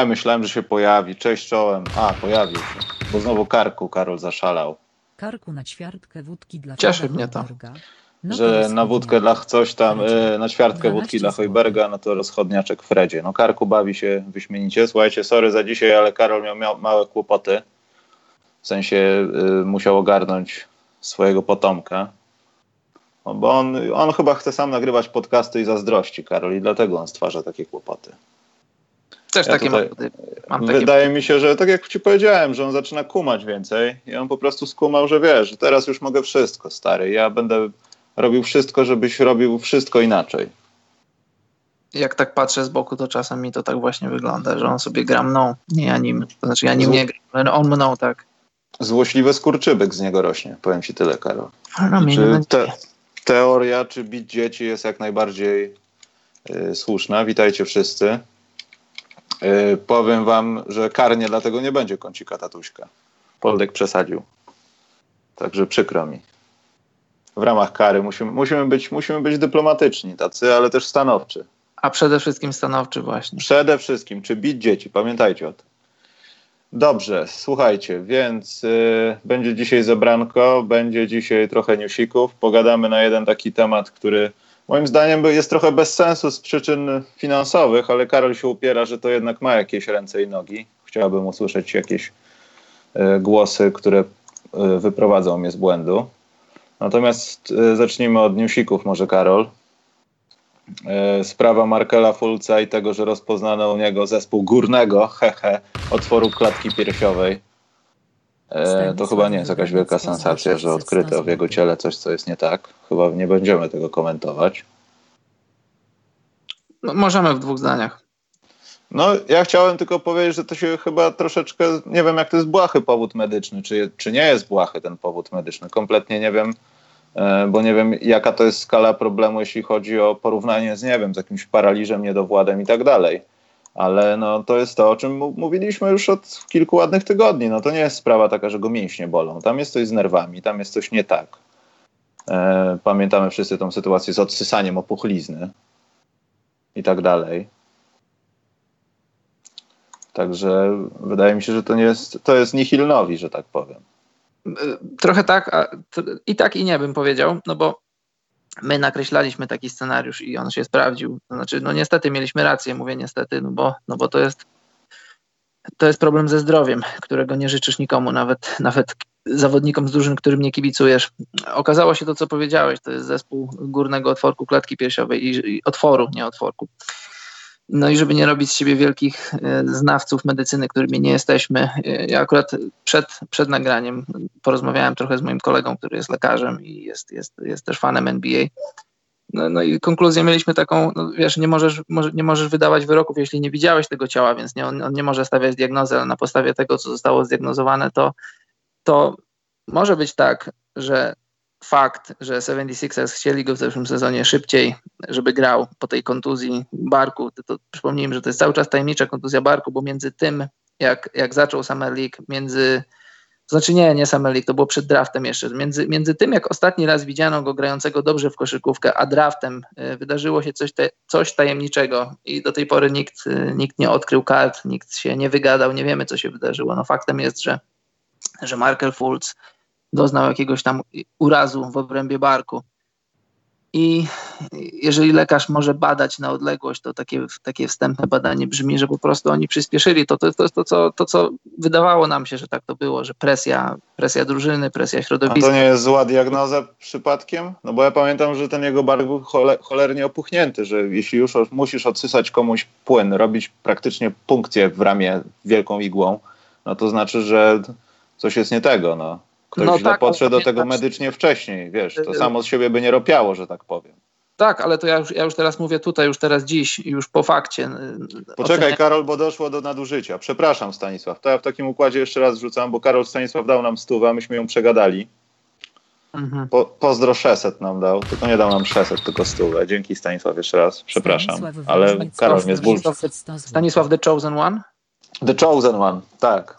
Nie, myślałem, że się pojawi. Cześć czołem. A, pojawił się. Bo znowu karku Karol zaszalał. Karku na ćwiartkę wódki dla Cieszy mnie to. No to że na wódkę dla coś tam, y, na ćwiartkę 12 wódki dla. Hojberga, no to rozchodniaczek Fredzie. No Karku bawi się wyśmienicie. Słuchajcie, sorry za dzisiaj, ale Karol miał, miał małe kłopoty. W sensie y, musiał ogarnąć swojego potomka. No, bo on, on chyba chce sam nagrywać podcasty i zazdrości, Karol, i dlatego on stwarza takie kłopoty. Też Ja takie tutaj- mam, mam takie Wydaje mi się, że tak jak ci powiedziałem, że on zaczyna kumać więcej i on po prostu skumał, że wiesz, że teraz już mogę wszystko, stary. Ja będę robił wszystko, żebyś robił wszystko inaczej. jak tak patrzę z boku, to czasem mi to tak właśnie wygląda, że on sobie gra mną, nie ja nim. To znaczy ja nim nie gram, ale on mną tak. Złośliwy skurczybyk z niego rośnie, powiem ci tyle, Karol. No, Czy te, teoria, czy bić dzieci jest jak najbardziej y, słuszna. Witajcie wszyscy. Y, powiem wam, że karnie dlatego nie będzie kącika tatuśka. Poldek przesadził. Także przykro mi. W ramach kary musimy, musimy, być, musimy być dyplomatyczni tacy, ale też stanowczy. A przede wszystkim stanowczy właśnie. Przede wszystkim, czy bić dzieci, pamiętajcie o tym. Dobrze, słuchajcie, więc y, będzie dzisiaj zebranko, będzie dzisiaj trochę newsików. Pogadamy na jeden taki temat, który moim zdaniem jest trochę bez sensu z przyczyn finansowych, ale Karol się upiera, że to jednak ma jakieś ręce i nogi. Chciałbym usłyszeć jakieś y, głosy, które y, wyprowadzą mnie z błędu. Natomiast y, zacznijmy od newsików, może Karol. E, sprawa Markela Fulca i tego, że rozpoznano u niego zespół górnego, hehe, otworu klatki piersiowej. E, to chyba nie jest jakaś wielka sensacja, że odkryto w jego ciele coś, co jest nie tak. Chyba nie będziemy tego komentować. No, możemy w dwóch zdaniach. No, ja chciałem tylko powiedzieć, że to się chyba troszeczkę, nie wiem jak to jest błahy powód medyczny, czy, czy nie jest błahy ten powód medyczny. Kompletnie nie wiem, e, bo nie wiem jaka to jest skala problemu, jeśli chodzi o porównanie z, nie wiem, z jakimś paraliżem, niedowładem i tak dalej. Ale no, to jest to, o czym mówiliśmy już od kilku ładnych tygodni. No, to nie jest sprawa taka, że go mięśnie bolą. Tam jest coś z nerwami, tam jest coś nie tak. E, pamiętamy wszyscy tą sytuację z odsysaniem opuchlizny i tak dalej. Także wydaje mi się, że to nie jest, to jest nihilnowi, że tak powiem. Y, Trochę tak, a i tak i nie bym powiedział, no bo my nakreślaliśmy taki scenariusz i on się sprawdził. Znaczy, no niestety mieliśmy rację, mówię niestety, no bo, no bo to jest to jest problem ze zdrowiem, którego nie życzysz nikomu, nawet, nawet zawodnikom z drużyn, którym nie kibicujesz. Okazało się to, co powiedziałeś, to jest zespół górnego otworku klatki piersiowej i, i otworu, nie otworku. No i żeby nie robić z siebie wielkich e, znawców medycyny, którymi nie jesteśmy, e, ja akurat przed, przed nagraniem porozmawiałem trochę z moim kolegą, który jest lekarzem i jest, jest, jest też fanem NBA. No, no i konkluzję mieliśmy taką, no wiesz, nie możesz, może, nie możesz wydawać wyroków, jeśli nie widziałeś tego ciała, więc nie, on, on nie może stawiać diagnozy, ale na podstawie tego, co zostało zdiagnozowane, to, to może być tak, że fakt, że 76ers chcieli go w zeszłym sezonie szybciej, żeby grał po tej kontuzji barku, to, to przypomnijmy, że to jest cały czas tajemnicza kontuzja barku, bo między tym, jak, jak zaczął Summer League, między znaczy nie, nie Summer League, to było przed draftem jeszcze. Między, między tym, jak ostatni raz widziano go grającego dobrze w koszykówkę, a draftem y, wydarzyło się coś, te, coś tajemniczego i do tej pory nikt, y, nikt nie odkrył kart, nikt się nie wygadał, nie wiemy, co się wydarzyło. No faktem jest, że, że Markel Fultz doznał jakiegoś tam urazu w obrębie barku. I jeżeli lekarz może badać na odległość, to takie, takie wstępne badanie brzmi, że po prostu oni przyspieszyli. To, to, to to co, to, co wydawało nam się, że tak to było, że presja, presja drużyny, presja A środowiska. to nie jest zła diagnoza przypadkiem? No bo ja pamiętam, że ten jego bark był chole, cholernie opuchnięty, że jeśli już musisz odsysać komuś płyn, robić praktycznie punkcję w ramię wielką igłą, no to znaczy, że coś jest nie tego, no. Ktoś No źle tak, podszedł do tego pamiętasz- medycznie wcześniej, wiesz, to Y, samo z siebie by nie ropiało, że tak powiem. Tak, ale to ja już, ja już teraz mówię tutaj, już teraz dziś, już po fakcie. y, Poczekaj, oceniam- Karol, bo doszło do nadużycia. Przepraszam, Stanisław. To ja w takim układzie jeszcze raz rzucam, bo Karol Stanisław dał nam stówę, a myśmy ją przegadali. Mhm. Po, pozdro 600 nam dał, tylko nie dał nam 600, tylko stówę. Dzięki Stanisław jeszcze raz, przepraszam. Stanisław Ale Karol mnie zbul... Stanisław- 100 złotych. Stanisław The Chosen One? The Chosen One, tak.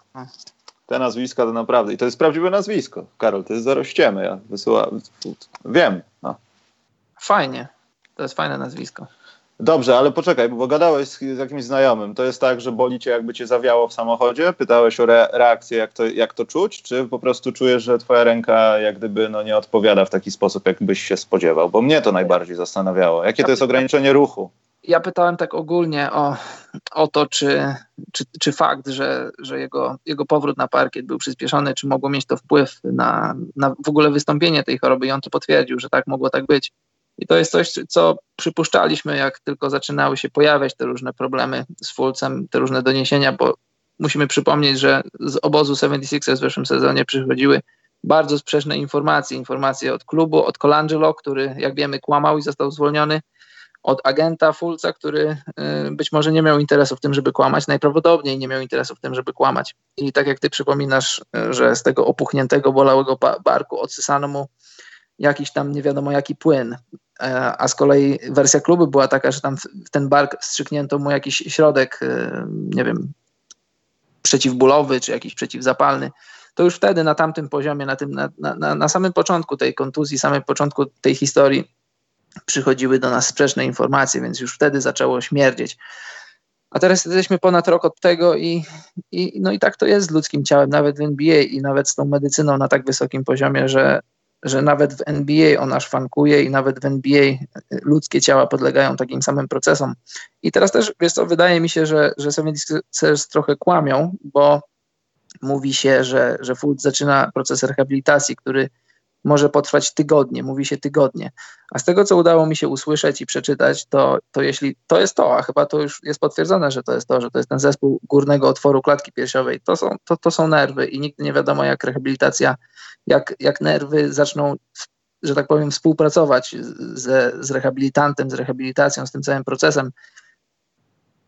Te nazwiska to naprawdę, i to jest prawdziwe nazwisko. Karol, to jest zero ściemy, ja wysyłam, wiem, no. Fajnie. To jest fajne nazwisko. Dobrze, ale poczekaj, bo gadałeś z, z jakimś znajomym. To jest tak, że boli cię jakby cię zawiało w samochodzie? Pytałeś o re, reakcję, jak to, jak to czuć? Czy po prostu czujesz, że twoja ręka jak gdyby no, nie odpowiada w taki sposób, jakbyś się spodziewał? Bo mnie to najbardziej zastanawiało. Jakie to jest ograniczenie ruchu? Ja pytałem tak ogólnie o, o to, czy, czy, czy fakt, że, że jego, jego powrót na parkiet był przyspieszony, czy mogło mieć to wpływ na, na w ogóle wystąpienie tej choroby i on to potwierdził, że tak mogło tak być. I to jest coś, co przypuszczaliśmy, jak tylko zaczynały się pojawiać te różne problemy z Fulcem, te różne doniesienia, bo musimy przypomnieć, że z obozu 76ers w zeszłym sezonie przychodziły bardzo sprzeczne informacje. Informacje od klubu, od Colangelo, który jak wiemy kłamał i został zwolniony, od agenta Fulca, który y, być może nie miał interesu w tym, żeby kłamać, najprawdopodobniej nie miał interesu w tym, żeby kłamać. I tak jak ty przypominasz, y, że z tego opuchniętego, bolałego ba- barku odsysano mu jakiś tam nie wiadomo jaki płyn, E, a z kolei wersja klubu była taka, że tam w w ten bark wstrzyknięto mu jakiś środek, y, nie wiem, przeciwbólowy czy jakiś przeciwzapalny, to już wtedy na tamtym poziomie, na, tym, na, na, na samym początku tej kontuzji, samym początku tej historii przychodziły do nas sprzeczne informacje, więc już wtedy zaczęło śmierdzieć. A teraz jesteśmy ponad rok od tego i, i, no i tak to jest z ludzkim ciałem, nawet w NBA i nawet z tą medycyną na tak wysokim poziomie, że, że nawet w NBA ona szwankuje i nawet w NBA ludzkie ciała podlegają takim samym procesom. I teraz też, wiesz co, wydaje mi się, że, że 76ers trochę kłamią, bo mówi się, że, że Fultz zaczyna proces rehabilitacji, który może potrwać tygodnie, mówi się tygodnie. A z tego, co udało mi się usłyszeć i przeczytać, to, to jeśli to jest to, a chyba to już jest potwierdzone, że to jest to, że to jest ten zespół górnego otworu klatki piersiowej, to są, to, to są nerwy i nigdy nie wiadomo, jak rehabilitacja, jak, jak nerwy zaczną, że tak powiem, współpracować ze, z rehabilitantem, z rehabilitacją, z tym całym procesem.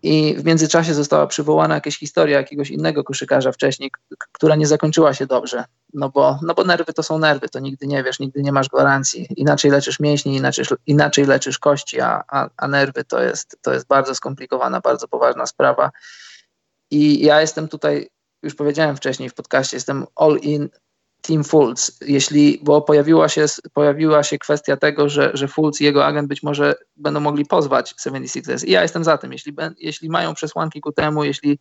I w międzyczasie została przywołana jakaś historia jakiegoś innego koszykarza wcześniej, która nie zakończyła się dobrze. No bo, no bo nerwy to są nerwy, to nigdy nie wiesz, nigdy nie masz gwarancji. Inaczej leczysz mięśnie, inaczej, inaczej leczysz kości, a, a, a nerwy to jest, to jest bardzo skomplikowana, bardzo poważna sprawa. I ja jestem tutaj, już powiedziałem wcześniej w podcaście, jestem all in Team Fultz, jeśli, bo pojawiła się, pojawiła się kwestia tego, że, że Fultz i jego agent być może będą mogli pozwać 76ers. I ja jestem za tym. Jeśli, jeśli mają przesłanki ku temu, jeśli,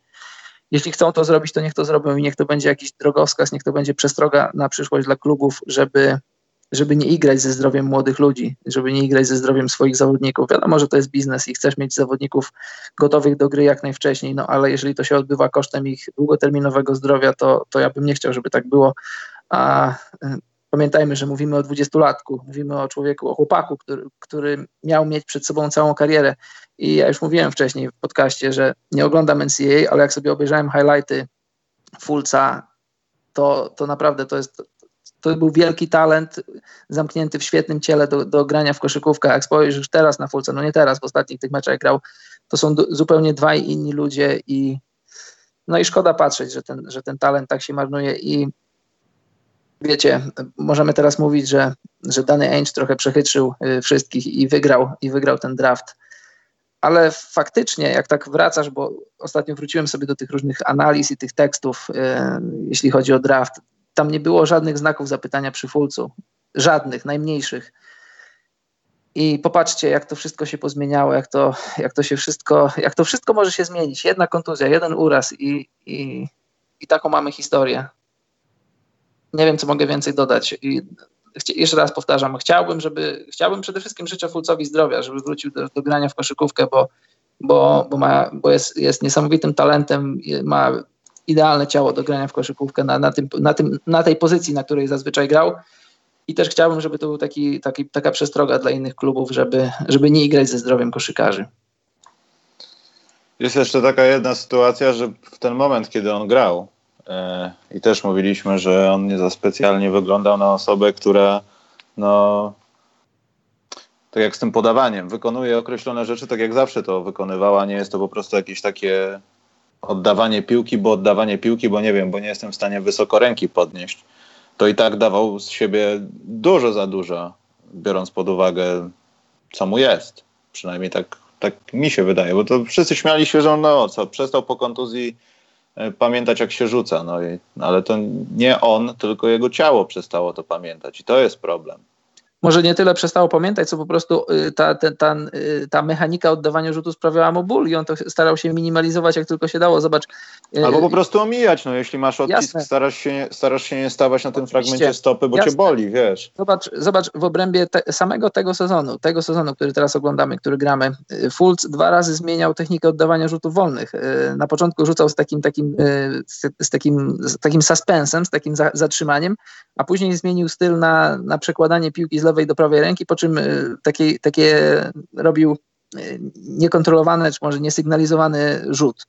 jeśli chcą to zrobić, to niech to zrobią i niech to będzie jakiś drogowskaz, niech to będzie przestroga na przyszłość dla klubów, żeby, żeby nie igrać ze zdrowiem młodych ludzi, żeby nie igrać ze zdrowiem swoich zawodników. Wiadomo, że to jest biznes i chcesz mieć zawodników gotowych do gry jak najwcześniej, no ale jeżeli to się odbywa kosztem ich długoterminowego zdrowia, to, to ja bym nie chciał, żeby tak było. A y, pamiętajmy, że mówimy o dwudziestolatku, mówimy o człowieku, o chłopaku, który, który miał mieć przed sobą całą karierę. I ja już mówiłem wcześniej w podcaście, że nie oglądam NCAA, ale jak sobie obejrzałem highlighty Fulca, to, to naprawdę to jest to był wielki talent, zamknięty w świetnym ciele do, do grania w koszykówkę. Jak spojrzysz teraz na Fulca, no nie teraz, w ostatnich tych meczach grał, to są du- zupełnie dwaj inni ludzie i no i szkoda patrzeć, że ten, że ten talent tak się marnuje i wiecie, możemy teraz mówić, że, że Danny Ainge trochę przechytrzył y, wszystkich i wygrał, i wygrał ten draft. Ale faktycznie, jak tak wracasz, bo ostatnio wróciłem sobie do tych różnych analiz i tych tekstów, y, jeśli chodzi o draft, tam nie było żadnych znaków zapytania przy Fulcu. Żadnych, najmniejszych. I popatrzcie, jak to wszystko się pozmieniało, jak to, jak to się wszystko, jak to wszystko może się zmienić. Jedna kontuzja, jeden uraz i, i, i taką mamy historię. Nie wiem, co mogę więcej dodać. I jeszcze raz powtarzam, chciałbym, żeby, chciałbym przede wszystkim życzę Fulcowi zdrowia, żeby wrócił do, do grania w koszykówkę, bo, bo, bo, ma, bo jest, jest niesamowitym talentem, ma idealne ciało do grania w koszykówkę na, na, tym, na, tym, na tej pozycji, na której zazwyczaj grał. I też chciałbym, żeby to był taki, taki, taka przestroga dla innych klubów, żeby, żeby nie igrać ze zdrowiem koszykarzy. Jest jeszcze taka jedna sytuacja, że w ten moment, kiedy on grał, i też mówiliśmy, że on nie za specjalnie wyglądał na osobę, która no tak jak z tym podawaniem, wykonuje określone rzeczy tak jak zawsze to wykonywała, nie jest to po prostu jakieś takie oddawanie piłki, bo oddawanie piłki, bo nie wiem, bo nie jestem w stanie wysoko ręki podnieść. To i tak dawał z siebie dużo za dużo, biorąc pod uwagę, co mu jest. Przynajmniej tak, tak mi się wydaje, bo to wszyscy śmiali się, że on no co, przestał po kontuzji e, pamiętać jak się rzuca, no i, ale to nie on, tylko jego ciało przestało to pamiętać i to jest problem może nie tyle przestało pamiętać, co po prostu y, ta, ta, ta, y, ta mechanika oddawania rzutu sprawiała mu ból i on to starał się minimalizować jak tylko się dało. Zobacz. Y, Albo po prostu omijać, no jeśli masz odcisk, starasz się, starasz się nie stawać na tym Oczywiście. fragmencie stopy, bo Jasne. cię boli, wiesz. Zobacz, zobacz w obrębie te, samego tego sezonu, tego sezonu, który teraz oglądamy, który gramy, Fultz dwa razy zmieniał technikę oddawania rzutów wolnych. Na początku rzucał z takim, takim, z, takim, z takim suspensem, z takim za, zatrzymaniem, a później zmienił styl na, na przekładanie piłki z lewej do prawej ręki, po czym y, takie, takie robił y, niekontrolowany, czy może niesygnalizowany rzut.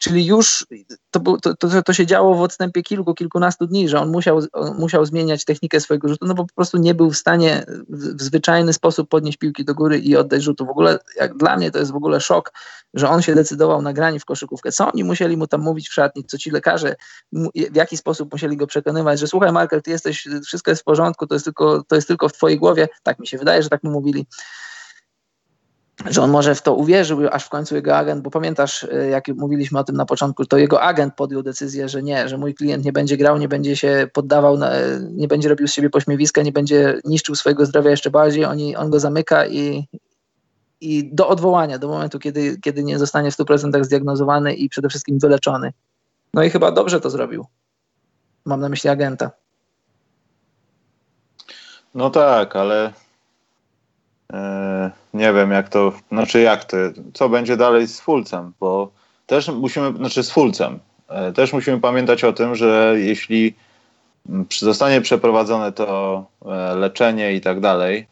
Czyli już to, to, to, to, się działo w odstępie kilku, kilkunastu dni, że on musiał, on musiał zmieniać technikę swojego rzutu, no bo po prostu nie był w stanie w zwyczajny sposób podnieść piłki do góry i oddać rzutu. W ogóle, jak dla mnie to jest w ogóle szok, że on się decydował na granie w koszykówkę. Co oni musieli mu tam mówić w szatni, co ci lekarze, w jaki sposób musieli go przekonywać, że słuchaj Markel, ty jesteś, wszystko jest w porządku, to jest tylko, to jest tylko w twojej głowie. Tak mi się wydaje, że tak mu mówili że on może w to uwierzył, aż w końcu jego agent, bo pamiętasz, e, jak mówiliśmy o tym na początku, to jego agent podjął decyzję, że nie, że mój klient nie będzie grał, nie będzie się poddawał, na, nie będzie robił z siebie pośmiewiska, nie będzie niszczył swojego zdrowia jeszcze bardziej, Oni, on go zamyka i, i do odwołania, do momentu, kiedy, kiedy nie zostanie w 100% zdiagnozowany i przede wszystkim wyleczony. No i chyba dobrze to zrobił. Mam na myśli agenta. No tak, ale nie wiem jak to, znaczy jak to, co będzie dalej z Fulcem, bo też musimy, znaczy z Fulcem, e, też musimy pamiętać o tym, że jeśli zostanie przeprowadzone to e, leczenie i tak dalej,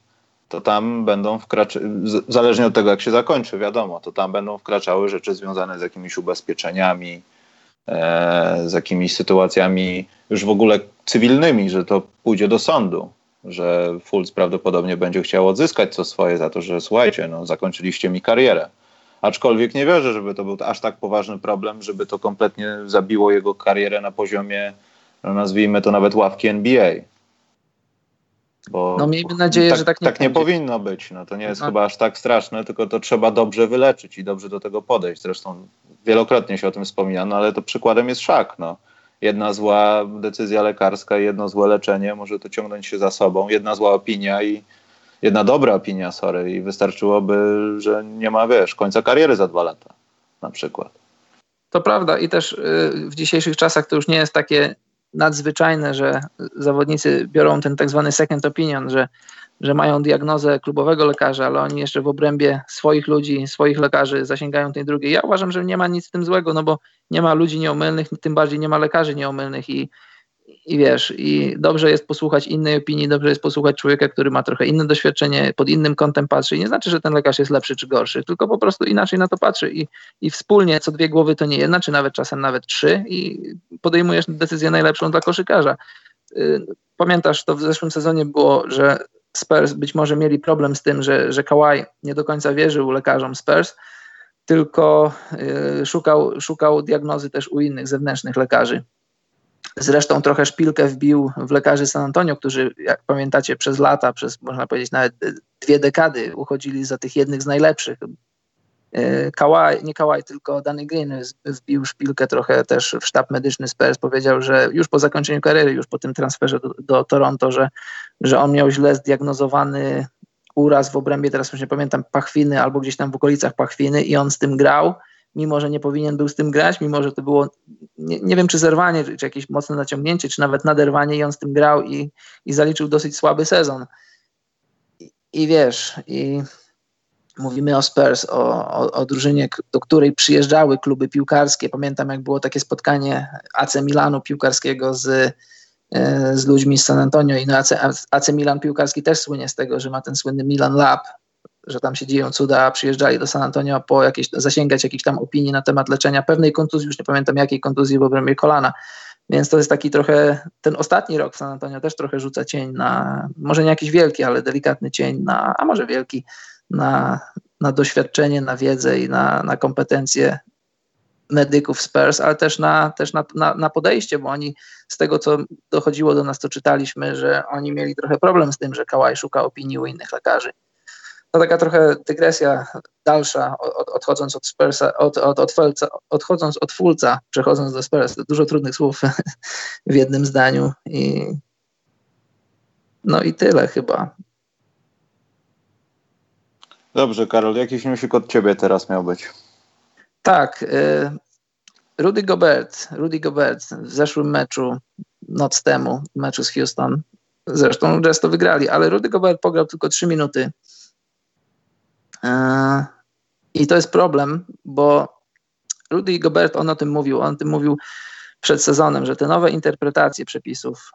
to tam będą wkraczały, zależnie od tego jak się zakończy, wiadomo, to tam będą wkraczały rzeczy związane z jakimiś ubezpieczeniami, z jakimiś sytuacjami już w ogóle cywilnymi, że to pójdzie do sądu że Fultz prawdopodobnie będzie chciał odzyskać co swoje za to, że słuchajcie, no, zakończyliście mi karierę. Aczkolwiek nie wierzę, żeby to był aż tak poważny problem, żeby to kompletnie zabiło jego karierę na poziomie, no, nazwijmy to nawet ławki NBA. Bo no miejmy nadzieję, tak, że tak nie Tak nie powinno być. No, to nie jest no. chyba aż tak straszne, tylko to trzeba dobrze wyleczyć i dobrze do tego podejść. Zresztą wielokrotnie się o tym wspominano, ale to przykładem jest szak. No jedna zła decyzja lekarska jedno złe leczenie może to ciągnąć się za sobą. Jedna zła opinia i jedna dobra opinia, sorry, i wystarczyłoby, że nie ma, wiesz, końca kariery za dwa lata na przykład. To prawda i też y, w dzisiejszych czasach to już nie jest takie nadzwyczajne, że zawodnicy biorą ten tak zwany second opinion, że że mają diagnozę klubowego lekarza, ale oni jeszcze w obrębie swoich ludzi, swoich lekarzy zasięgają tej drugiej. Ja uważam, że nie ma nic w tym złego, no bo nie ma ludzi nieomylnych, tym bardziej nie ma lekarzy nieomylnych i, i wiesz, i dobrze jest posłuchać innej opinii, dobrze jest posłuchać człowieka, który ma trochę inne doświadczenie, pod innym kątem patrzy. I nie znaczy, że ten lekarz jest lepszy czy gorszy, tylko po prostu inaczej na to patrzy i, i wspólnie co dwie głowy to nie jedna, czy nawet czasem nawet trzy i podejmujesz decyzję najlepszą dla koszykarza. Y, pamiętasz, to w zeszłym sezonie było, że Spurs być może mieli problem z tym, że, że Kawhi nie do końca wierzył lekarzom Spurs, tylko y, szukał, szukał diagnozy też u innych zewnętrznych lekarzy. Zresztą trochę szpilkę wbił w lekarzy San Antonio, którzy, jak pamiętacie, przez lata, przez można powiedzieć nawet dwie dekady uchodzili za tych jednych z najlepszych. E, Kawhi, nie Kawhi, tylko Danny Green wbił szpilkę trochę też w sztab medyczny Spurs, powiedział, że już po zakończeniu kariery, już po tym transferze do, do Toronto, że, że on miał źle zdiagnozowany uraz w obrębie, teraz już nie pamiętam, pachwiny albo gdzieś tam w okolicach pachwiny i on z tym grał, mimo że nie powinien był z tym grać, mimo że to było, nie, nie wiem czy zerwanie, czy jakieś mocne naciągnięcie, czy nawet naderwanie i on z tym grał i, i zaliczył dosyć słaby sezon. I, i wiesz, i Mówimy o Spurs, o, o, o, drużynie, do której przyjeżdżały kluby piłkarskie. Pamiętam, jak było takie spotkanie AC Milanu piłkarskiego z, e, z ludźmi z San Antonio i no AC, AC Milan piłkarski też słynie z tego, że ma ten słynny Milan Lab, że tam się dzieją cuda, a przyjeżdżali do San Antonio po jakieś, zasięgać jakichś tam opinii na temat leczenia pewnej kontuzji, już nie pamiętam jakiej kontuzji w obrębie kolana. Więc to jest taki trochę, ten ostatni rok San Antonio też trochę rzuca cień na, może nie jakiś wielki, ale delikatny cień na, a może wielki, na, na doświadczenie, na wiedzę i na, na kompetencje medyków Spurs, ale też, na, też na, na, na, podejście, bo oni z tego, co dochodziło do nas, to czytaliśmy, że oni mieli trochę problem z tym, że Kałaj szuka opinii u innych lekarzy. To taka trochę dygresja dalsza, od, odchodząc od Spursa, od, od, od Felca, odchodząc od Fulca, przechodząc do Spurs. Dużo trudnych słów w jednym zdaniu i no i tyle chyba. Dobrze, Karol, jakiś newsik od ciebie teraz miał być? Tak. Y, Rudy Gobert, Rudy Gobert w zeszłym meczu, noc temu, meczu z Houston, zresztą Jazz to wygrali, ale Rudy Gobert pograł tylko 3 minuty. Y, I to jest problem, bo Rudy Gobert, on o tym mówił, on o tym mówił przed sezonem, że te nowe interpretacje przepisów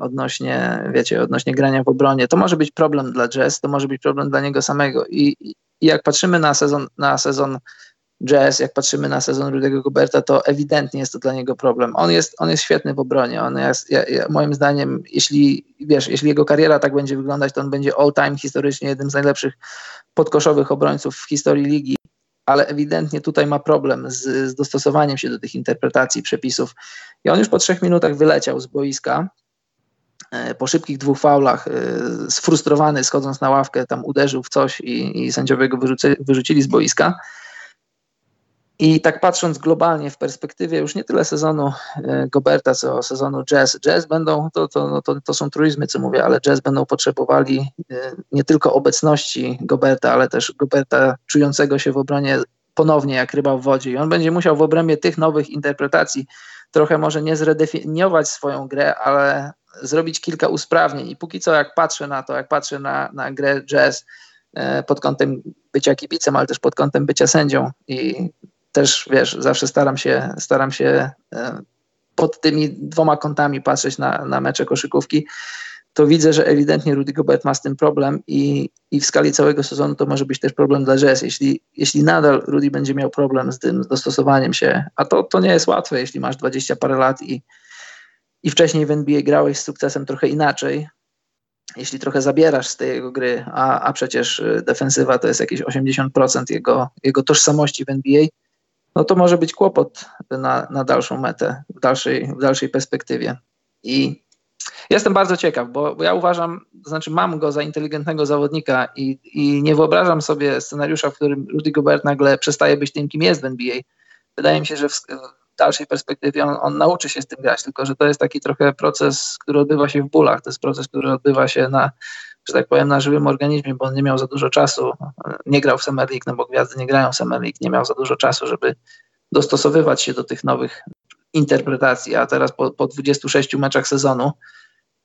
odnośnie, wiecie, odnośnie grania w obronie, to może być problem dla Jazz, to może być problem dla niego samego. I, i jak patrzymy na sezon, na sezon Jazz, jak patrzymy na sezon Rudego Goberta, to ewidentnie jest to dla niego problem. On jest, on jest świetny w obronie. On jest, ja, ja, moim zdaniem, jeśli, wiesz, jeśli jego kariera tak będzie wyglądać, to on będzie all-time historycznie jednym z najlepszych podkoszowych obrońców w historii ligi, ale ewidentnie tutaj ma problem z, z dostosowaniem się do tych interpretacji przepisów. I on już po trzech minutach wyleciał z boiska, e, po szybkich dwóch faulach, e, sfrustrowany, schodząc na ławkę, tam uderzył w coś i, i sędziowie go wyrzuci, wyrzucili z boiska. I tak patrząc globalnie w perspektywie już nie tyle sezonu e, Goberta, co sezonu Jazz. Jazz będą, to, to, no to, to są truizmy, co mówię, ale Jazz będą potrzebowali e, nie tylko obecności Goberta, ale też Goberta czującego się w obronie ponownie jak ryba w wodzie. I on będzie musiał w obrębie tych nowych interpretacji trochę może nie zredefiniować swoją grę, ale zrobić kilka usprawnień. I póki co, jak patrzę na to, jak patrzę na, na grę Jazz e, pod kątem bycia kibicem, ale też pod kątem bycia sędzią i też wiesz, zawsze staram się, staram się e, pod tymi dwoma kątami patrzeć na, na mecze koszykówki, to widzę, że ewidentnie Rudy Gobert ma z tym problem i, i w skali całego sezonu to może być też problem dla Jazz. Jeśli, jeśli nadal Rudy będzie miał problem z tym dostosowaniem się, a to, to nie jest łatwe, jeśli masz 20 parę lat i, i wcześniej w NBA grałeś z sukcesem trochę inaczej, jeśli trochę zabierasz z tej jego gry, a, a przecież defensywa to jest jakieś 80% jego, jego tożsamości w NBA, no to może być kłopot na, na dalszą metę, w dalszej, w dalszej perspektywie. I jestem bardzo ciekaw, bo, bo ja uważam, znaczy mam go za inteligentnego zawodnika i, i nie wyobrażam sobie scenariusza, w którym Rudy Gobert nagle przestaje być tym, kim jest w NBA. Wydaje mi się, że w, w dalszej perspektywie on, on, nauczy się z tym grać, tylko że to jest taki trochę proces, który odbywa się w bólach, to jest proces, który odbywa się na, że tak powiem, na żywym organizmie, bo on nie miał za dużo czasu, nie grał w Summer League, no bo gwiazdy nie grają w Summer League, nie miał za dużo czasu, żeby dostosowywać się do tych nowych interpretacji, a teraz po, po 26 meczach sezonu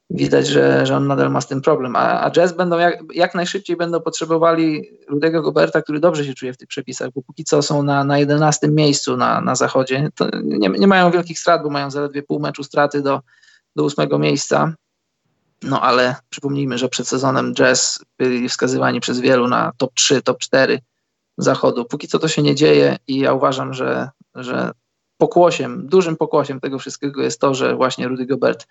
widać, że, że on nadal ma z tym problem. A, a Jazz będą jak, jak najszybciej będą potrzebowali Rudego Goberta, który dobrze się czuje w tych przepisach, bo póki co są na, na 11 miejscu na, na zachodzie. To nie, nie mają wielkich strat, bo mają zaledwie pół meczu straty do, do ósmego miejsca. No ale przypomnijmy, że przed sezonem Jazz byli wskazywani przez wielu na top 3, top 4 zachodu. Póki co to się nie dzieje i ja uważam, że, że pokłosiem, dużym pokłosiem tego wszystkiego jest to, że właśnie Rudy Gobert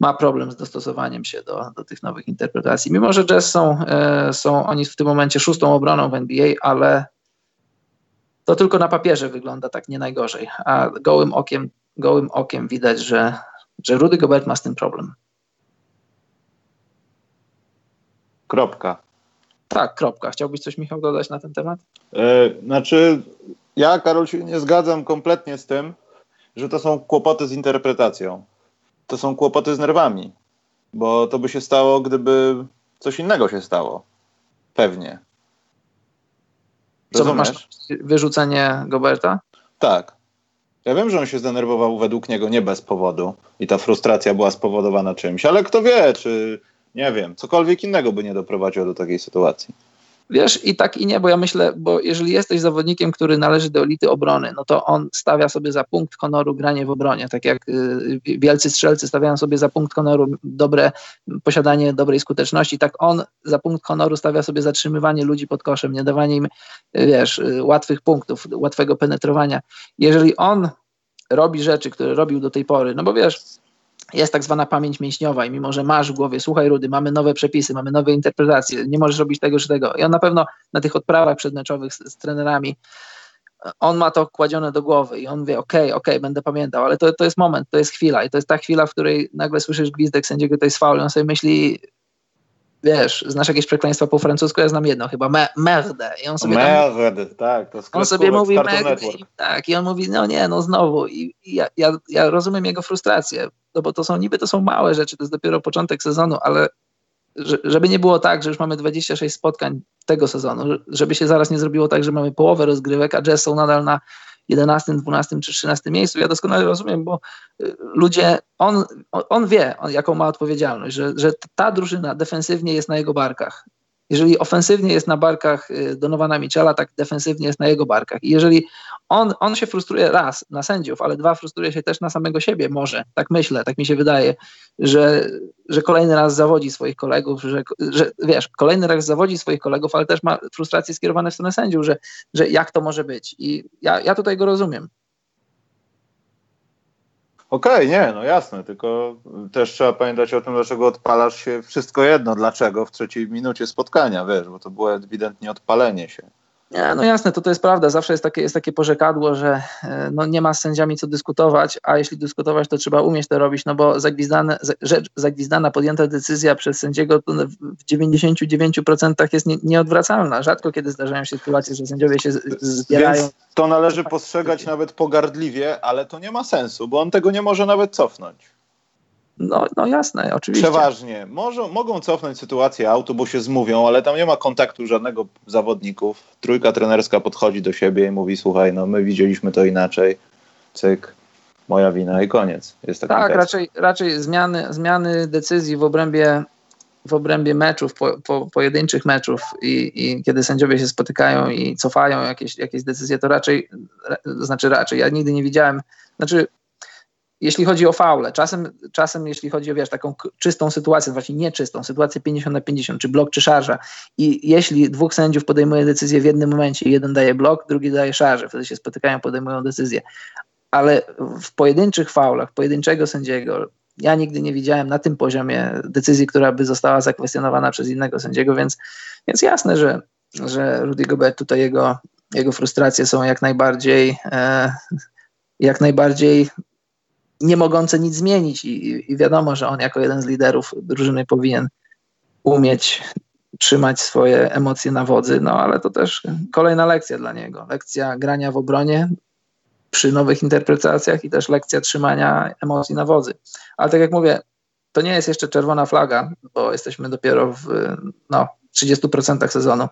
ma problem z dostosowaniem się do, do tych nowych interpretacji. Mimo, że Jazz są, e, są oni w tym momencie szóstą obroną w NBA, ale to tylko na papierze wygląda tak nie najgorzej, a gołym okiem, gołym okiem widać, że, że Rudy Gobert ma z tym problem. Kropka. Tak, kropka. Chciałbyś coś, Michał, dodać na ten temat? Yy, znaczy, ja, Karol, się nie zgadzam kompletnie z tym, że to są kłopoty z interpretacją. To są kłopoty z nerwami, bo to by się stało, gdyby coś innego się stało. Pewnie. Co, masz wyrzucenie Goberta? Tak. Ja wiem, że on się zdenerwował według niego nie bez powodu i ta frustracja była spowodowana czymś, ale kto wie, czy nie wiem, cokolwiek innego by nie doprowadziło do takiej sytuacji. Wiesz, i tak i nie, bo ja myślę, bo jeżeli jesteś zawodnikiem, który należy do elity obrony, no to on stawia sobie za punkt honoru granie w obronie, tak jak y, wielcy strzelcy stawiają sobie za punkt honoru dobre posiadanie dobrej skuteczności, tak on za punkt honoru stawia sobie zatrzymywanie ludzi pod koszem, nie dawanie im, wiesz, y, łatwych punktów, łatwego penetrowania. Jeżeli on robi rzeczy, które robił do tej pory, no bo wiesz, jest tak zwana pamięć mięśniowa i mimo, że masz w głowie, słuchaj Rudy, mamy nowe przepisy, mamy nowe interpretacje, nie możesz robić tego czy tego. I on na pewno na tych odprawach przedmeczowych z, z trenerami, on ma to kładzione do głowy i on wie, okej, okay, okej, okay, będę pamiętał, ale to, to jest moment, to jest chwila i to jest ta chwila, w której nagle słyszysz gwizdek sędziego, to jest faul i on sobie myśli, wiesz, znasz jakieś przekleństwa po francusku, ja znam jedno chyba, me, merde. I on sobie merde, tam, tak, to On sobie mówi merde i, tak, i on mówi, no nie, no znowu. I, i ja, ja, ja rozumiem jego frustrację, no bo to są niby to są małe rzeczy, to jest dopiero początek sezonu, ale żeby nie było tak, że już mamy 26 spotkań tego sezonu, żeby się zaraz nie zrobiło tak, że mamy połowę rozgrywek, a Jazz są nadal na 11, 12 czy 13 miejscu. Ja doskonale rozumiem, bo y, ludzie, on, on wie, jaką ma odpowiedzialność, że, że ta drużyna defensywnie jest na jego barkach. Jeżeli ofensywnie jest na barkach y, Donowana Michela, tak defensywnie jest na jego barkach. I jeżeli on, on się frustruje raz na sędziów, ale dwa frustruje się też na samego siebie, może, tak myślę, tak mi się wydaje, że, że kolejny raz zawodzi swoich kolegów, że, że wiesz, kolejny raz zawodzi swoich kolegów, ale też ma frustracje skierowane w stronę sędziów, że, że jak to może być. I ja, ja tutaj go rozumiem. Okej, okay, nie, no jasne, tylko też trzeba pamiętać o tym, dlaczego odpalasz się wszystko jedno, dlaczego w trzeciej minucie spotkania, wiesz, bo to było ewidentnie odpalenie się. Nie, no jasne, to to jest prawda. Zawsze jest takie, jest takie pożekadło, że e, no nie ma z sędziami co dyskutować, a jeśli dyskutować, to trzeba umieć to robić, no bo zagwizdane, rzecz zagwizdana, podjęta decyzja przez sędziego w 99% jest nie, nieodwracalna. Rzadko kiedy zdarzają się sytuacje, że sędziowie się zbierają. Więc to należy postrzegać nawet pogardliwie, ale to nie ma sensu, bo on tego nie może nawet cofnąć. No, no jasne, oczywiście. Przeważnie. Może, mogą cofnąć sytuację autu, bo się zmówią, ale tam nie ma kontaktu żadnego zawodników. Trójka trenerska podchodzi do siebie i mówi, słuchaj, no my widzieliśmy to inaczej. Cyk, moja wina i koniec. Jest taki tak, raczej, raczej zmiany, zmiany decyzji w obrębie w obrębie meczów, po, po, pojedynczych meczów i, i, kiedy sędziowie się spotykają i cofają jakieś, jakieś decyzje, to raczej, znaczy raczej, ja nigdy nie widziałem, znaczy jeśli chodzi o faule, czasem, czasem jeśli chodzi o wiesz, taką czystą sytuację, właśnie nieczystą, sytuację 50 na 50, czy blok, czy szarża i jeśli dwóch sędziów podejmuje decyzję w jednym momencie, jeden daje blok, drugi daje szarżę, wtedy się spotykają, podejmują decyzję. Ale w pojedynczych faulach, pojedynczego sędziego, ja nigdy nie widziałem na tym poziomie decyzji, która by została zakwestionowana przez innego sędziego, więc, więc jasne, że, że Rudy Gobert tutaj jego, jego frustracje są jak najbardziej e, jak najbardziej nie mogące nic zmienić i, i wiadomo, że on jako jeden z liderów drużyny powinien umieć trzymać swoje emocje na wodzy, no ale to też kolejna lekcja dla niego. Lekcja grania w obronie przy nowych interpretacjach i też lekcja trzymania emocji na wodzy. Ale tak jak mówię, to nie jest jeszcze czerwona flaga, bo jesteśmy dopiero w no, 30% sezonu,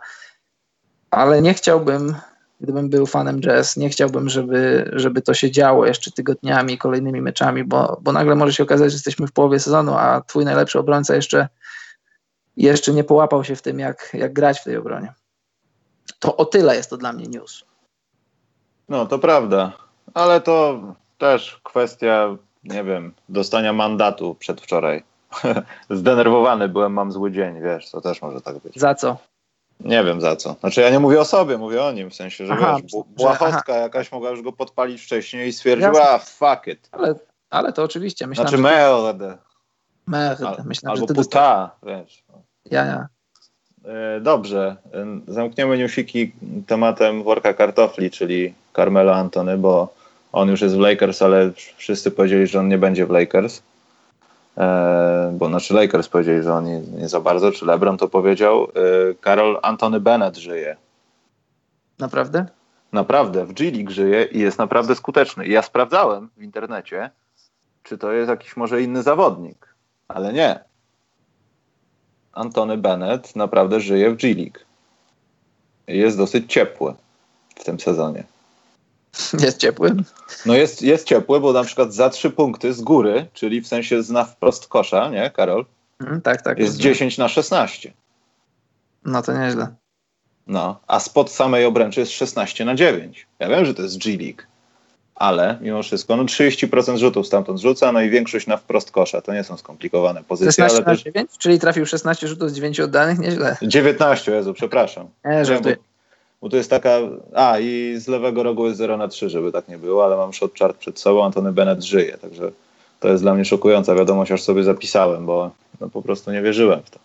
ale nie chciałbym gdybym był fanem jazz, nie chciałbym, żeby, żeby to się działo jeszcze tygodniami, kolejnymi meczami, bo, bo nagle może się okazać, że jesteśmy w połowie sezonu, a twój najlepszy obrońca jeszcze, jeszcze nie połapał się w tym, jak, jak grać w tej obronie. To o tyle jest to dla mnie news. No, to prawda, ale to też kwestia, nie wiem, dostania mandatu przedwczoraj. Zdenerwowany byłem, mam zły dzień, wiesz, to też może tak być. Za co? Nie wiem za co. Znaczy ja nie mówię o sobie, mówię o nim, w sensie, że aha, wiesz, błahostka jakaś mogła już go podpalić wcześniej i stwierdziła, a fuck it. Ale, ale to oczywiście. Myślałem, znaczy merde. Merde. Myślałem, albo że ty puta, wiesz. Ja, ja. E, dobrze, e, zamkniemy newsiki tematem worka kartofli, czyli Carmelo Antony, bo on już jest w Lakers, ale wszyscy powiedzieli, że on nie będzie w Lakers. E, bo znaczy Lakers powiedzieli, że on nie, za bardzo, czy LeBron to powiedział. E, Karol Antony Bennett żyje. Naprawdę? Naprawdę, w G League żyje i jest naprawdę skuteczny. I ja sprawdzałem w internecie, czy to jest jakiś może inny zawodnik, ale nie. Antony Bennett naprawdę żyje w G League. Jest dosyć ciepły w tym sezonie. Jest ciepły? No jest, jest ciepły, bo na przykład za trzy punkty z góry, czyli w sensie zna wprost kosza, nie Karol? Mm, tak, tak. Jest 10 na 16. No to nieźle. No, a spod samej obręczy jest 16 na 9. Ja wiem, że to jest G League, ale mimo wszystko no 30% rzutów stamtąd rzuca, no i większość na wprost kosza. To nie są skomplikowane pozycje. 16 ale na też... 9? Czyli trafił 16 rzutów z 9 oddanych? Nieźle. 19, Jezu, przepraszam. Nie, żartuję. Bo to jest taka. A, i z lewego rogu jest 0 na 3, żeby tak nie było, ale mam shot chart przed sobą. Antony Bennett żyje, także to jest dla mnie szokująca wiadomość, aż sobie zapisałem, bo no, po prostu nie wierzyłem w to.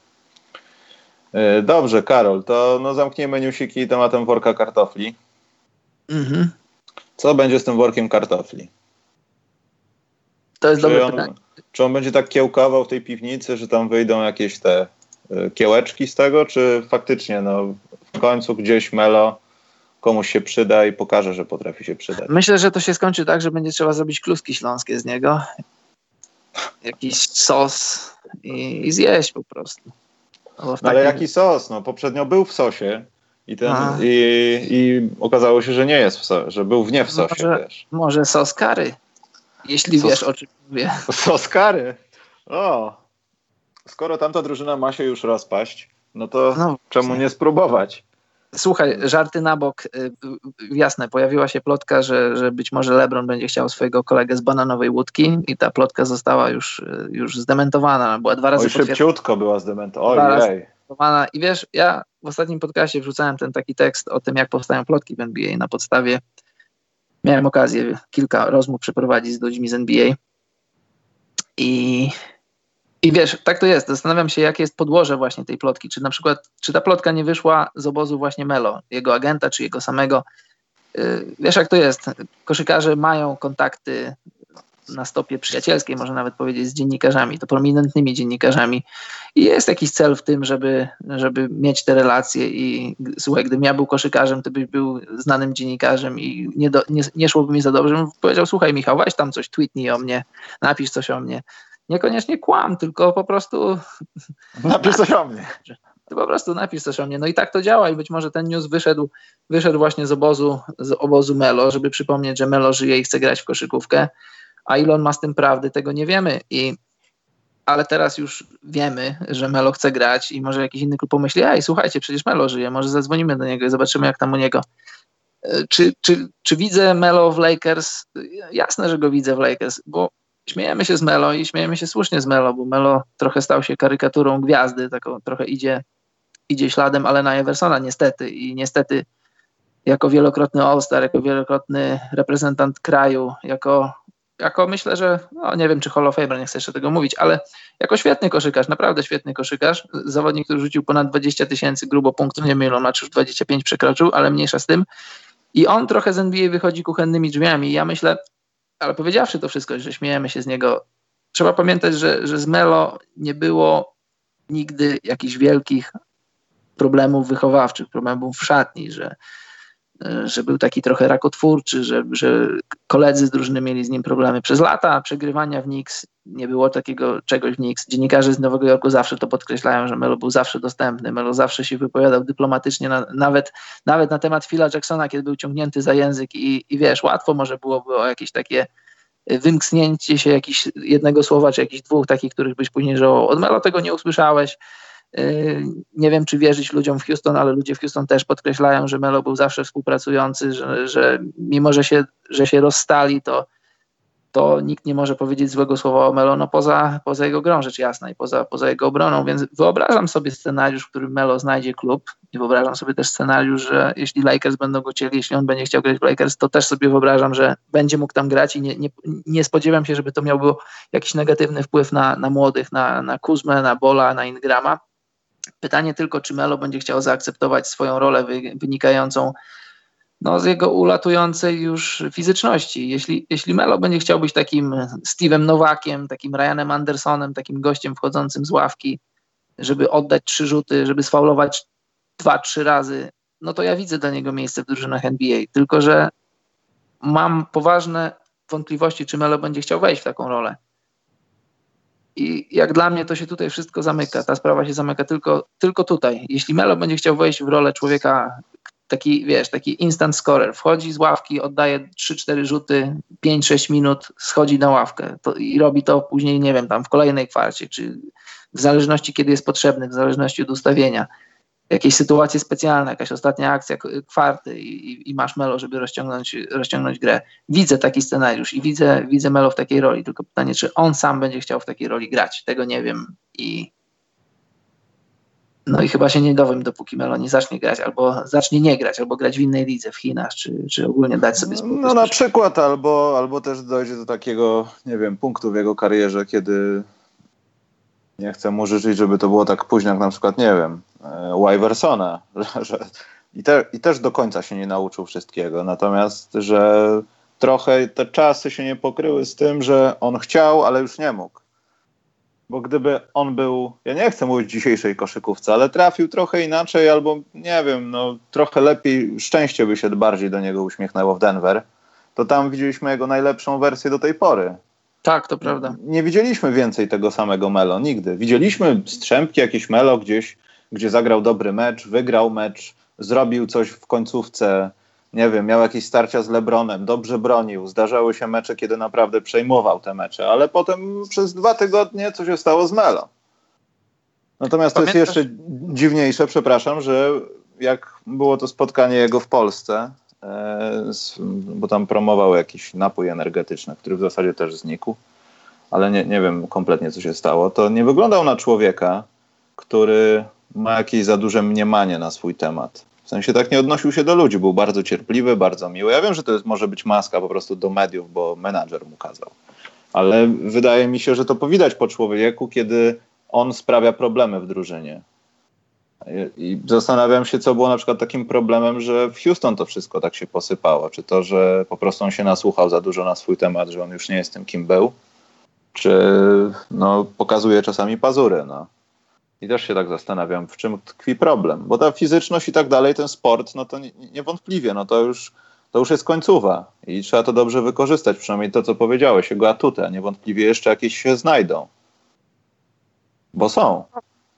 E, dobrze, Karol, to no, zamkniemy newsiki tematem worka kartofli. Mhm. Co będzie z tym workiem kartofli? To jest Czy dobre on, pytanie. czy on będzie tak kiełkował w tej piwnicy, że tam wyjdą jakieś te y, kiełeczki z tego, czy faktycznie no, końcu gdzieś Melo komuś się przyda i pokaże, że potrafi się przydać? Myślę, że to się skończy tak, że będzie trzeba zrobić kluski śląskie z niego. Jakiś sos i, i zjeść po prostu. No No, ale takim- jaki sos? No, poprzednio był w sosie i, ten, i, i okazało się, że nie jest w sosie, że był w nie w sosie, Może- wiesz. Może sos kary. Jeśli Sos- wiesz o czym mówię. Sos kary? O! Skoro tamta drużyna ma się już rozpaść, no to No, czemu nie spróbować? Słuchaj, żarty na bok. y, y, Jasne, pojawiła się plotka, że, że być może LeBron będzie chciał swojego kolegę z bananowej łódki i ta plotka została już, y, już zdementowana. Była dwa razy Oj, szybciutko była zdementowana. Ojej. I wiesz, ja w ostatnim podcastie wrzucałem ten taki tekst o tym, jak powstają plotki w NBA. Na podstawie miałem okazję kilka rozmów przeprowadzić z ludźmi z NBA. I, I wiesz, tak to jest. Zastanawiam się, jakie jest podłoże właśnie tej plotki. Czy na przykład, czy ta plotka nie wyszła z obozu właśnie Melo, jego agenta, czy jego samego. Yy, Wiesz, jak to jest. Koszykarze mają kontakty na stopie przyjacielskiej, można nawet powiedzieć, z dziennikarzami, to prominentnymi dziennikarzami. I jest jakiś cel w tym, żeby, żeby mieć te relacje i słuchaj, gdybym ja był koszykarzem, to byś był znanym dziennikarzem i nie, do, nie, nie szłoby mi za dobrze. Bym powiedział, słuchaj Michał, weź tam coś, tweetnij o mnie, napisz coś o mnie. Niekoniecznie kłam, tylko po prostu Napisz coś o mnie. ty po prostu napisz coś o mnie. No i tak to działa i być może ten news wyszedł, wyszedł właśnie z obozu, z obozu Melo, żeby przypomnieć, że Melo żyje i chce grać w koszykówkę, a ile on ma z tym prawdy, tego nie wiemy. I, ale teraz już wiemy, że Melo chce grać i może jakiś inny klub pomyśli, ej, słuchajcie, przecież Melo żyje, może zadzwonimy do niego i zobaczymy, jak tam u niego. E, Czy, czy, czy widzę Melo w Lakers? Jasne, że go widzę w Lakers, bo śmiejemy się z Melo i śmiejemy się słusznie z Melo, bo Melo trochę stał się karykaturą gwiazdy, taką trochę idzie idzie śladem Alena Eversona niestety. I niestety jako wielokrotny All-Star, jako wielokrotny reprezentant kraju, jako, jako myślę, że no nie wiem czy Hall of Famer, nie chcę jeszcze tego mówić, ale jako świetny koszykarz, naprawdę świetny koszykarz, zawodnik, który rzucił ponad 20 tysięcy grubo punktów, nie on ma już 25 przekroczył, ale mniejsza z tym. I on trochę z NBA wychodzi kuchennymi drzwiami. Ja myślę, ale powiedziawszy to wszystko, że śmiejemy się z niego, trzeba pamiętać, że, że z Melo nie było nigdy jakichś wielkich problemów wychowawczych, problemów w szatni, że, że był taki trochę rakotwórczy, że, że koledzy z drużyny mieli z nim problemy. Przez lata przegrywania w Knicks nie było takiego czegoś w Knicks. Dziennikarze z Nowego Jorku zawsze to podkreślają, że Melo był zawsze dostępny, Melo zawsze się wypowiadał dyplomatycznie, na, nawet, nawet na temat Phila Jacksona, kiedy był ciągnięty za język i, i wiesz, łatwo może byłoby o jakieś takie wymknięcie się jakiś jednego słowa, czy jakichś dwóch takich, których byś później żałował. Od Melo tego nie usłyszałeś. Nie wiem, czy wierzyć ludziom w Houston, ale ludzie w Houston też podkreślają, że Melo był zawsze współpracujący, że, że mimo, że się, że się rozstali, to, to nikt nie może powiedzieć złego słowa o Melo, no poza, poza jego grą, rzecz jasna, i poza, poza jego obroną, więc wyobrażam sobie scenariusz, w którym Melo znajdzie klub i wyobrażam sobie też scenariusz, że jeśli Lakers będą go chcieli, jeśli on będzie chciał grać w Lakers, to też sobie wyobrażam, że będzie mógł tam grać i nie, nie, nie spodziewam się, żeby to miało jakiś negatywny wpływ na, na młodych, na, na Kuzmę, na Bola, na Ingrama. Pytanie tylko, czy Melo będzie chciał zaakceptować swoją rolę wy, wynikającą no, z jego ulatującej już fizyczności. Jeśli, jeśli Melo będzie chciał być takim Steve'em Nowakiem, takim Ryanem Andersonem, takim gościem wchodzącym z ławki, żeby oddać trzy rzuty, żeby sfaulować dwa, trzy razy, no to ja widzę dla niego miejsce w drużynach NBA. Tylko, że mam poważne wątpliwości, czy Melo będzie chciał wejść w taką rolę. I jak dla mnie to się tutaj wszystko zamyka. Ta sprawa się zamyka tylko, tylko tutaj. Jeśli Melo będzie chciał wejść w rolę człowieka, taki, wiesz, taki instant scorer, wchodzi z ławki, oddaje 3-4 rzuty, 5-6 minut, schodzi na ławkę to, i robi to później, nie wiem, tam w kolejnej kwarcie, czy w zależności kiedy jest potrzebny, w zależności od ustawienia. Jakieś sytuacje specjalne, jakaś ostatnia akcja kwarty i, i, masz Melo, żeby rozciągnąć, rozciągnąć grę. Widzę taki scenariusz i widzę, widzę Melo w takiej roli, tylko pytanie, czy on sam będzie chciał w takiej roli grać. Tego nie wiem i No i chyba się nie dowiem, dopóki Melo nie zacznie grać, albo zacznie nie grać, albo grać w innej lidze w Chinach, czy, czy ogólnie dać sobie spokój. No na przykład, albo, albo też dojdzie do takiego, nie wiem, punktu w jego karierze, kiedy nie chcę mu życzyć, żeby to było tak późno, jak na przykład, nie wiem, Wyversona, że, że i, te, i też do końca się nie nauczył wszystkiego, natomiast, że trochę te czasy się nie pokryły z tym, że on chciał, ale już nie mógł. Bo gdyby on był, ja nie chcę mówić dzisiejszej koszykówce, ale trafił trochę inaczej, albo nie wiem, no trochę lepiej, szczęście by się bardziej do niego uśmiechnęło w Denver, to tam widzieliśmy jego najlepszą wersję do tej pory. Tak, to prawda. Nie widzieliśmy więcej tego samego Melo, nigdy. Widzieliśmy strzępki, jakieś Melo gdzieś, gdzie zagrał dobry mecz, wygrał mecz, zrobił coś w końcówce, nie wiem, miał jakieś starcia z Lebronem, dobrze bronił, zdarzały się mecze, kiedy naprawdę przejmował te mecze, ale potem przez dwa tygodnie co się stało z Melo. Natomiast Pamiętasz? to jest jeszcze dziwniejsze, przepraszam, że jak było to spotkanie jego w Polsce, e, bo tam promował jakiś napój energetyczny, który w zasadzie też znikł, ale nie, nie wiem kompletnie co się stało, to nie wyglądał na człowieka, który ma jakieś za duże mniemanie na swój temat. W sensie tak nie odnosił się do ludzi, był bardzo cierpliwy, bardzo miły. Ja wiem, że to jest, może być maska po prostu do mediów, bo menadżer mu kazał. Ale wydaje mi się, że to powidać po człowieku, kiedy on sprawia problemy w drużynie. I zastanawiam się, co było na przykład takim problemem, że w Houston to wszystko tak się posypało. Czy to, że po prostu on się nasłuchał za dużo na swój temat, że on już nie jest tym, kim był, czy no, pokazuje czasami pazury. No. I też się tak zastanawiam, w czym tkwi problem. Bo ta fizyczność i tak dalej, ten sport, no to niewątpliwie, no to już, to już jest końcowa i trzeba to dobrze wykorzystać, przynajmniej to, co powiedziałeś, jego atuty, a niewątpliwie jeszcze jakieś się znajdą. Bo są.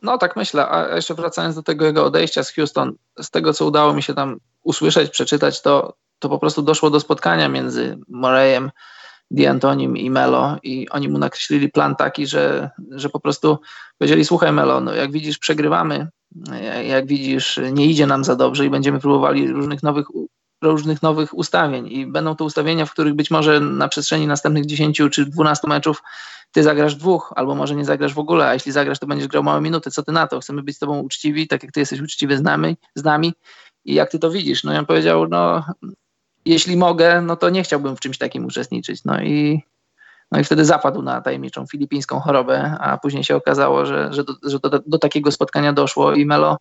No tak myślę, a jeszcze wracając do tego jego odejścia z Houston, z tego, co udało mi się tam usłyszeć, przeczytać, to, to po prostu doszło do spotkania między Murrayem D'Antonim i Melo i oni mu nakreślili plan taki, że, że po prostu powiedzieli, słuchaj Melo, no jak widzisz przegrywamy, jak widzisz nie idzie nam za dobrze i będziemy próbowali różnych nowych różnych nowych ustawień i będą to ustawienia, w których być może na przestrzeni następnych 10 czy 12 meczów ty zagrasz dwóch, albo może nie zagrasz w ogóle, a jeśli zagrasz, to będziesz grał małe minuty. Co ty na to? Chcemy być z tobą uczciwi, tak jak ty jesteś uczciwy z nami, z nami i jak ty to widzisz? No i on powiedział, no jeśli mogę, no to nie chciałbym w czymś takim uczestniczyć. No i, no i wtedy zapadł na tajemniczą filipińską chorobę, a później się okazało, że, że, do, że do, do takiego spotkania doszło i Melo,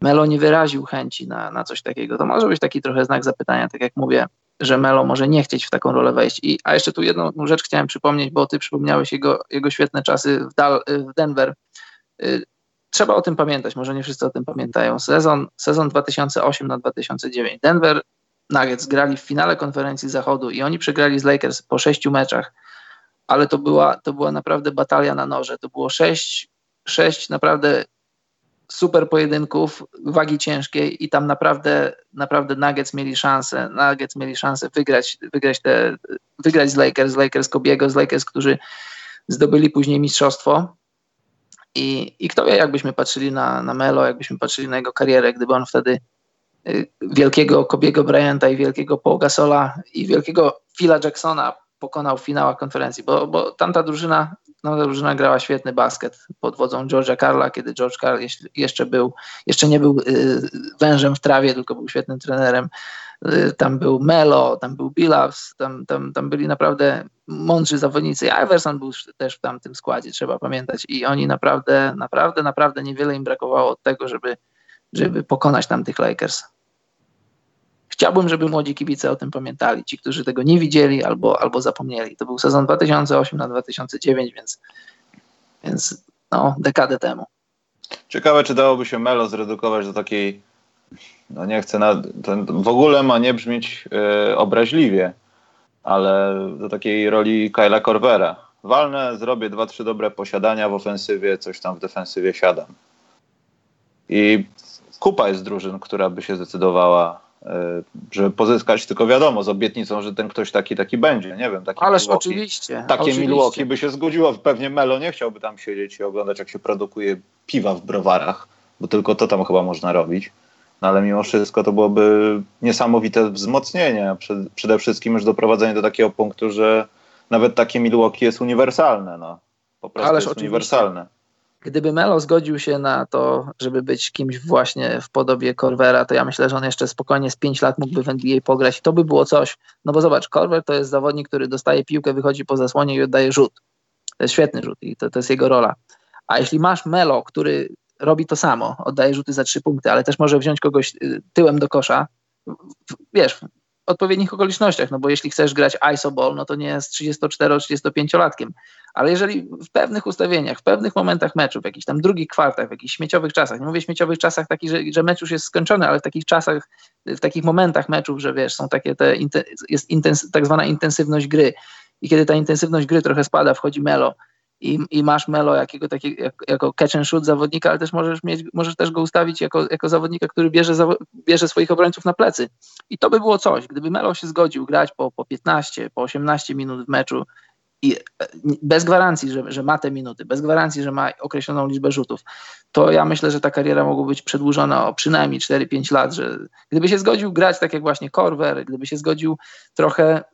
Melo nie wyraził chęci na, na coś takiego. To może być taki trochę znak zapytania, tak jak mówię, że Melo może nie chcieć w taką rolę wejść. I, a jeszcze tu jedną rzecz chciałem przypomnieć, bo ty przypomniałeś jego, jego świetne czasy w, Dal, w Denver. Y, trzeba o tym pamiętać, może nie wszyscy o tym pamiętają. Sezon, sezon 2008 na 2009. Denver Nuggets grali w finale konferencji zachodu i oni przegrali z Lakers po sześciu meczach, ale to była, to była naprawdę batalia na noże. To było sześć, sześć naprawdę super pojedynków wagi ciężkiej i tam naprawdę, naprawdę Nuggets mieli szansę, Nuggets mieli szansę wygrać, wygrać, te, wygrać z Lakers, z Lakers Kobiego, z Lakers, którzy zdobyli później mistrzostwo. I, I kto wie, jakbyśmy patrzyli na, na Melo, jakbyśmy patrzyli na jego karierę, gdyby on wtedy wielkiego Kobiego Bryanta i wielkiego Paul Gasola i wielkiego Phila Jacksona pokonał w finałach konferencji, bo, bo tamta drużyna, tamta drużyna grała świetny basket pod wodzą George'a Carla, kiedy George Carl jeszcze był, jeszcze nie był y, wężem w trawie, tylko był świetnym trenerem. Y, tam był Melo, tam był Billups, tam, tam, tam byli naprawdę mądrzy zawodnicy. Iverson był też w tamtym składzie, trzeba pamiętać. I oni naprawdę, naprawdę, naprawdę niewiele im brakowało od tego, żeby, żeby pokonać tamtych Lakers. Chciałbym, żeby młodzi kibice o tym pamiętali, ci, którzy tego nie widzieli albo, albo zapomnieli. To był sezon 2008 na 2009, więc, więc no, dekadę temu. Ciekawe, czy dałoby się Melo zredukować do takiej, no nie chcę, na, w ogóle ma nie brzmieć e, obraźliwie, ale do takiej roli Kyla Corvera. Walnę, zrobię dwa, trzy dobre posiadania w ofensywie, coś tam w defensywie siadam. I kupa jest drużyn, która by się zdecydowała E, żeby pozyskać, tylko wiadomo, z obietnicą, że ten ktoś taki, taki będzie, nie wiem. Taki Ależ Milwaukee, oczywiście. Takie oczywiście. Milwaukee by się zgodziło, pewnie Melo nie chciałby tam siedzieć i oglądać, jak się produkuje piwa w browarach, bo tylko to tam chyba można robić. No ale mimo wszystko to byłoby niesamowite wzmocnienie, przede wszystkim już doprowadzenie do takiego punktu, że nawet takie Milwaukee jest uniwersalne, no. Po prostu Ależ jest oczywiście. uniwersalne. Gdyby Melo zgodził się na to, żeby być kimś właśnie w podobie Corvera, to ja myślę, że on jeszcze spokojnie z 5 lat mógłby w NBA pograć i to by było coś. No bo zobacz, Corver to jest zawodnik, który dostaje piłkę, wychodzi po zasłonie i oddaje rzut. To jest świetny rzut i to, to jest jego rola. A jeśli masz Melo, który robi to samo, oddaje rzuty za trzy punkty, ale też może wziąć kogoś y, tyłem do kosza, wiesz, odpowiednich okolicznościach, no bo jeśli chcesz grać ISO ball, no to nie jest 34-35-latkiem, ale jeżeli w pewnych ustawieniach, w pewnych momentach meczu, w jakichś tam drugich kwartach, w jakichś śmieciowych czasach, nie mówię śmieciowych czasach takich, że, że mecz już jest skończony, ale w takich czasach, w takich momentach meczów, że wiesz, są takie te, jest intens, tak zwana intensywność gry. I kiedy ta intensywność gry trochę spada, wchodzi Melo, i, i masz Melo jakiego, takiego, jak, jako catch and shoot zawodnika, ale też możesz, mieć, możesz też go ustawić jako, jako zawodnika, który bierze, bierze swoich obrońców na plecy. I to by było coś. Gdyby Melo się zgodził grać po, po 15, po 18 minut w meczu i e, bez gwarancji, że, że ma te minuty, bez gwarancji, że ma określoną liczbę rzutów, to ja myślę, że ta kariera mogła być przedłużona o przynajmniej 4-5 lat, że gdyby się zgodził grać tak jak właśnie Korver, gdyby się zgodził trochę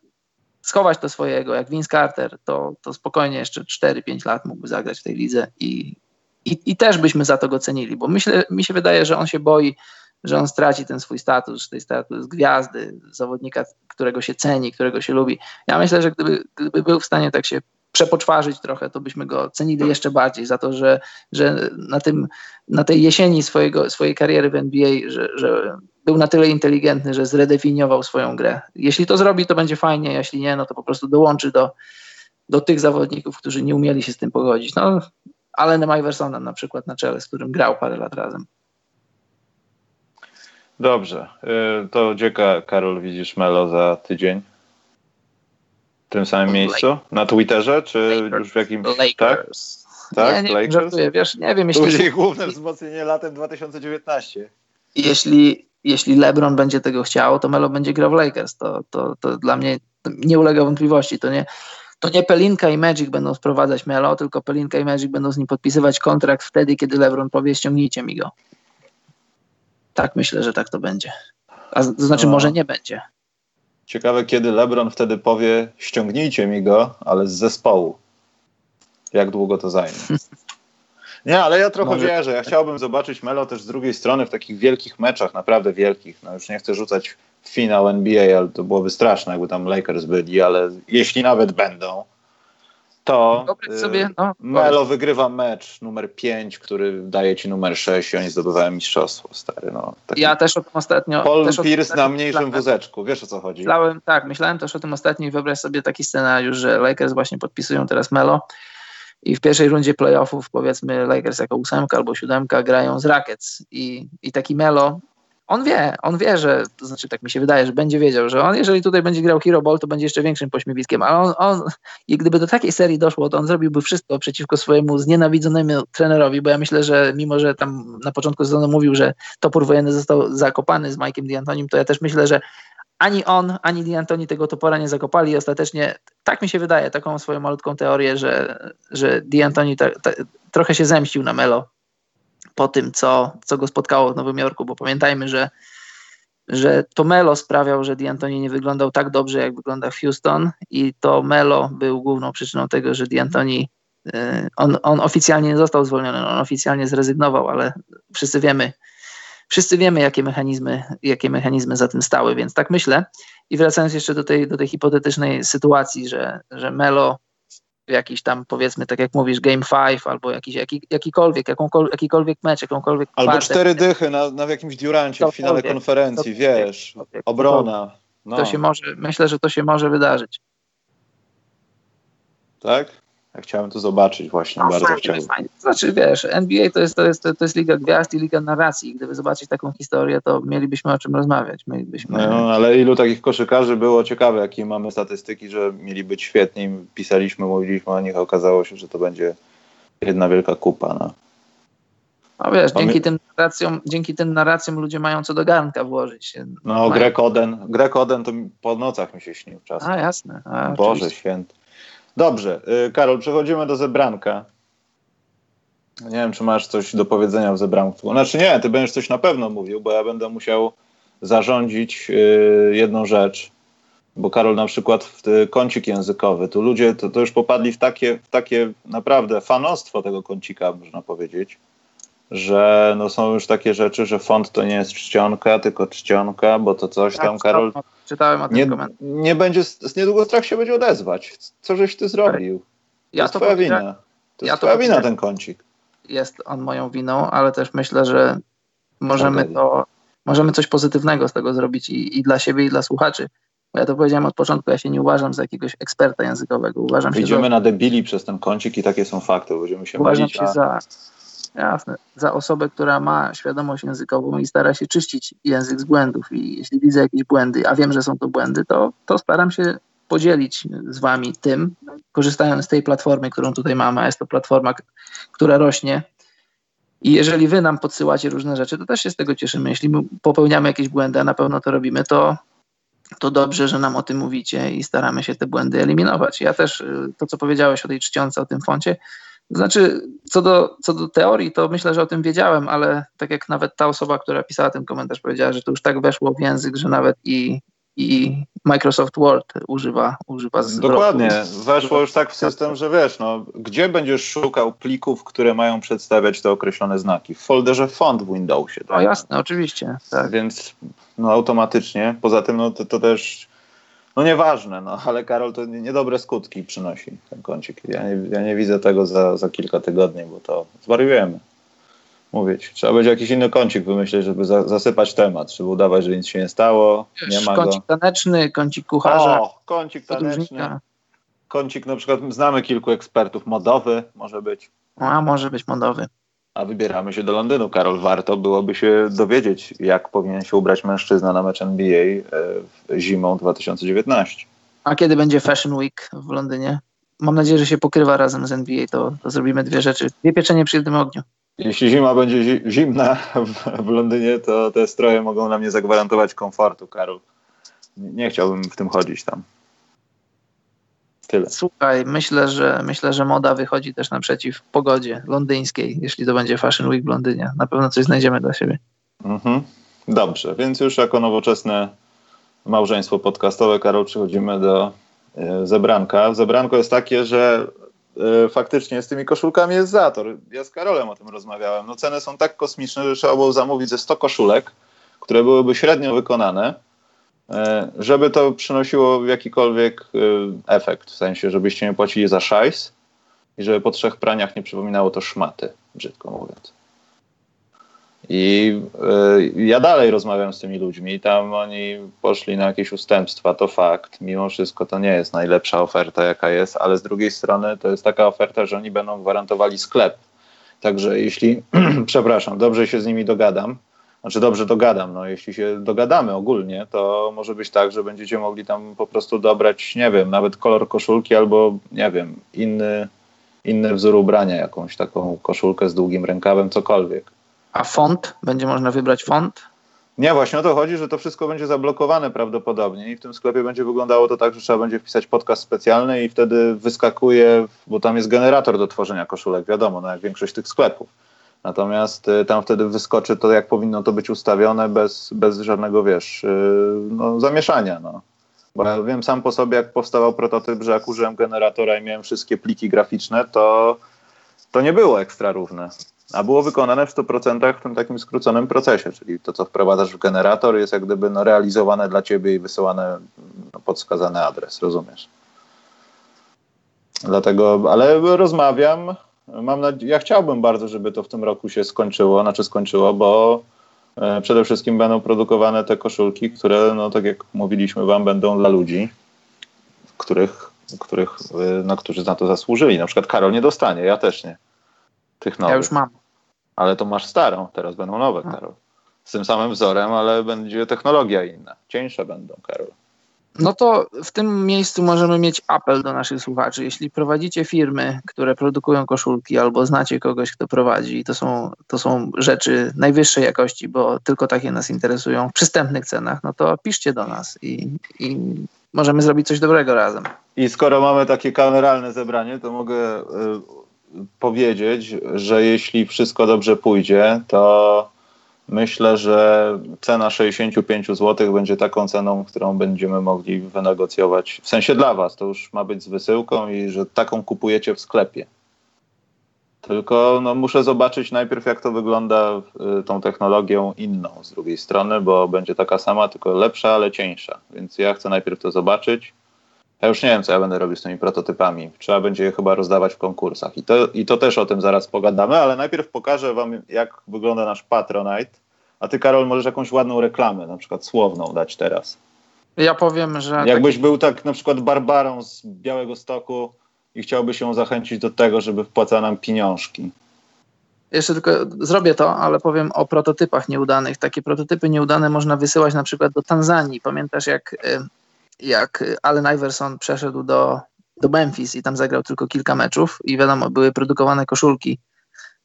schować to swojego, jak Vince Carter, to, to spokojnie jeszcze 4-5 lat mógłby zagrać w tej lidze i, i, i też byśmy za to go cenili, bo myślę, mi się wydaje, że on się boi, że on straci ten swój status, ten status gwiazdy, zawodnika, którego się ceni, którego się lubi. Ja myślę, że gdyby, gdyby był w stanie tak się przepoczwarzyć trochę, to byśmy go cenili jeszcze bardziej za to, że, że na, tym, na tej jesieni swojego, swojej kariery w NBA, że, że był na tyle inteligentny, że zredefiniował swoją grę. Jeśli to zrobi, to będzie fajnie, jeśli nie, no to po prostu dołączy do, do tych zawodników, którzy nie umieli się z tym pogodzić. No, Allenem Iversonem na przykład na czele, z którym grał parę lat razem. Dobrze. Y, to gdzie, Karol, widzisz Melo za tydzień? W tym samym miejscu? Na Twitterze, czy Lakers. już w jakimś... Lakers. Tak? Nie, nie, Lakers? żartuję, wiesz, nie wiem, jeśli... To główne wzmocnienie latem 2019. Jeśli jeśli LeBron będzie tego chciał, to Melo będzie grał w Lakers. To, to, to dla mnie nie ulega wątpliwości. To nie, to nie Pelinka i Magic będą sprowadzać Melo, tylko Pelinka i Magic będą z nim podpisywać kontrakt wtedy, kiedy LeBron powie ściągnijcie mi go. Tak myślę, że tak to będzie. A to znaczy no. może nie będzie. Ciekawe, kiedy LeBron wtedy powie ściągnijcie mi go, ale z zespołu. Jak długo to zajmie? Nie, ale ja trochę Może... wierzę. Ja chciałbym zobaczyć Melo też z drugiej strony w takich wielkich meczach, naprawdę wielkich. No już nie chcę rzucać w finał NBA, ale to byłoby straszne, jakby tam Lakers byli, ale jeśli nawet będą, to y, sobie, no, Melo wygrywa mecz numer 5, który daje ci numer 6 i oni zdobywają mistrzostwo, stary. No, ja też o tym ostatnio... Paul też Pierce na mniejszym myślałem, wózeczku, wiesz o co chodzi? Myślałem, tak, myślałem też o tym ostatnio i wyobraź sobie taki scenariusz, że Lakers właśnie podpisują teraz Melo i w pierwszej rundzie playoffów powiedzmy Lakers jako ósemka albo siódemka grają z Rockets. I, i taki Melo, on wie, on wie, że, to znaczy tak mi się wydaje, że będzie wiedział, że on jeżeli tutaj będzie grał Hero Ball, to będzie jeszcze większym pośmiewiskiem, ale on, on i gdyby do takiej serii doszło, to on zrobiłby wszystko przeciwko swojemu znienawidzonemu trenerowi, bo ja myślę, że mimo, że tam na początku sezonu mówił, że topór wojenny został zakopany z Mike'em D'Antonim, to ja też myślę, że ani on, ani D'Antoni tego topora nie zakopali. I ostatecznie, tak mi się wydaje, taką swoją malutką teorię, że, że D'Antoni ta, ta, trochę się zemścił na Melo po tym, co, co go spotkało w Nowym Jorku, bo pamiętajmy, że, że to Melo sprawiał, że D'Antoni nie wyglądał tak dobrze, jak wygląda w Houston i to Melo był główną przyczyną tego, że D'Antoni y, on, on oficjalnie nie został zwolniony, on oficjalnie zrezygnował, ale wszyscy wiemy, wszyscy wiemy, jakie mechanizmy, jakie mechanizmy za tym stały, więc tak myślę. I wracając jeszcze do tej, do tej hipotetycznej sytuacji, że, że Melo jakiś tam powiedzmy, tak jak mówisz, Game 5 albo jakiś, jaki, jakikolwiek, jakąkolwiek, jakikolwiek mecz, jakąkolwiek Albo cztery dychy na, na jakimś Durancie w finale konferencji, wiesz, obrona. No. To się może, myślę, że to się może wydarzyć. Tak? Ja chciałem to zobaczyć właśnie, no, bardzo fajnie, chciałem. Fajnie. Znaczy, wiesz, NBA to jest, to, jest, to jest liga gwiazd i liga narracji. Gdyby zobaczyć taką historię, to mielibyśmy o czym rozmawiać. Mielibyśmy... No, ale ilu takich koszykarzy było ciekawe, jakie mamy statystyki, że mieli być świetni. Pisaliśmy, mówiliśmy o nich, a okazało się, że to będzie jedna wielka kupa. No. No wiesz, Mamy... dzięki, tym narracjom, dzięki tym narracjom ludzie mają co do garnka włożyć. No, mają... Greg Oden, Greg Oden to po nocach mi się śnił czasem. A, jasne. A, Boże oczywiście. święty. Dobrze, y, Karol, przechodzimy do zebranka. Nie wiem, czy masz coś do powiedzenia w zebranku. Znaczy nie, ty będziesz coś na pewno mówił, bo ja będę musiał zarządzić y, jedną rzecz. bo Karol na przykład w kącik językowy, tu ludzie to, to już popadli w takie, w takie naprawdę fanostwo tego kącika, można powiedzieć, że no są już takie rzeczy, że font to nie jest czcionka, tylko czcionka, bo to coś Tak, tam, Karol, czytałem, czytałem o tym nie, komentarzu. nie będzie, z niedługo strach się będzie odezwać. Co żeś ty zrobił? To Ja jest to twoja wina. To ja jest to twoja wina ten kącik. jest on moją winą, ale też myślę, że możemy to, możemy coś pozytywnego z tego zrobić i, i dla siebie, i dla słuchaczy. Bo ja to powiedziałem od początku, ja się nie uważam za jakiegoś eksperta językowego. Uważam się, za, na debili przez ten kącik i takie są fakty. Będziemy się uważam się a za, jasne, za osobę, która ma świadomość językową i stara się czyścić język z błędów. I jeśli widzę jakieś błędy, a wiem, że są to błędy, to, to staram się podzielić z wami tym, korzystając z tej platformy, którą tutaj mamy, jest to platforma, która rośnie. I jeżeli wy nam podsyłacie różne rzeczy, to też się z tego cieszymy. Jeśli my popełniamy jakieś błędy, a na pewno to robimy, to, to dobrze, że nam o tym mówicie i staramy się te błędy eliminować. Ja też y, to, co powiedziałeś o tej czcionce, o tym foncie, znaczy, co do, co do teorii, to myślę, że o tym wiedziałem, ale tak jak nawet ta osoba, która pisała ten komentarz, powiedziała, że to już tak weszło w język, że nawet i, i Microsoft Word używa, używa z Dokładnie. Weszło już tak w system, że wiesz, no, gdzie będziesz szukał plików, które mają przedstawiać te określone znaki? W folderze font w Windowsie. O jasne, oczywiście. Tak. Więc no, automatycznie. Poza tym no, to, to też no nieważne, no, ale Karol to nie- niedobre skutki przynosi ten kącik. Ja nie, ja nie widzę tego za, za kilka tygodni, bo to zwariujemy. Mówić. Trzeba będzie jakiś inny kącik wymyśleć, żeby za, zasypać temat, żeby udawać, że nic się nie stało, nie ma go. kącik taneczny, kącik kucharza, O, kącik taneczny. Kącik na przykład, znamy kilku ekspertów, modowy może być. A może być modowy. A wybieramy się do Londynu, Karol. Warto byłoby się dowiedzieć, jak powinien się ubrać mężczyzna na mecz NBA e, zimą 2019. A kiedy będzie Fashion Week w Londynie? Mam nadzieję, że się pokrywa razem z NBA, to, to zrobimy dwie rzeczy. Dwie pieczenie przy jednym ogniu. Jeśli zima będzie zi- zimna w, w Londynie, to te stroje mogą nam nie zagwarantować komfortu, Karol. Nie, nie chciałbym w tym chodzić tam. Tyle. Słuchaj, myślę, że myślę, że moda wychodzi też naprzeciw pogodzie londyńskiej, jeśli to będzie Fashion Week w Londynie. Na pewno coś znajdziemy dla siebie. Mhm. Dobrze, więc już jako nowoczesne małżeństwo podcastowe, Karol, przechodzimy do e, zebranka. Zebranko jest takie, że e, faktycznie z tymi koszulkami jest zator. Ja z Karolem o tym rozmawiałem. No ceny są tak kosmiczne, że trzeba było zamówić ze 100 koszulek, które byłyby średnio wykonane, żeby to przynosiło jakikolwiek e, efekt, w sensie, żebyście nie płacili za szajs i żeby po trzech praniach nie przypominało to szmaty, brzydko mówiąc. I y, ja dalej rozmawiam z tymi ludźmi i tam oni poszli na jakieś ustępstwa, to fakt. Mimo wszystko to nie jest najlepsza oferta, jaka jest, ale z drugiej strony to jest taka oferta, że oni będą gwarantowali sklep. Także jeśli, przepraszam, dobrze się z nimi dogadam, znaczy dobrze dogadam, no jeśli się dogadamy ogólnie, to może być tak, że będziecie mogli tam po prostu dobrać, nie wiem, nawet kolor koszulki albo, nie wiem, inny, inny wzór ubrania, jakąś taką koszulkę z długim rękawem, cokolwiek. A font? Będzie można wybrać font? Nie, właśnie o to chodzi, że to wszystko będzie zablokowane prawdopodobnie i w tym sklepie będzie wyglądało to tak, że trzeba będzie wpisać podcast specjalny i wtedy wyskakuje, bo tam jest generator do tworzenia koszulek, wiadomo, no jak większość tych sklepów. Natomiast y, tam wtedy wyskoczy to, jak powinno to być ustawione bez, bez żadnego, wiesz, y, no, zamieszania. No. Bo ja wiem sam po sobie, jak powstawał prototyp, że jak użyłem generatora i miałem wszystkie pliki graficzne, to, to nie było ekstra równe. A było wykonane w 100% w tym takim skróconym procesie, czyli to, co wprowadzasz w generator, jest jak gdyby no, realizowane dla ciebie i wysyłane no, pod wskazany adres, rozumiesz? Dlatego, ale rozmawiam. Mam nadzieję, ja chciałbym bardzo, żeby to w tym roku się skończyło, znaczy skończyło, bo e, przede wszystkim będą produkowane te koszulki, które, no tak jak mówiliśmy wam, będą dla ludzi, których, których, e, no, którzy na to zasłużyli. Na przykład Karol nie dostanie, ja też nie. Tych nowych. Ja już mam. Ale to masz starą, teraz będą nowe, A. Karol. Z tym samym wzorem, ale będzie technologia inna. Cieńsze będą, Karol. No to w tym miejscu możemy mieć apel do naszych słuchaczy. Jeśli prowadzicie firmy, które produkują koszulki, albo znacie kogoś, kto prowadzi, to są, to są rzeczy najwyższej jakości, bo tylko takie nas interesują w przystępnych cenach, no to piszcie do nas i, i możemy zrobić coś dobrego razem. I skoro mamy takie kameralne zebranie, to mogę y, powiedzieć, że jeśli wszystko dobrze pójdzie, to myślę, że cena 65 zł będzie taką ceną, którą będziemy mogli wynegocjować. W sensie dla Was, to już ma być z wysyłką i że taką kupujecie w sklepie. Tylko no, muszę zobaczyć najpierw, jak to wygląda y, tą technologią inną z drugiej strony, bo będzie taka sama, tylko lepsza, ale cieńsza. Więc ja chcę najpierw to zobaczyć. Ja już nie wiem, co ja będę robił z tymi prototypami. Trzeba będzie je chyba rozdawać w konkursach. I to, I to też o tym zaraz pogadamy, ale najpierw pokażę Wam, jak wygląda nasz Patronite. A Ty, Karol, możesz jakąś ładną reklamę, na przykład słowną, dać teraz. Ja powiem, że. Jakbyś taki... był tak na przykład Barbarą z Białego Stoku i chciałbyś ją zachęcić do tego, żeby wpłacała nam pieniążki. Jeszcze tylko zrobię to, ale powiem o prototypach nieudanych. Takie prototypy nieudane można wysyłać na przykład do Tanzanii. Pamiętasz, jak y, jak Allen Iverson przeszedł do, do Memphis i tam zagrał tylko kilka meczów i wiadomo, były produkowane koszulki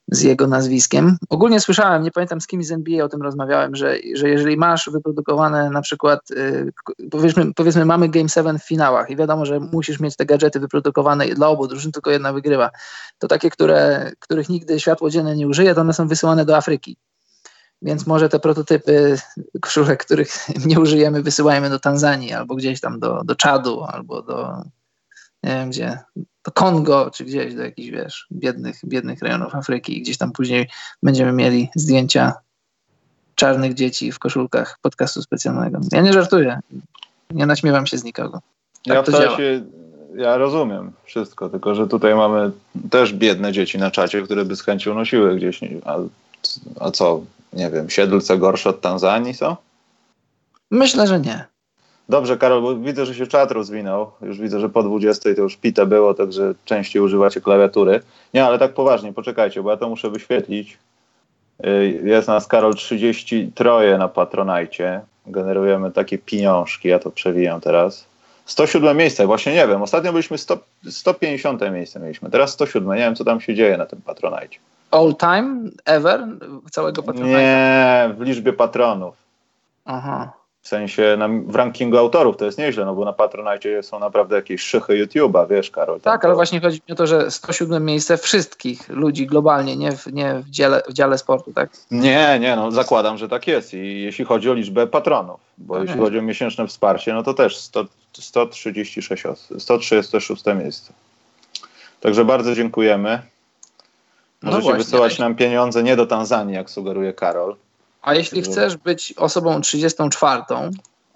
z jego nazwiskiem. Ogólnie słyszałem, nie pamiętam z kim z NBA o tym rozmawiałem, że, że jeżeli masz wyprodukowane na przykład, yy, powiedzmy, powiedzmy mamy Game 7 w finałach i wiadomo, że musisz mieć te gadżety wyprodukowane dla obu drużyn, tylko jedna wygrywa, to takie, które, których nigdy światło dzienne nie użyje, to one są wysyłane do Afryki więc może te prototypy koszulek, których nie użyjemy, wysyłajmy do Tanzanii albo gdzieś tam do, do Czadu albo do nie wiem gdzie, do Kongo czy gdzieś do jakichś, wiesz, biednych, biednych rejonów Afryki i gdzieś tam później będziemy mieli zdjęcia czarnych dzieci w koszulkach podcastu specjalnego. Ja nie żartuję. Nie naśmiewam się z nikogo. Tak ja to Się, ja rozumiem wszystko, tylko że tutaj mamy też biedne dzieci na czacie, które by z chęcią nosiły gdzieś. A, a co? Nie wiem, Siedlce gorsze od Tanzanii są? Myślę, że nie. Dobrze, Karol, bo widzę, że się czat rozwinął. Już widzę, że po 20 to już pite było, także częściej używacie klawiatury. Nie, ale tak poważnie, poczekajcie, bo ja to muszę wyświetlić. Y, jest nas, Karol, 33 na Patronajcie. Generujemy takie pieniążki, ja to przewijam teraz. 107 miejsce, właśnie nie wiem. Ostatnio byliśmy 100, 150 miejsce mieliśmy, teraz 107. Nie wiem, co tam się dzieje na tym Patronajcie all time, ever, całego Patronite'a? Nie, w liczbie patronów. Aha. W sensie na, w rankingu autorów to jest nieźle, no bo na Patronite są naprawdę jakieś szychy YouTube'a, wiesz Karol. Tak, to... ale właśnie chodzi mi o to, że 107 miejsce wszystkich ludzi globalnie, nie w, nie w, dziale, w dziale sportu, tak? Nie, nie, no zakładam, że tak jest i jeśli chodzi o liczbę patronów, bo jeśli chodzi o miesięczne wsparcie, no to też 100, 136 osób, 136 miejsce. Także bardzo dziękujemy. Możecie no wysyłać nam pieniądze nie do Tanzanii, jak sugeruje Karol. A jeśli chcesz być osobą 34,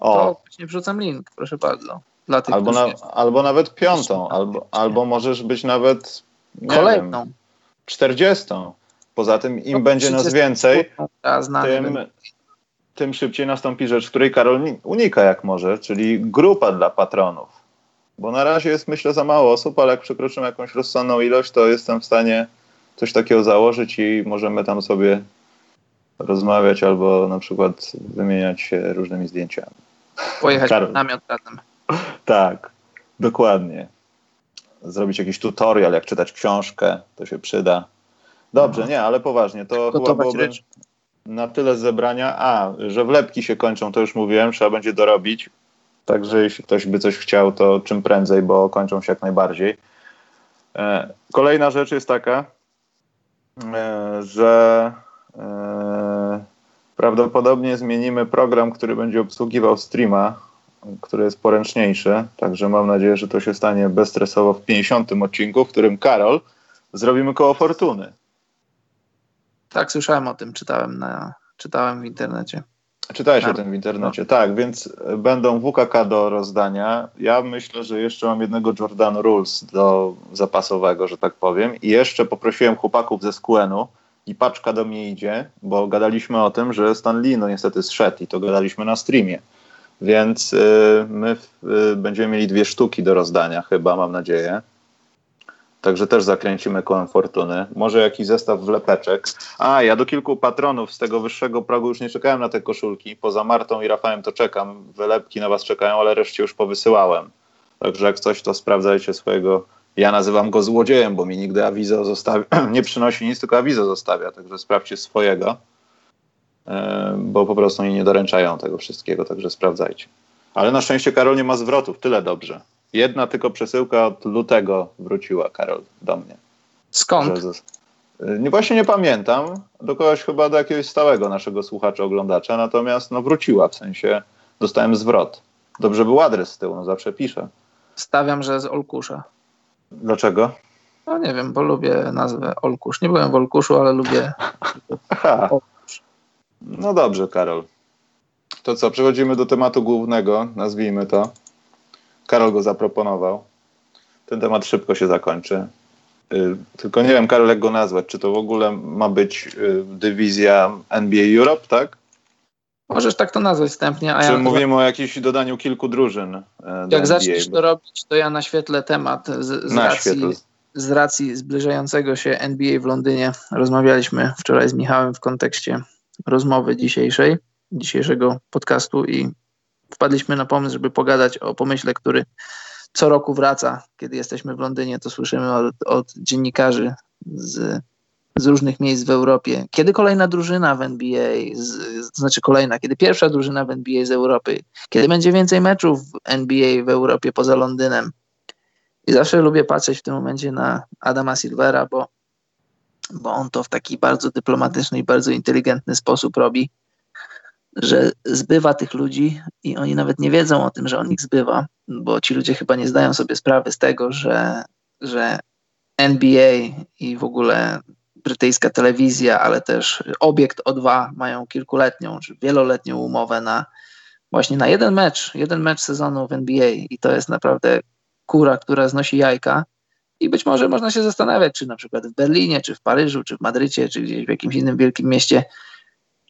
o. to właśnie wrzucam link, proszę bardzo. Dla tych, albo, na, albo nawet piątą, albo, albo możesz być nawet kolejną. Wiem, 40. Poza tym im no, będzie nas więcej, tym, tym szybciej nastąpi rzecz, której Karol unika jak może, czyli grupa dla patronów. Bo na razie jest myślę za mało osób, ale jak przekroczymy jakąś rozsądną ilość, to jestem w stanie coś takiego założyć i możemy tam sobie rozmawiać albo na przykład wymieniać się różnymi zdjęciami. Pojechać Karol. namiot razem. Tak, dokładnie. Zrobić jakiś tutorial, jak czytać książkę, to się przyda. Dobrze, nie, ale poważnie, to chyba byłoby na tyle zebrania. A, że wlepki się kończą, to już mówiłem, trzeba będzie dorobić. Także jeśli ktoś by coś chciał, to czym prędzej, bo kończą się jak najbardziej. E, kolejna rzecz jest taka, że e, prawdopodobnie zmienimy program, który będzie obsługiwał streama, który jest poręczniejszy. Także mam nadzieję, że to się stanie bezstresowo w 50 odcinku, w którym Karol zrobimy koło fortuny. Tak, słyszałem o tym, czytałem, na, czytałem w internecie. Czytałeś o tym w internecie, tak, więc będą WKK do rozdania. Ja myślę, że jeszcze mam jednego Jordan Rules do zapasowego, że tak powiem. I jeszcze poprosiłem chłopaków ze SQN-u i paczka do mnie idzie, bo gadaliśmy o tym, że Stan Lee no niestety zszedł i to gadaliśmy na streamie. Więc y, my y, będziemy mieli dwie sztuki do rozdania chyba, mam nadzieję. Także też zakręcimy kołem fortuny. Może jakiś zestaw wlepeczek. A, ja do kilku patronów z tego wyższego progu już nie czekałem na te koszulki. Poza Martą i Rafałem to czekam. Wylepki na was czekają, ale reszcie już powysyłałem. Także jak coś, to sprawdzajcie swojego. Ja nazywam go złodziejem, bo mi nigdy awizo zostawia, nie przynosi nic, tylko awizo zostawia. Także sprawdźcie swojego, e, bo po prostu oni nie doręczają tego wszystkiego, także sprawdzajcie. Ale na szczęście Karol nie ma zwrotów, tyle dobrze. Jedna tylko przesyłka od lutego wróciła, Karol, do mnie. Skąd? Y, Nie, właśnie nie pamiętam, do kogoś chyba do jakiegoś stałego naszego słuchacza, oglądacza, natomiast no wróciła, w sensie dostałem zwrot. Dobrze był adres z tyłu, no zawsze piszę. Stawiam, że z Olkusza. Dlaczego? No nie wiem, bo lubię nazwę Olkusz. Nie byłem w Olkuszu, ale lubię. Aha. O. No dobrze, Karol. To co, przechodzimy do tematu głównego, nazwijmy to. Karol go zaproponował. Ten temat szybko się zakończy. Y, Tylko nie wiem, Karol, jak go nazwać. Czy to w ogóle ma być y, dywizja NBA Europe, tak? Możesz tak to nazwać wstępnie, a Czy ja mówimy o jakimś dodaniu kilku drużyn? do jak NBA? zaczniesz to robić, to ja naświetlę temat z, z, Na racji, z racji zbliżającego się NBA w Londynie. Rozmawialiśmy wczoraj z Michałem w kontekście rozmowy dzisiejszej, dzisiejszego podcastu i wpadliśmy na pomysł, żeby pogadać o pomyśle, który co roku wraca. Kiedy jesteśmy w Londynie, to słyszymy od, od dziennikarzy z, z różnych miejsc w Europie. Kiedy kolejna drużyna w NBA, z, to znaczy kolejna, kiedy pierwsza drużyna w NBA z Europy, kiedy będzie więcej meczów w NBA w Europie poza Londynem. I zawsze lubię patrzeć w tym momencie na Adama Silvera, bo, bo on to w taki bardzo dyplomatyczny i bardzo inteligentny sposób robi, że zbywa tych ludzi i oni nawet nie wiedzą o tym, że on ich zbywa, bo ci ludzie chyba nie zdają sobie sprawy z tego, że, że NBA i w ogóle brytyjska telewizja, ale też obiekt O2 mają kilkuletnią czy wieloletnią umowę na właśnie na jeden mecz, jeden mecz sezonu w NBA i to jest naprawdę kura, która znosi jajka. I być może można się zastanawiać, czy na przykład w Berlinie, czy w Paryżu, czy w Madrycie, czy gdzieś w jakimś innym wielkim mieście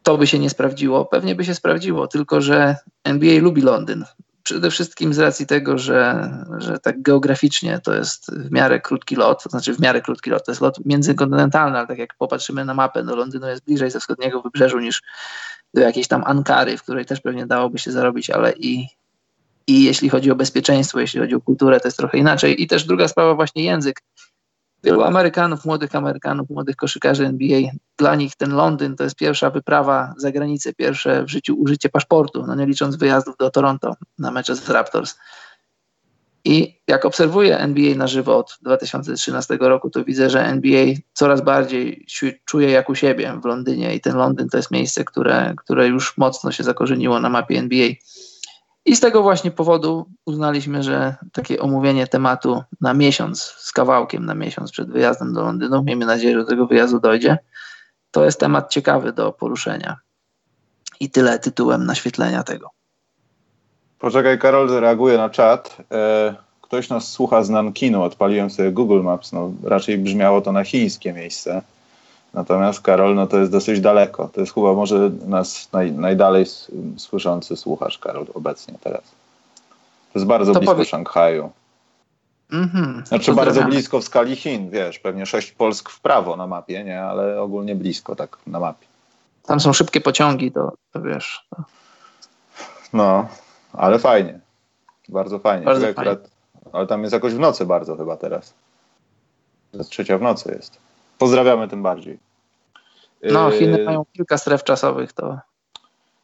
to by się nie sprawdziło. Pewnie by się sprawdziło, tylko że NBA lubi Londyn. Przede wszystkim z racji tego, że, że tak geograficznie to jest w miarę krótki lot, to znaczy w miarę krótki lot, to jest lot międzykontynentalny, ale tak jak popatrzymy na mapę, do Londynu jest bliżej ze wschodniego wybrzeżu niż do jakiejś tam Ankary, w której też pewnie dałoby się zarobić, ale i, i jeśli chodzi o bezpieczeństwo, jeśli chodzi o kulturę, to jest trochę inaczej. I też druga sprawa, właśnie język. Wielu Amerykanów, młodych Amerykanów, młodych koszykarzy NBA, dla nich ten Londyn to jest pierwsza wyprawa za granicę, pierwsze w życiu użycie paszportu, no nie licząc wyjazdów do Toronto na mecze z Raptors. I jak obserwuję NBA na żywo od 2013 roku, to widzę, że NBA coraz bardziej czuje jak u siebie w Londynie i ten Londyn to jest miejsce, które, które już mocno się zakorzeniło na mapie NBA. I z tego właśnie powodu uznaliśmy, że takie omówienie tematu na miesiąc, z kawałkiem na miesiąc przed wyjazdem do Londynu, miejmy nadzieję, że do tego wyjazdu dojdzie, to jest temat ciekawy do poruszenia. I tyle tytułem naświetlenia tego. Poczekaj, Karol reaguje na czat. E, ktoś nas słucha z Nankinu, odpaliłem sobie Google Maps. No, raczej brzmiało to na chińskie miejsce. Natomiast Karol, no to jest dosyć daleko. To jest chyba może nas naj, najdalej słyszący słuchacz, Karol, obecnie teraz. To jest bardzo To blisko powie- Szanghaju. Mhm. Znaczy bardzo blisko w skali Chin, wiesz, pewnie sześć Polsk w prawo na mapie, nie? Ale ogólnie blisko tak na mapie. Tam są szybkie pociągi, to, to wiesz. To No, ale fajnie. Bardzo fajnie. Bardzo Czekaj, akurat, ale tam jest jakoś w nocy bardzo chyba teraz. Trzecia w nocy jest. Pozdrawiamy tym bardziej. No, Yy, Chiny mają kilka stref czasowych, to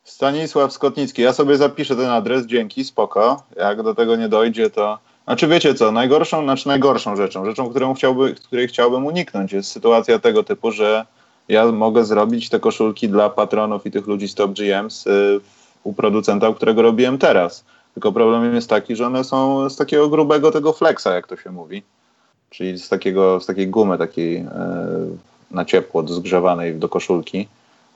Stanisław Skotnicki. Ja sobie zapiszę ten adres, dzięki, spoko. Jak do tego nie dojdzie, to... Znaczy wiecie co, najgorszą, znaczy najgorszą rzeczą, rzeczą, którą chciałby, której chciałbym uniknąć jest sytuacja tego typu, że ja mogę zrobić te koszulki dla patronów i tych ludzi z Top GMs y, u producenta, u którego robiłem teraz. Tylko problem jest taki, że one są z takiego grubego tego flexa, jak to się mówi. Czyli z, takiego, z takiej gumy takiej e, na ciepło, zgrzewanej do koszulki.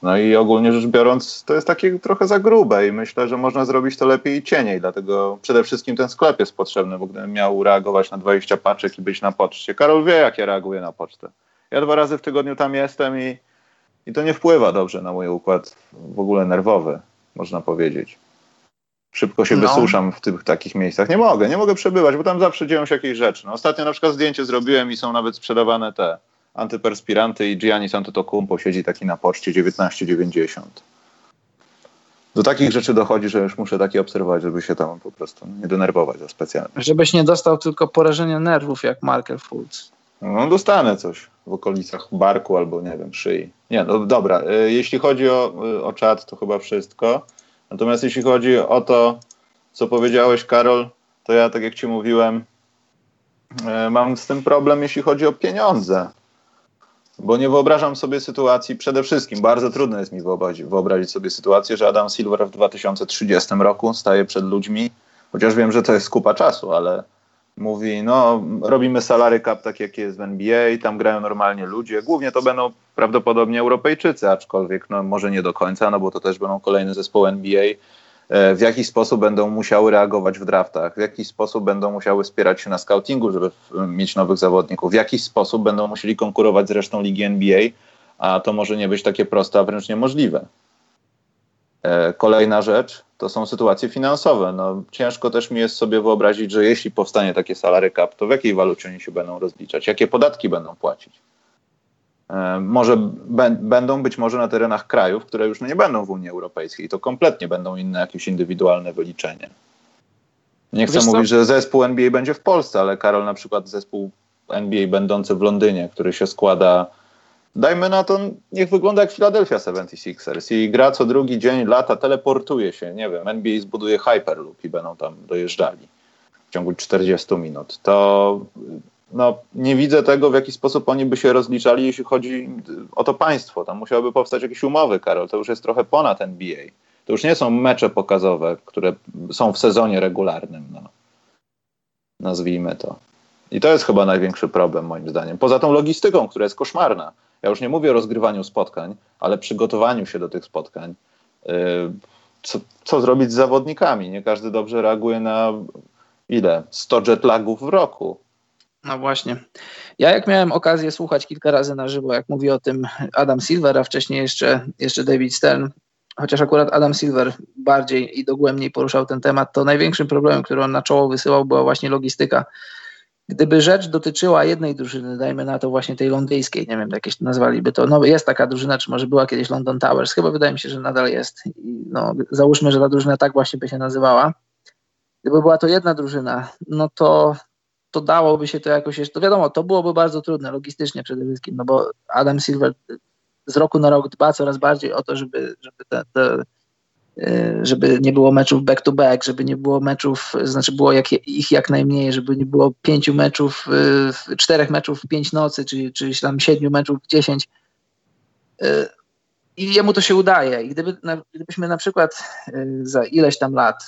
No i ogólnie rzecz biorąc, to jest takie trochę za grube i myślę, że można zrobić to lepiej i cieniej, dlatego przede wszystkim ten sklep jest potrzebny, bo gdybym miał reagować na 20 paczek i być na poczcie. Karol wie, jak ja reaguję na pocztę. Ja dwa razy w tygodniu tam jestem i, i to nie wpływa dobrze na mój układ w ogóle nerwowy, można powiedzieć. Szybko się No. wysuszam w tych takich miejscach. Nie mogę, nie mogę przebywać, bo tam zawsze dzieją się jakieś rzeczy. No, ostatnio na przykład zdjęcie zrobiłem i są nawet sprzedawane te antyperspiranty i Giannis Antetokounmpo siedzi taki na poczcie 19,90. Do takich rzeczy dochodzi, że już muszę takie obserwować, żeby się tam po prostu nie denerwować za specjalnie. żebyś nie dostał tylko porażenia nerwów jak Markel Fultz. No dostanę coś w okolicach barku albo nie wiem, szyi. Nie, no dobra, y, jeśli chodzi o, y, o czat, to chyba wszystko. Natomiast jeśli chodzi o to, co powiedziałeś, Karol, to ja, tak jak ci mówiłem, y, mam z tym problem, jeśli chodzi o pieniądze. Bo nie wyobrażam sobie sytuacji, przede wszystkim bardzo trudno jest mi wyobrazić, sobie sytuację, że Adam Silver w 2030 roku staje przed ludźmi, chociaż wiem, że to jest kupa czasu, ale mówi, no robimy salary cap tak jak jest w NBA, tam grają normalnie ludzie, głównie to będą prawdopodobnie Europejczycy, aczkolwiek no może nie do końca, no bo to też będą kolejne zespoły NBA, w jaki sposób będą musiały reagować w draftach, w jaki sposób będą musiały wspierać się na scoutingu, żeby mieć nowych zawodników, w jaki sposób będą musieli konkurować z resztą ligi NBA, a to może nie być takie proste, a wręcz niemożliwe. E, kolejna rzecz to są sytuacje finansowe. No, ciężko też mi jest sobie wyobrazić, że jeśli powstanie takie salary cap, to w jakiej walucie oni się będą rozliczać, jakie podatki będą płacić. E, może będą być może na terenach krajów, które już nie będą w Unii Europejskiej. To kompletnie będą inne jakieś indywidualne wyliczenie. Nie chcę mówić, że zespół NBA będzie w Polsce, ale Karol, na przykład zespół NBA będący w Londynie, który się składa dajmy na to, niech wygląda jak Philadelphia 76ers i gra co drugi dzień, lata, teleportuje się, nie wiem, NBA zbuduje Hyperloop i będą tam dojeżdżali w ciągu 40 minut. To no, nie widzę tego, w jaki sposób oni by się rozliczali, jeśli chodzi o to państwo. Tam musiałyby powstać jakieś umowy, Karol. To już jest trochę ponad NBA. To już nie są mecze pokazowe, które są w sezonie regularnym. No. Nazwijmy to. I to jest chyba największy problem, moim zdaniem. Poza tą logistyką, która jest koszmarna. Ja już nie mówię o rozgrywaniu spotkań, ale przygotowaniu się do tych spotkań. Y, co, co zrobić z zawodnikami? Nie każdy dobrze reaguje na ile? 100 jetlagów w roku. No właśnie. Ja jak miałem okazję słuchać kilka razy na żywo, jak mówi o tym Adam Silver, a wcześniej jeszcze, jeszcze David Stern, chociaż akurat Adam Silver bardziej i dogłębniej poruszał ten temat, to największym problemem, który on na czoło wysyłał, była właśnie logistyka Gdyby rzecz dotyczyła jednej drużyny, dajmy na to właśnie tej londyńskiej, nie wiem, jakieś nazwaliby to, no jest taka drużyna, czy może była kiedyś London Towers, chyba wydaje mi się, że nadal jest. I no, załóżmy, że ta drużyna tak właśnie by się nazywała. Gdyby była to jedna drużyna, no to, to dałoby się to jakoś jeszcze, to wiadomo, to byłoby bardzo trudne logistycznie przede wszystkim, no bo Adam Silver z roku na rok dba coraz bardziej o to, żeby, żeby te, te E, żeby nie było meczów back-to-back, żeby nie było meczów, znaczy było jak, ich jak najmniej, żeby nie było pięciu meczów, e, czterech meczów w pięć nocy, czy, czy tam siedmiu meczów w dziesięć. E, I jemu to się udaje. I gdyby, gdybyśmy na przykład za ileś tam lat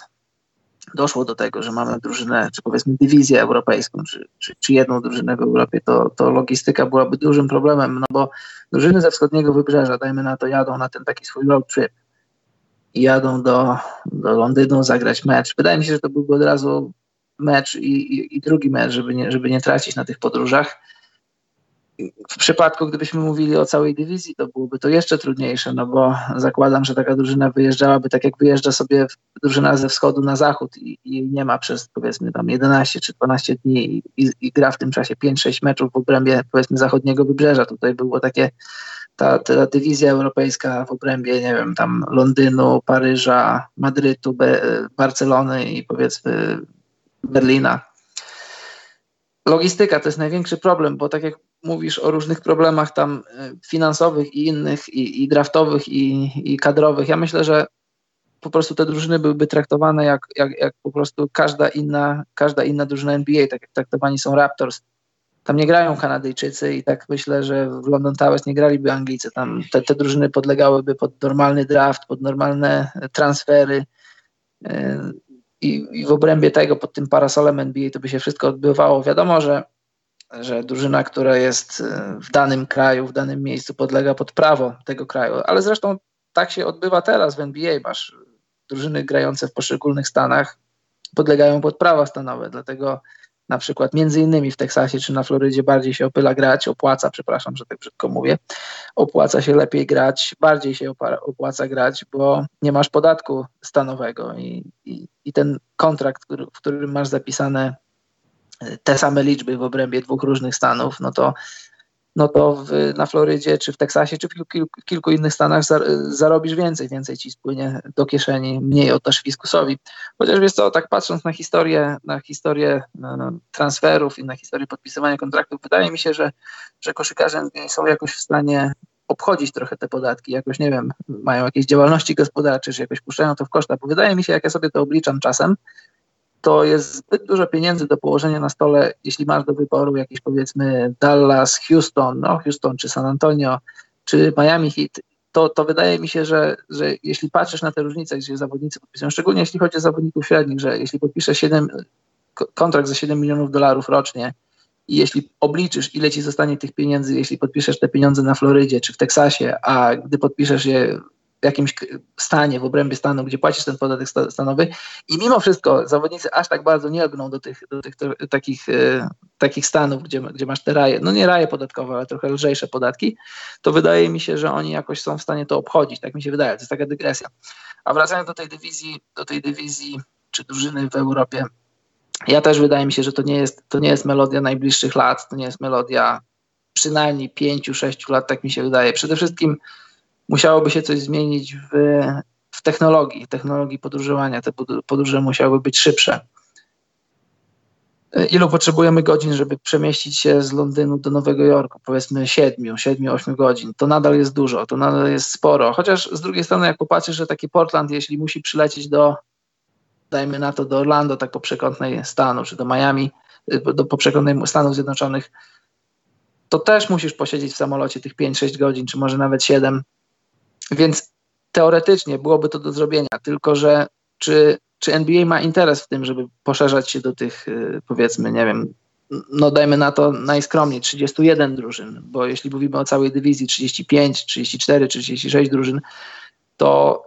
doszło do tego, że mamy drużynę, czy powiedzmy dywizję europejską, czy, czy, czy, jedną drużynę w Europie, to, to logistyka byłaby dużym problemem, no bo drużyny ze wschodniego wybrzeża, dajmy na to, jadą na ten taki swój road trip i jadą do, do Londynu zagrać mecz. Wydaje mi się, że to byłby od razu mecz i, i, i, drugi mecz, żeby nie, żeby nie tracić na tych podróżach. W przypadku, gdybyśmy mówili o całej dywizji, to byłoby to jeszcze trudniejsze, no bo zakładam, że taka drużyna wyjeżdżałaby tak jak wyjeżdża sobie drużyna ze wschodu na zachód i, i nie ma przez powiedzmy tam 11 czy 12 dni i, i gra w tym czasie 5-6 meczów w obrębie powiedzmy zachodniego wybrzeża. Tutaj było takie ta, ta dywizja europejska w obrębie, nie wiem, tam Londynu, Paryża, Madrytu, Be Barcelony i powiedzmy Berlina. Logistyka to jest największy problem, bo tak jak mówisz o różnych problemach tam e, finansowych i innych, i, i draftowych, i, i kadrowych, ja myślę, że po prostu te drużyny byłyby traktowane jak, jak, jak po prostu każda inna, każda inna drużyna NBA, tak jak traktowani są Raptors tam nie grają Kanadyjczycy i tak myślę, że w London Towers nie graliby Anglicy. Tam te, te drużyny podlegałyby pod normalny draft, pod normalne transfery yy, i, i w obrębie tego, pod tym parasolem NBA to by się wszystko odbywało. Wiadomo, że, że drużyna, która jest yy, w danym kraju, w danym miejscu podlega pod prawo tego kraju, ale zresztą tak się odbywa teraz w NBA. Masz drużyny grające w poszczególnych stanach podlegają pod prawa stanowe, dlatego na przykład między innymi w Teksasie czy na Florydzie bardziej się opyla grać, opłaca, przepraszam, że tak brzydko mówię, opłaca się lepiej grać, bardziej się opłaca grać, bo nie masz podatku stanowego i, i, i ten kontrakt, który, w którym masz zapisane te same liczby w obrębie dwóch różnych stanów, no to no to w, na Florydzie, czy w Teksasie, czy w kilku, kilku innych stanach za, zarobisz więcej, więcej ci spłynie do kieszeni, mniej oddasz fiskusowi. Chociaż wiesz co, tak patrząc na historię, na historię transferów i na historię podpisywania kontraktów, wydaje mi się, że, że koszykarze są jakoś w stanie obchodzić trochę te podatki, jakoś nie wiem, mają jakieś działalności gospodarcze, czy jakoś puszczają to w koszta, bo wydaje mi się, jak ja sobie to obliczam czasem, to jest zbyt dużo pieniędzy do położenia na stole, jeśli masz do wyboru jakieś powiedzmy Dallas, Houston, no Houston czy San Antonio, czy Miami Heat, to, to wydaje mi się, że, że jeśli patrzysz na te różnice, gdzie zawodnicy podpisują, szczególnie jeśli chodzi o zawodników średnich, że jeśli podpiszesz 7, kontrakt za 7 milionów dolarów rocznie i jeśli obliczysz, ile ci zostanie tych pieniędzy, jeśli podpiszesz te pieniądze na Florydzie czy w Teksasie, a gdy podpiszesz je jakimś stanie, w obrębie stanu, gdzie płacisz ten podatek stanowy i mimo wszystko zawodnicy aż tak bardzo nie lgną do tych, do tych takich, e, takich stanów, gdzie, gdzie masz te raje, no nie raje podatkowe, ale trochę lżejsze podatki, to wydaje mi się, że oni jakoś są w stanie to obchodzić, tak mi się wydaje, to jest taka dygresja. A wracając do tej dywizji, do tej dywizji czy drużyny w Europie, ja też wydaje mi się, że to nie jest, to nie jest melodia najbliższych lat, to nie jest melodia przynajmniej pięciu, sześciu lat, tak mi się wydaje. Przede wszystkim musiałoby się coś zmienić w, w technologii, technologii podróżowania. Te podróże musiałyby być szybsze. Ilu potrzebujemy godzin, żeby przemieścić się z Londynu do Nowego Jorku? Powiedzmy 7, 7, 8 godzin. To nadal jest dużo, to nadal jest sporo. Chociaż z drugiej strony, jak popatrzysz, że taki Portland, jeśli musi przylecieć do, dajmy na to, do Orlando, tak po przekątnej stanu, czy do Miami, do po przekątnej Stanów Zjednoczonych, to też musisz posiedzieć w samolocie tych 5-6 godzin, czy może nawet 7 więc teoretycznie byłoby to do zrobienia, tylko że czy, czy NBA ma interes w tym, żeby poszerzać się do tych, y, powiedzmy, nie wiem, no dajmy na to najskromniej 31 drużyn, bo jeśli mówimy o całej dywizji 35, 34, 36 drużyn, to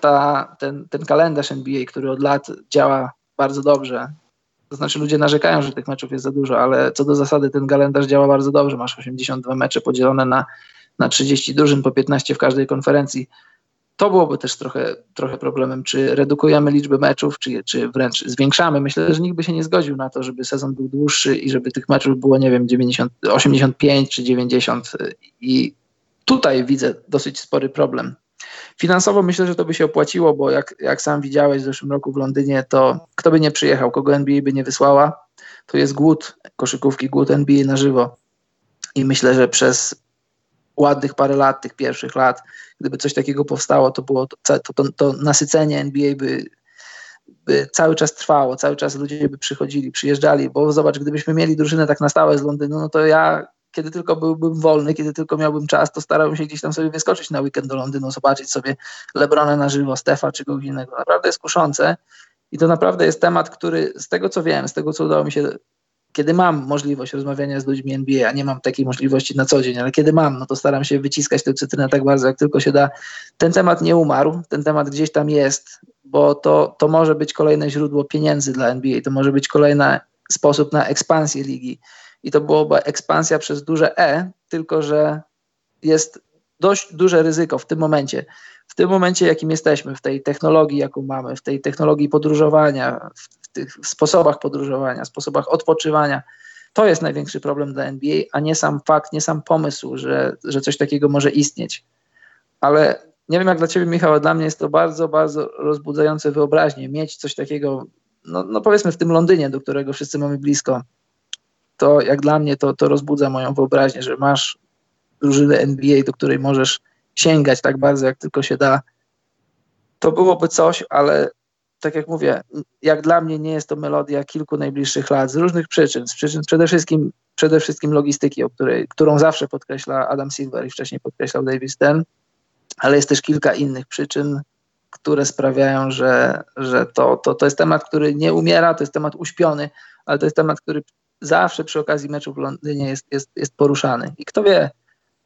ta, ten, ten kalendarz NBA, który od lat działa bardzo dobrze, to znaczy ludzie narzekają, że tych meczów jest za dużo, ale co do zasady ten kalendarz działa bardzo dobrze. Masz 82 mecze podzielone na na 30 drużyn, po 15 w każdej konferencji. To byłoby też trochę, trochę problemem, czy redukujemy liczbę meczów, czy, czy wręcz zwiększamy. Myślę, że nikt by się nie zgodził na to, żeby sezon był dłuższy i żeby tych meczów było, nie wiem, 90, 85 czy 90. I tutaj widzę dosyć spory problem. Finansowo myślę, że to by się opłaciło, bo jak, jak sam widziałeś w zeszłym roku w Londynie, to kto by nie przyjechał, kogo NBA by nie wysłała, to jest głód koszykówki, głód NBA na żywo. I myślę, że przez ładnych parę lat, tych pierwszych lat, gdyby coś takiego powstało, to było to, to, to, nasycenie NBA by, by cały czas trwało, cały czas ludzie by przychodzili, przyjeżdżali, bo zobacz, gdybyśmy mieli drużynę tak na stałe z Londynu, no to ja kiedy tylko byłbym wolny, kiedy tylko miałbym czas, to starałbym się gdzieś tam sobie wyskoczyć na weekend do Londynu, zobaczyć sobie Lebrona na żywo, Stefa czy kogoś innego. Naprawdę jest kuszące i to naprawdę jest temat, który z tego co wiem, z tego co udało mi się kiedy mam możliwość rozmawiania z ludźmi NBA, a nie mam takiej możliwości na co dzień, ale kiedy mam, no to staram się wyciskać tę cytrynę tak bardzo, jak tylko się da. Ten temat nie umarł, ten temat gdzieś tam jest, bo to, to może być kolejne źródło pieniędzy dla NBA, to może być kolejny sposób na ekspansję ligi. I to byłoby ekspansja przez duże E, tylko że jest dość duże ryzyko w tym momencie. W tym momencie, jakim jesteśmy, w tej technologii, jaką mamy, w tej technologii podróżowania, w tych sposobach podróżowania, sposobach odpoczywania. To jest największy problem dla NBA, a nie sam fakt, nie sam pomysł, że, że coś takiego może istnieć. Ale nie wiem jak dla Ciebie, Michał, a dla mnie jest to bardzo, bardzo rozbudzające wyobraźnię. Mieć coś takiego, no, no powiedzmy w tym Londynie, do którego wszyscy mamy blisko, to jak dla mnie to, to rozbudza moją wyobraźnię, że masz drużynę NBA, do której możesz sięgać tak bardzo, jak tylko się da. To byłoby coś, ale tak jak mówię, jak dla mnie nie jest to melodia kilku najbliższych lat z różnych przyczyn. Z przyczyn przede wszystkim, przede wszystkim logistyki, o której, którą zawsze podkreśla Adam Silver i wcześniej podkreślał David Stern, ale jest też kilka innych przyczyn, które sprawiają, że, że to, to, to jest temat, który nie umiera, to jest temat uśpiony, ale to jest temat, który zawsze przy okazji meczu w Londynie jest, jest, jest poruszany. I kto wie,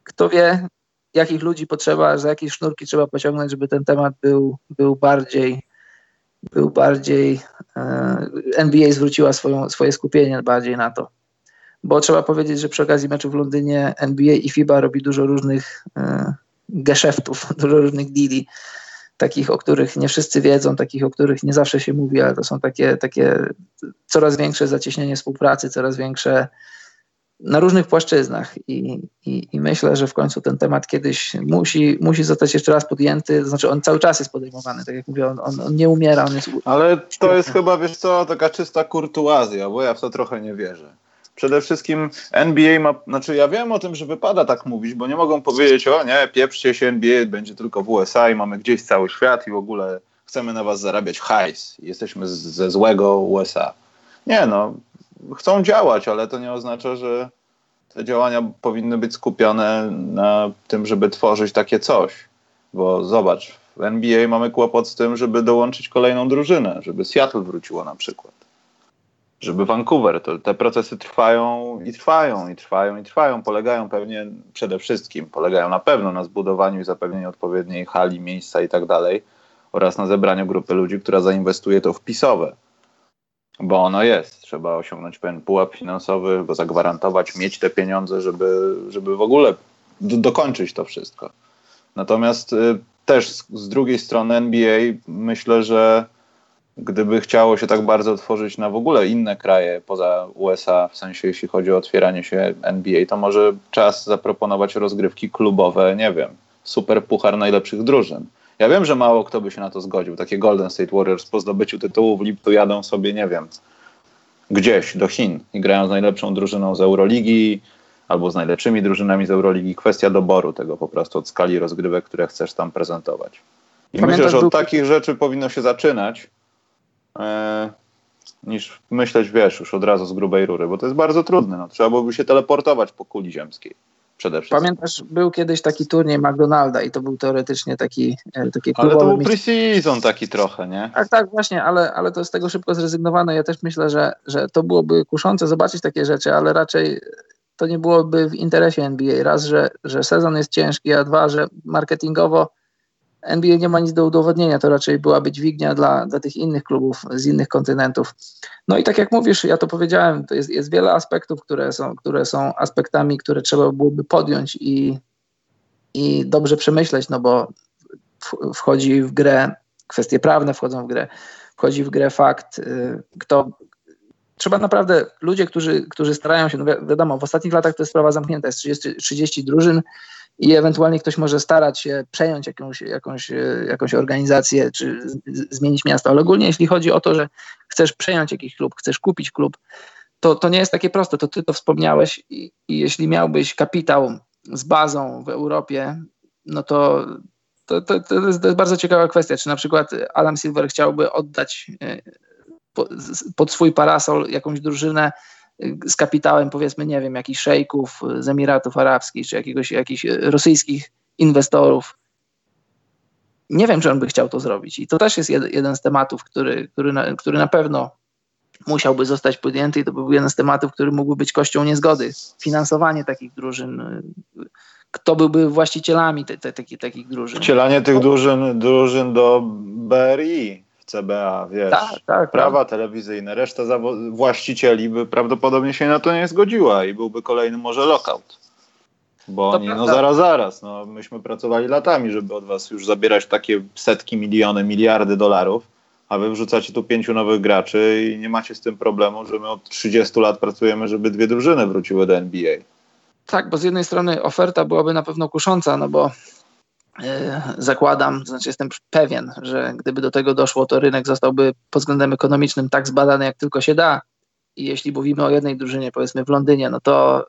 kto wie, jakich ludzi potrzeba, za jakie sznurki trzeba pociągnąć, żeby ten temat był, był bardziej był bardziej, e, NBA zwróciła swoją, swoje skupienie bardziej na to. Bo trzeba powiedzieć, że przy okazji meczu w Londynie NBA i FIBA robi dużo różnych e, geszeftów, dużo różnych deali, takich, o których nie wszyscy wiedzą, takich, o których nie zawsze się mówi, ale to są takie, takie coraz większe zacieśnienie współpracy, coraz większe na różnych płaszczyznach I, i, i, myślę, że w końcu ten temat kiedyś musi, musi zostać jeszcze raz podjęty, to znaczy on cały czas jest podejmowany, tak jak mówię, on, on, on nie umiera, on jest... Ale to jest chyba, wiesz co, taka czysta kurtuazja, bo ja w to trochę nie wierzę. Przede wszystkim NBA ma, znaczy ja wiem o tym, że wypada tak mówić, bo nie mogą powiedzieć, o nie, pieprzcie się, NBA będzie tylko w USA i mamy gdzieś cały świat i w ogóle chcemy na was zarabiać hajs, jesteśmy z, ze złego USA. Nie no, chcą działać, ale to nie oznacza, że te działania powinny być skupione na tym, żeby tworzyć takie coś. Bo zobacz, w NBA mamy kłopot z tym, żeby dołączyć kolejną drużynę, żeby Seattle wróciło na przykład. Żeby Vancouver, to te procesy trwają i trwają, i trwają, i trwają. Polegają pewnie przede wszystkim, polegają na pewno na zbudowaniu i zapewnieniu odpowiedniej hali, miejsca i tak dalej, oraz na zebraniu grupy ludzi, która zainwestuje to w pisowe bo ono jest. Trzeba osiągnąć pewien pułap finansowy, go zagwarantować, mieć te pieniądze, żeby, żeby w ogóle do, dokończyć to wszystko. Natomiast y, też z, z, drugiej strony NBA myślę, że gdyby chciało się tak bardzo otworzyć na w ogóle inne kraje poza USA, w sensie jeśli chodzi o otwieranie się NBA, to może czas zaproponować rozgrywki klubowe, nie wiem, super puchar najlepszych drużyn ja wiem, że mało kto by się na to zgodził. Takie Golden State Warriors po zdobyciu tytułu w lipcu jadą sobie, nie wiem, gdzieś do Chin i grają z najlepszą drużyną z Euroligi albo z najlepszymi drużynami z Euroligi. Kwestia doboru tego po prostu od skali rozgrywek, które chcesz tam prezentować. I Pamiętasz, myślę, że od takich rzeczy powinno się zaczynać, e, niż myśleć, wiesz, już od razu z grubej rury, bo to jest bardzo trudne. No. Trzeba byłoby się teleportować po kuli ziemskiej przede wszystkim. Pamiętasz, był kiedyś taki turniej McDonalda i to był teoretycznie taki, e, taki Ale to był pre-season taki trochę, nie? Tak, tak, właśnie, ale, ale to z tego szybko zrezygnowano. Ja też myślę, że, że to byłoby kuszące zobaczyć takie rzeczy, ale raczej to nie byłoby w interesie NBA. Raz, że, że sezon jest ciężki, a dwa, że marketingowo NBA nie ma nic do udowodnienia, to raczej byłaby dźwignia dla, dla tych innych klubów z innych kontynentów. No i tak jak mówisz, ja to powiedziałem, to jest, jest wiele aspektów, które są, które są aspektami, które trzeba byłoby podjąć i, i dobrze przemyśleć, no bo wchodzi w grę kwestie prawne, wchodzą w grę, wchodzi w grę fakt, y, kto. Trzeba naprawdę, ludzie, którzy, którzy starają się, no wiadomo, w ostatnich latach to jest sprawa zamknięta, jest 30, 30 drużyn, i ewentualnie ktoś może starać się przejąć jakąś, jakąś, e, jakąś organizację czy zmienić miasto, ale ogólnie jeśli chodzi o to, że chcesz przejąć jakiś klub, chcesz kupić klub, to, to nie jest takie proste, to ty to wspomniałeś i, i jeśli miałbyś kapitał z bazą w Europie, no to to, to, to, jest, to jest bardzo ciekawa kwestia, czy na przykład Adam Silver chciałby oddać e, pod swój parasol jakąś drużynę, z kapitałem, powiedzmy, nie wiem, jakichś szejków z Emiratów Arabskich, czy jakiegoś, jakichś rosyjskich inwestorów. Nie wiem, czy on by chciał to zrobić. I to też jest jeden z tematów, który, który, na, który na pewno musiałby zostać podjęty i to był jeden z tematów, który mógłby być kością niezgody. Finansowanie takich drużyn. Kto byłby właścicielami te, te, te, takich drużyn? Wcielanie tych drużyn, drużyn do BRI. CBA, wiesz, tak, tak, prawa tak. telewizyjne, reszta właścicieli by prawdopodobnie się na to nie zgodziła i byłby kolejny może lockout. Bo to oni, no zaraz, zaraz, no myśmy pracowali latami, żeby od was już zabierać takie setki, miliony, miliardy dolarów, a wy wrzucacie tu pięciu nowych graczy i nie macie z tym problemu, że my od 30 lat pracujemy, żeby dwie drużyny wróciły do NBA. Tak, bo z jednej strony oferta byłaby na pewno kusząca, no bo zakładam, to znaczy jestem pewien, że gdyby do tego doszło, to rynek zostałby pod względem ekonomicznym tak zbadany, jak tylko się da. I jeśli mówimy o jednej drużynie, powiedzmy w Londynie, no to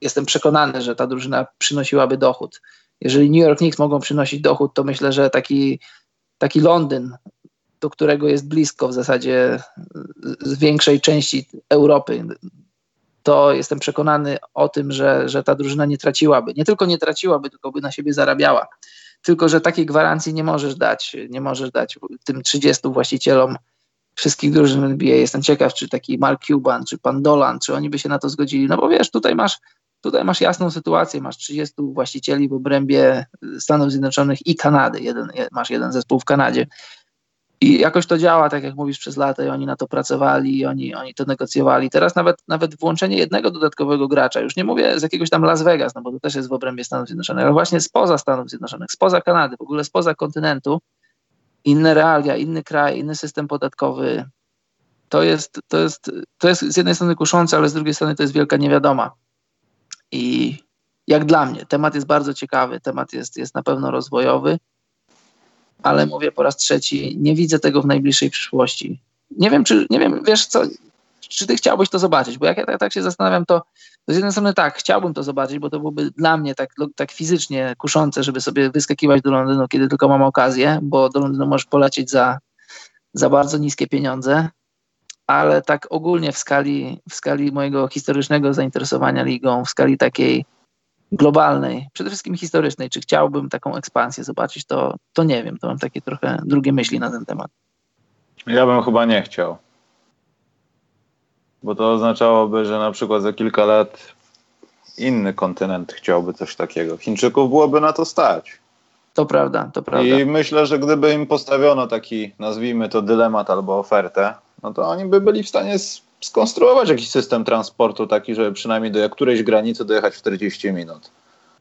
jestem przekonany, że ta drużyna przynosiłaby dochód. Jeżeli New York Knicks mogą przynosić dochód, to myślę, że taki, taki Londyn, do którego jest blisko w zasadzie z większej części Europy, to jestem przekonany o tym, że, że ta drużyna nie traciłaby. Nie tylko nie traciłaby, tylko by na siebie zarabiała. Tylko, że takiej gwarancji nie możesz dać. Nie możesz dać tym 30 właścicielom wszystkich drużyn NBA. Jestem ciekaw, czy taki Mark Cuban, czy pan Dolan, czy oni by się na to zgodzili. No bo wiesz, tutaj masz, tutaj masz jasną sytuację. Masz 30 właścicieli w obrębie Stanów Zjednoczonych i Kanady. Jeden, masz jeden zespół w Kanadzie. I jakoś to działa, tak jak mówisz, przez lata i oni na to pracowali, i oni, oni to negocjowali. Teraz nawet, nawet włączenie jednego dodatkowego gracza, już nie mówię z jakiegoś tam Las Vegas, no bo to też jest w obrębie Stanów Zjednoczonych, ale właśnie spoza Stanów Zjednoczonych, spoza Kanady, w ogóle spoza kontynentu, inne realia, inny kraj, inny system podatkowy, to jest, to jest, to jest z jednej strony kuszące, ale z drugiej strony to jest wielka niewiadoma. I jak dla mnie, temat jest bardzo ciekawy, temat jest, jest na pewno rozwojowy ale mówię po raz trzeci, nie widzę tego w najbliższej przyszłości. Nie wiem, czy, nie wiem, wiesz co, czy ty chciałbyś to zobaczyć? Bo jak ja tak, tak się zastanawiam, to, to z jednej strony tak, chciałbym to zobaczyć, bo to byłoby dla mnie tak, tak fizycznie kuszące, żeby sobie wyskakiwać do Londynu, kiedy tylko mam okazję, bo do Londynu możesz polecieć za, za bardzo niskie pieniądze, ale tak ogólnie w skali, w skali mojego historycznego zainteresowania ligą, w skali takiej globalnej, przede wszystkim historycznej, czy chciałbym taką ekspansję zobaczyć, to, to nie wiem, to mam takie trochę drugie myśli na ten temat. Ja bym chyba nie chciał. Bo to oznaczałoby, że na przykład za kilka lat inny kontynent chciałby coś takiego. Chińczyków byłoby na to stać. To prawda, to prawda. I myślę, że gdyby im postawiono taki, nazwijmy to dylemat albo ofertę, no to oni by byli w stanie skonstruować jakiś system transportu taki, żeby przynajmniej do którejś granicy dojechać w 40 minut.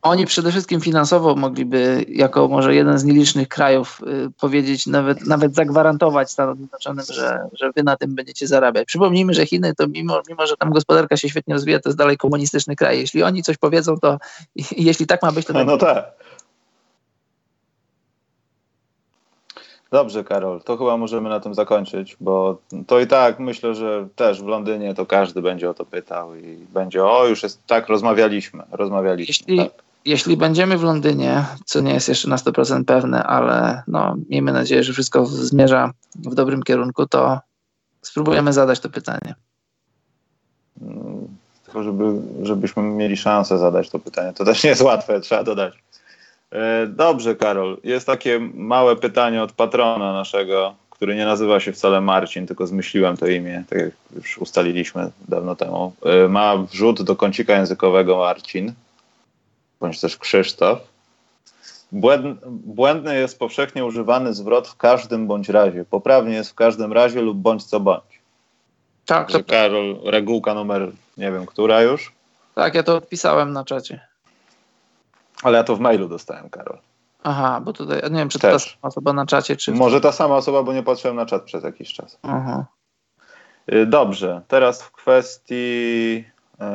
Oni przede wszystkim finansowo mogliby, jako może jeden z nielicznych krajów, y, powiedzieć, nawet, nawet zagwarantować Stanom Zjednoczonym, że, że wy na tym będziecie zarabiać. Przypomnijmy, że Chiny, to mimo, mimo, że tam gospodarka się świetnie rozwija, to jest dalej komunistyczny kraj. Jeśli oni coś powiedzą, to jeśli tak ma być, to. No tak. Dobrze, Karol, to chyba możemy na tym zakończyć, bo to i tak myślę, że też w Londynie to każdy będzie o to pytał i będzie, o już jest, tak, rozmawialiśmy, rozmawialiśmy. Jeśli, tak. jeśli będziemy w Londynie, co nie jest jeszcze na 100% pewne, ale no, miejmy nadzieję, że wszystko zmierza w dobrym kierunku, to spróbujemy zadać to pytanie. Mm, tylko żeby, żebyśmy mieli szansę zadać to pytanie. To też nie jest łatwe, trzeba dodać. E, dobrze, Karol. Jest takie małe pytanie od patrona naszego, który nie nazywa się wcale Marcin, tylko zmyśliłem to imię, tak jak już ustaliliśmy dawno temu. E, ma wrzut do kącika językowego Marcin, bądź też Krzysztof. Błędny jest powszechnie używany zwrot w każdym bądź razie. Poprawnie jest w każdym razie lub bądź co bądź. Tak, to... Karol, regułka numer nie wiem, która już? Tak, ja to odpisałem na czacie. Ale ja to w mailu dostałem, Karol. Aha, bo tutaj, nie wiem, czy to Też. ta sama osoba na czacie, czy... Może ta sama osoba, bo nie patrzyłem na czat przez jakiś czas. Aha. Y, dobrze, teraz w kwestii...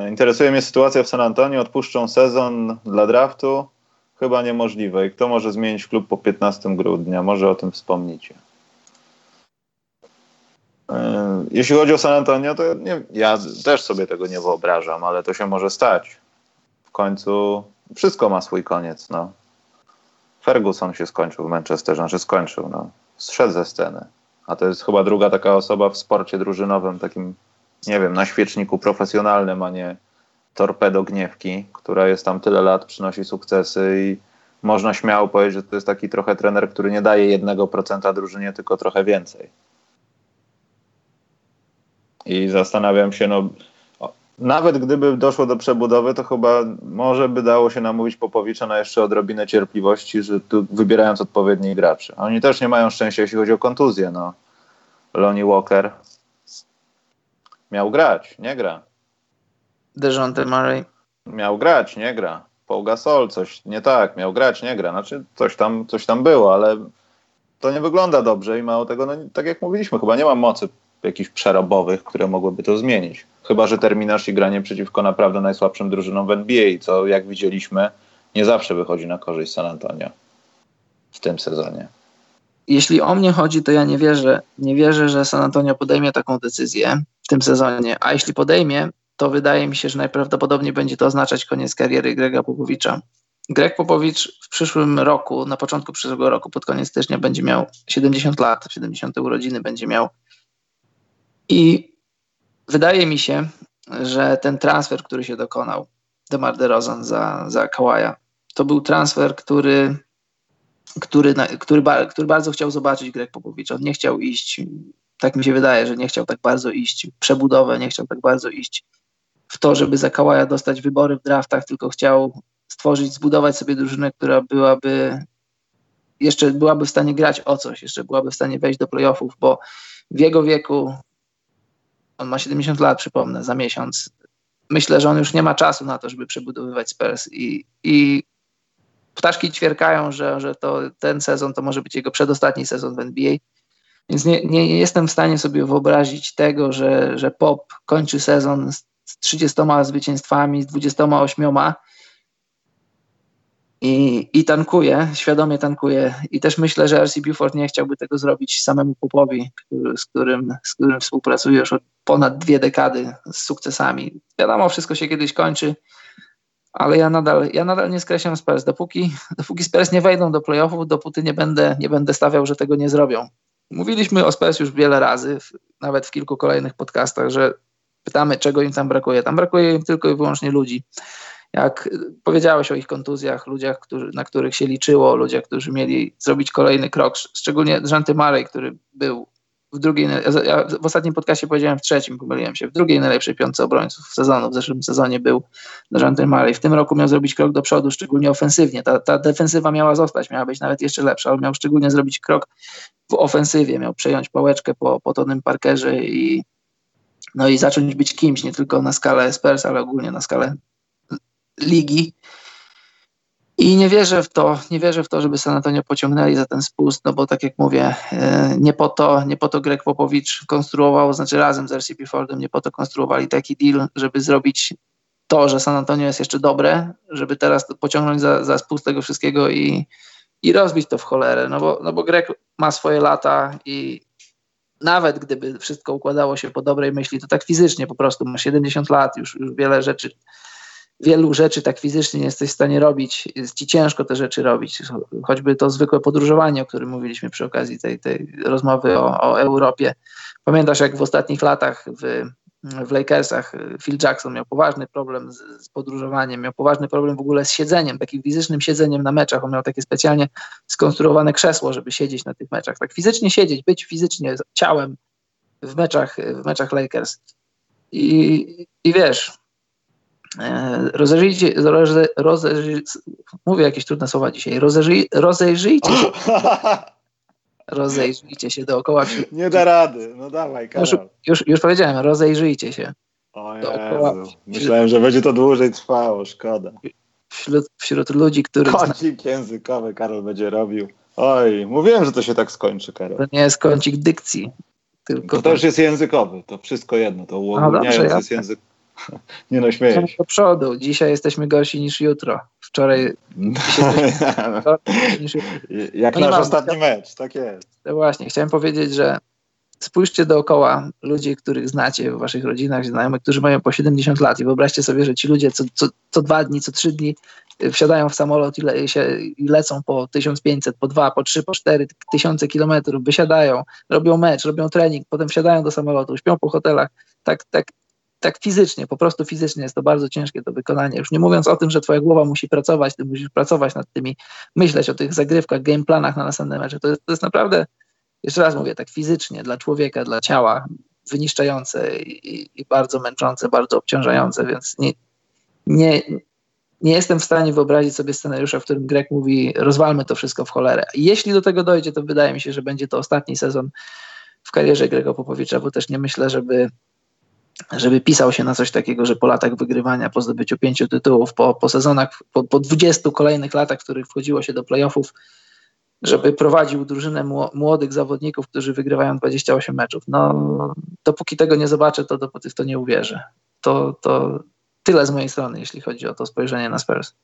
Y, interesuje mnie sytuacja w San Antonio. Odpuszczą sezon dla draftu? Chyba niemożliwe. I kto może zmienić klub po 15 grudnia? Może o tym wspomnicie. Y, jeśli chodzi o San Antonio, to nie, ja też sobie tego nie wyobrażam, ale to się może stać. W końcu wszystko ma swój koniec. No. Ferguson się skończył w Manchesterze, znaczy skończył, no. Zszedł ze sceny. A to jest chyba druga taka osoba w sporcie drużynowym, takim, nie wiem, na świeczniku profesjonalnym, a nie torpedo gniewki, która jest tam tyle lat, przynosi sukcesy i można śmiało powiedzieć, że to jest taki trochę trener, który nie daje jednego procenta drużynie, tylko trochę więcej. I zastanawiam się, no nawet gdyby doszło do przebudowy, to chyba może by dało się namówić Popowicza na jeszcze odrobinę cierpliwości, że tu wybierając odpowiednich graczy. Oni też nie mają szczęścia, jeśli chodzi o kontuzję. No. Lonnie Walker miał grać, nie gra. Dejounte Murray. Miał grać, nie gra. Paul Gasol, coś nie tak, miał grać, nie gra. Znaczy coś tam, coś tam było, ale to nie wygląda dobrze i mało tego, no, tak jak mówiliśmy, chyba nie ma mocy jakichś przerobowych, które mogłyby to zmienić. Chyba, że terminarz i granie przeciwko naprawdę najsłabszym drużynom w NBA, co jak widzieliśmy, nie zawsze wychodzi na korzyść San Antonio w tym sezonie. Jeśli o mnie chodzi, to ja nie wierzę, nie wierzę, że San Antonio podejmie taką decyzję w tym sezonie. A jeśli podejmie, to wydaje mi się, że najprawdopodobniej będzie to oznaczać koniec kariery Grega Popowicza. Greg Popowicz w przyszłym roku, na początku przyszłego roku, pod koniec stycznia, będzie miał 70 lat, 70 urodziny będzie miał. I wydaje mi się, że ten transfer, który się dokonał, DeMar DeRozan za, za Kawaja, to był transfer, który, który, który, który bardzo chciał zobaczyć Greg Popowicz. On nie chciał iść, tak mi się wydaje, że nie chciał tak bardzo iść w przebudowę, nie chciał tak bardzo iść w to, żeby za Kawaja dostać wybory w draftach, tylko chciał stworzyć, zbudować sobie drużynę, która byłaby jeszcze byłaby w stanie grać o coś, jeszcze byłaby w stanie wejść do playoffów, bo w jego wieku on ma 70 lat, przypomnę, za miesiąc. Myślę, że on już nie ma czasu na to, żeby przebudowywać Spurs i, i ptaszki ćwierkają, że, że to, ten sezon to może być jego przedostatni sezon w NBA. Więc nie, nie jestem w stanie sobie wyobrazić tego, że, że Pop kończy sezon z 30 zwycięstwami, z 28 i, i tankuje, świadomie tankuje. I też myślę, że RC Buford nie chciałby tego zrobić samemu Popowi, z, którym, z którym współpracuje już od ponad dwie dekady z sukcesami. Wiadomo, wszystko się kiedyś kończy, ale ja nadal, ja nadal nie skreślam Spurs. Dopóki, dopóki Spurs nie wejdą do playoffów, dopóty nie będę, nie będę stawiał, że tego nie zrobią. Mówiliśmy o Spurs już wiele razy, nawet w kilku kolejnych podcastach, że pytamy, czego im tam brakuje. Tam brakuje im tylko i wyłącznie ludzi jak powiedziałeś o ich kontuzjach, ludziach, którzy, na których się liczyło, ludziach, którzy mieli zrobić kolejny krok, szczególnie Żanty Marej, który był w drugiej, ja w ostatnim podcastie powiedziałem w trzecim, pomyliłem się, w drugiej najlepszej piątce obrońców sezonu, w zeszłym sezonie był Żanty Marej. W tym roku miał zrobić krok do przodu, szczególnie ofensywnie. Ta, ta defensywa miała zostać, miała być nawet jeszcze lepsza, ale miał szczególnie zrobić krok w ofensywie, miał przejąć pałeczkę po, po Tonym Parkerze i no i zacząć być kimś, nie tylko na skalę Spurs, ale ogólnie na skalę ligi. I nie wierzę w to, nie wierzę w to, żeby San Antonio pociągnęli za ten spust, no bo tak jak mówię, e, nie po to, nie po to Greg Popowicz konstruował, znaczy razem z RCP Fordem, nie po to konstruowali taki deal, żeby zrobić to, że San Antonio jest jeszcze dobre, żeby teraz pociągnąć za, za spust tego wszystkiego i, i rozbić to w cholerę, no bo, no bo Greg ma swoje lata i nawet gdyby wszystko układało się po dobrej myśli, to tak fizycznie po prostu, ma 70 lat, już, już wiele rzeczy wielu rzeczy tak fizycznie nie jesteś w stanie robić, jest ci ciężko te rzeczy robić, choćby to zwykłe podróżowanie, o którym mówiliśmy przy okazji tej, tej rozmowy o, o Europie. Pamiętasz, jak w ostatnich latach w, w Lakersach Phil Jackson miał poważny problem z, z, podróżowaniem, miał poważny problem w ogóle z siedzeniem, takim fizycznym siedzeniem na meczach. On miał takie specjalnie skonstruowane krzesło, żeby siedzieć na tych meczach. Tak fizycznie siedzieć, być fizycznie ciałem w meczach, w meczach Lakers. I, i wiesz, E, rozejrzyjcie, rozejrzyj, mówię jakieś trudne słowa dzisiaj, rozejrzyj, rozejrzyjcie się, rozejrzyjcie się dookoła. Nie da rady, no dawaj Karol. Już, już, już powiedziałem, rozejrzyjcie się. O Jezu. Myślałem, że będzie to dłużej trwało, szkoda. Wśród, wśród ludzi, których... Kącik językowy Karol będzie robił. Oj, mówiłem, że to się tak skończy, Karol. To nie jest kącik dykcji. Tylko to też jest językowy, to wszystko jedno, to uogólniając jest język Nie no, śmieję się. do przodu. Dzisiaj jesteśmy gorsi niż jutro. Wczoraj. niż jutro. Jak no nasz ostatni mecz, tak jest. To właśnie, chciałem powiedzieć, że spójrzcie dookoła ludzi, których znacie w waszych rodzinach, znajomych, którzy mają po 70 lat i wyobraźcie sobie, że ci ludzie co, co, co dwa dni, co trzy dni wsiadają w samolot i, le, się, i lecą po 1500, po dwa, po trzy, po cztery tysiące kilometrów, wysiadają, robią mecz, robią trening, potem wsiadają do samolotu, śpią po hotelach. Tak, tak tak fizycznie, po prostu fizycznie jest to bardzo ciężkie do wykonania. Już nie mówiąc o tym, że twoja głowa musi pracować, ty musisz pracować nad tymi, myśleć o tych zagrywkach, gameplanach na następne mecze. To jest, to jest naprawdę, jeszcze raz mówię, tak fizycznie dla człowieka, dla ciała wyniszczające i, i bardzo męczące, bardzo obciążające, więc nie, nie, nie jestem w stanie wyobrazić sobie scenariusza, w którym Grek mówi rozwalmy to wszystko w cholerę. jeśli do tego dojdzie, to wydaje mi się, że będzie to ostatni sezon w karierze Grego Popowicza, bo też nie myślę, żeby żeby pisał się na coś takiego, że po latach wygrywania, po zdobyciu pięciu tytułów, po, po sezonach, po, po 20 kolejnych latach, w których wchodziło się do playoffów, żeby prowadził drużynę młodych zawodników, którzy wygrywają 28 meczów. No, dopóki tego nie zobaczę, to dopóty w to nie uwierzę. To, to tyle z mojej strony, jeśli chodzi o to spojrzenie na Spurs.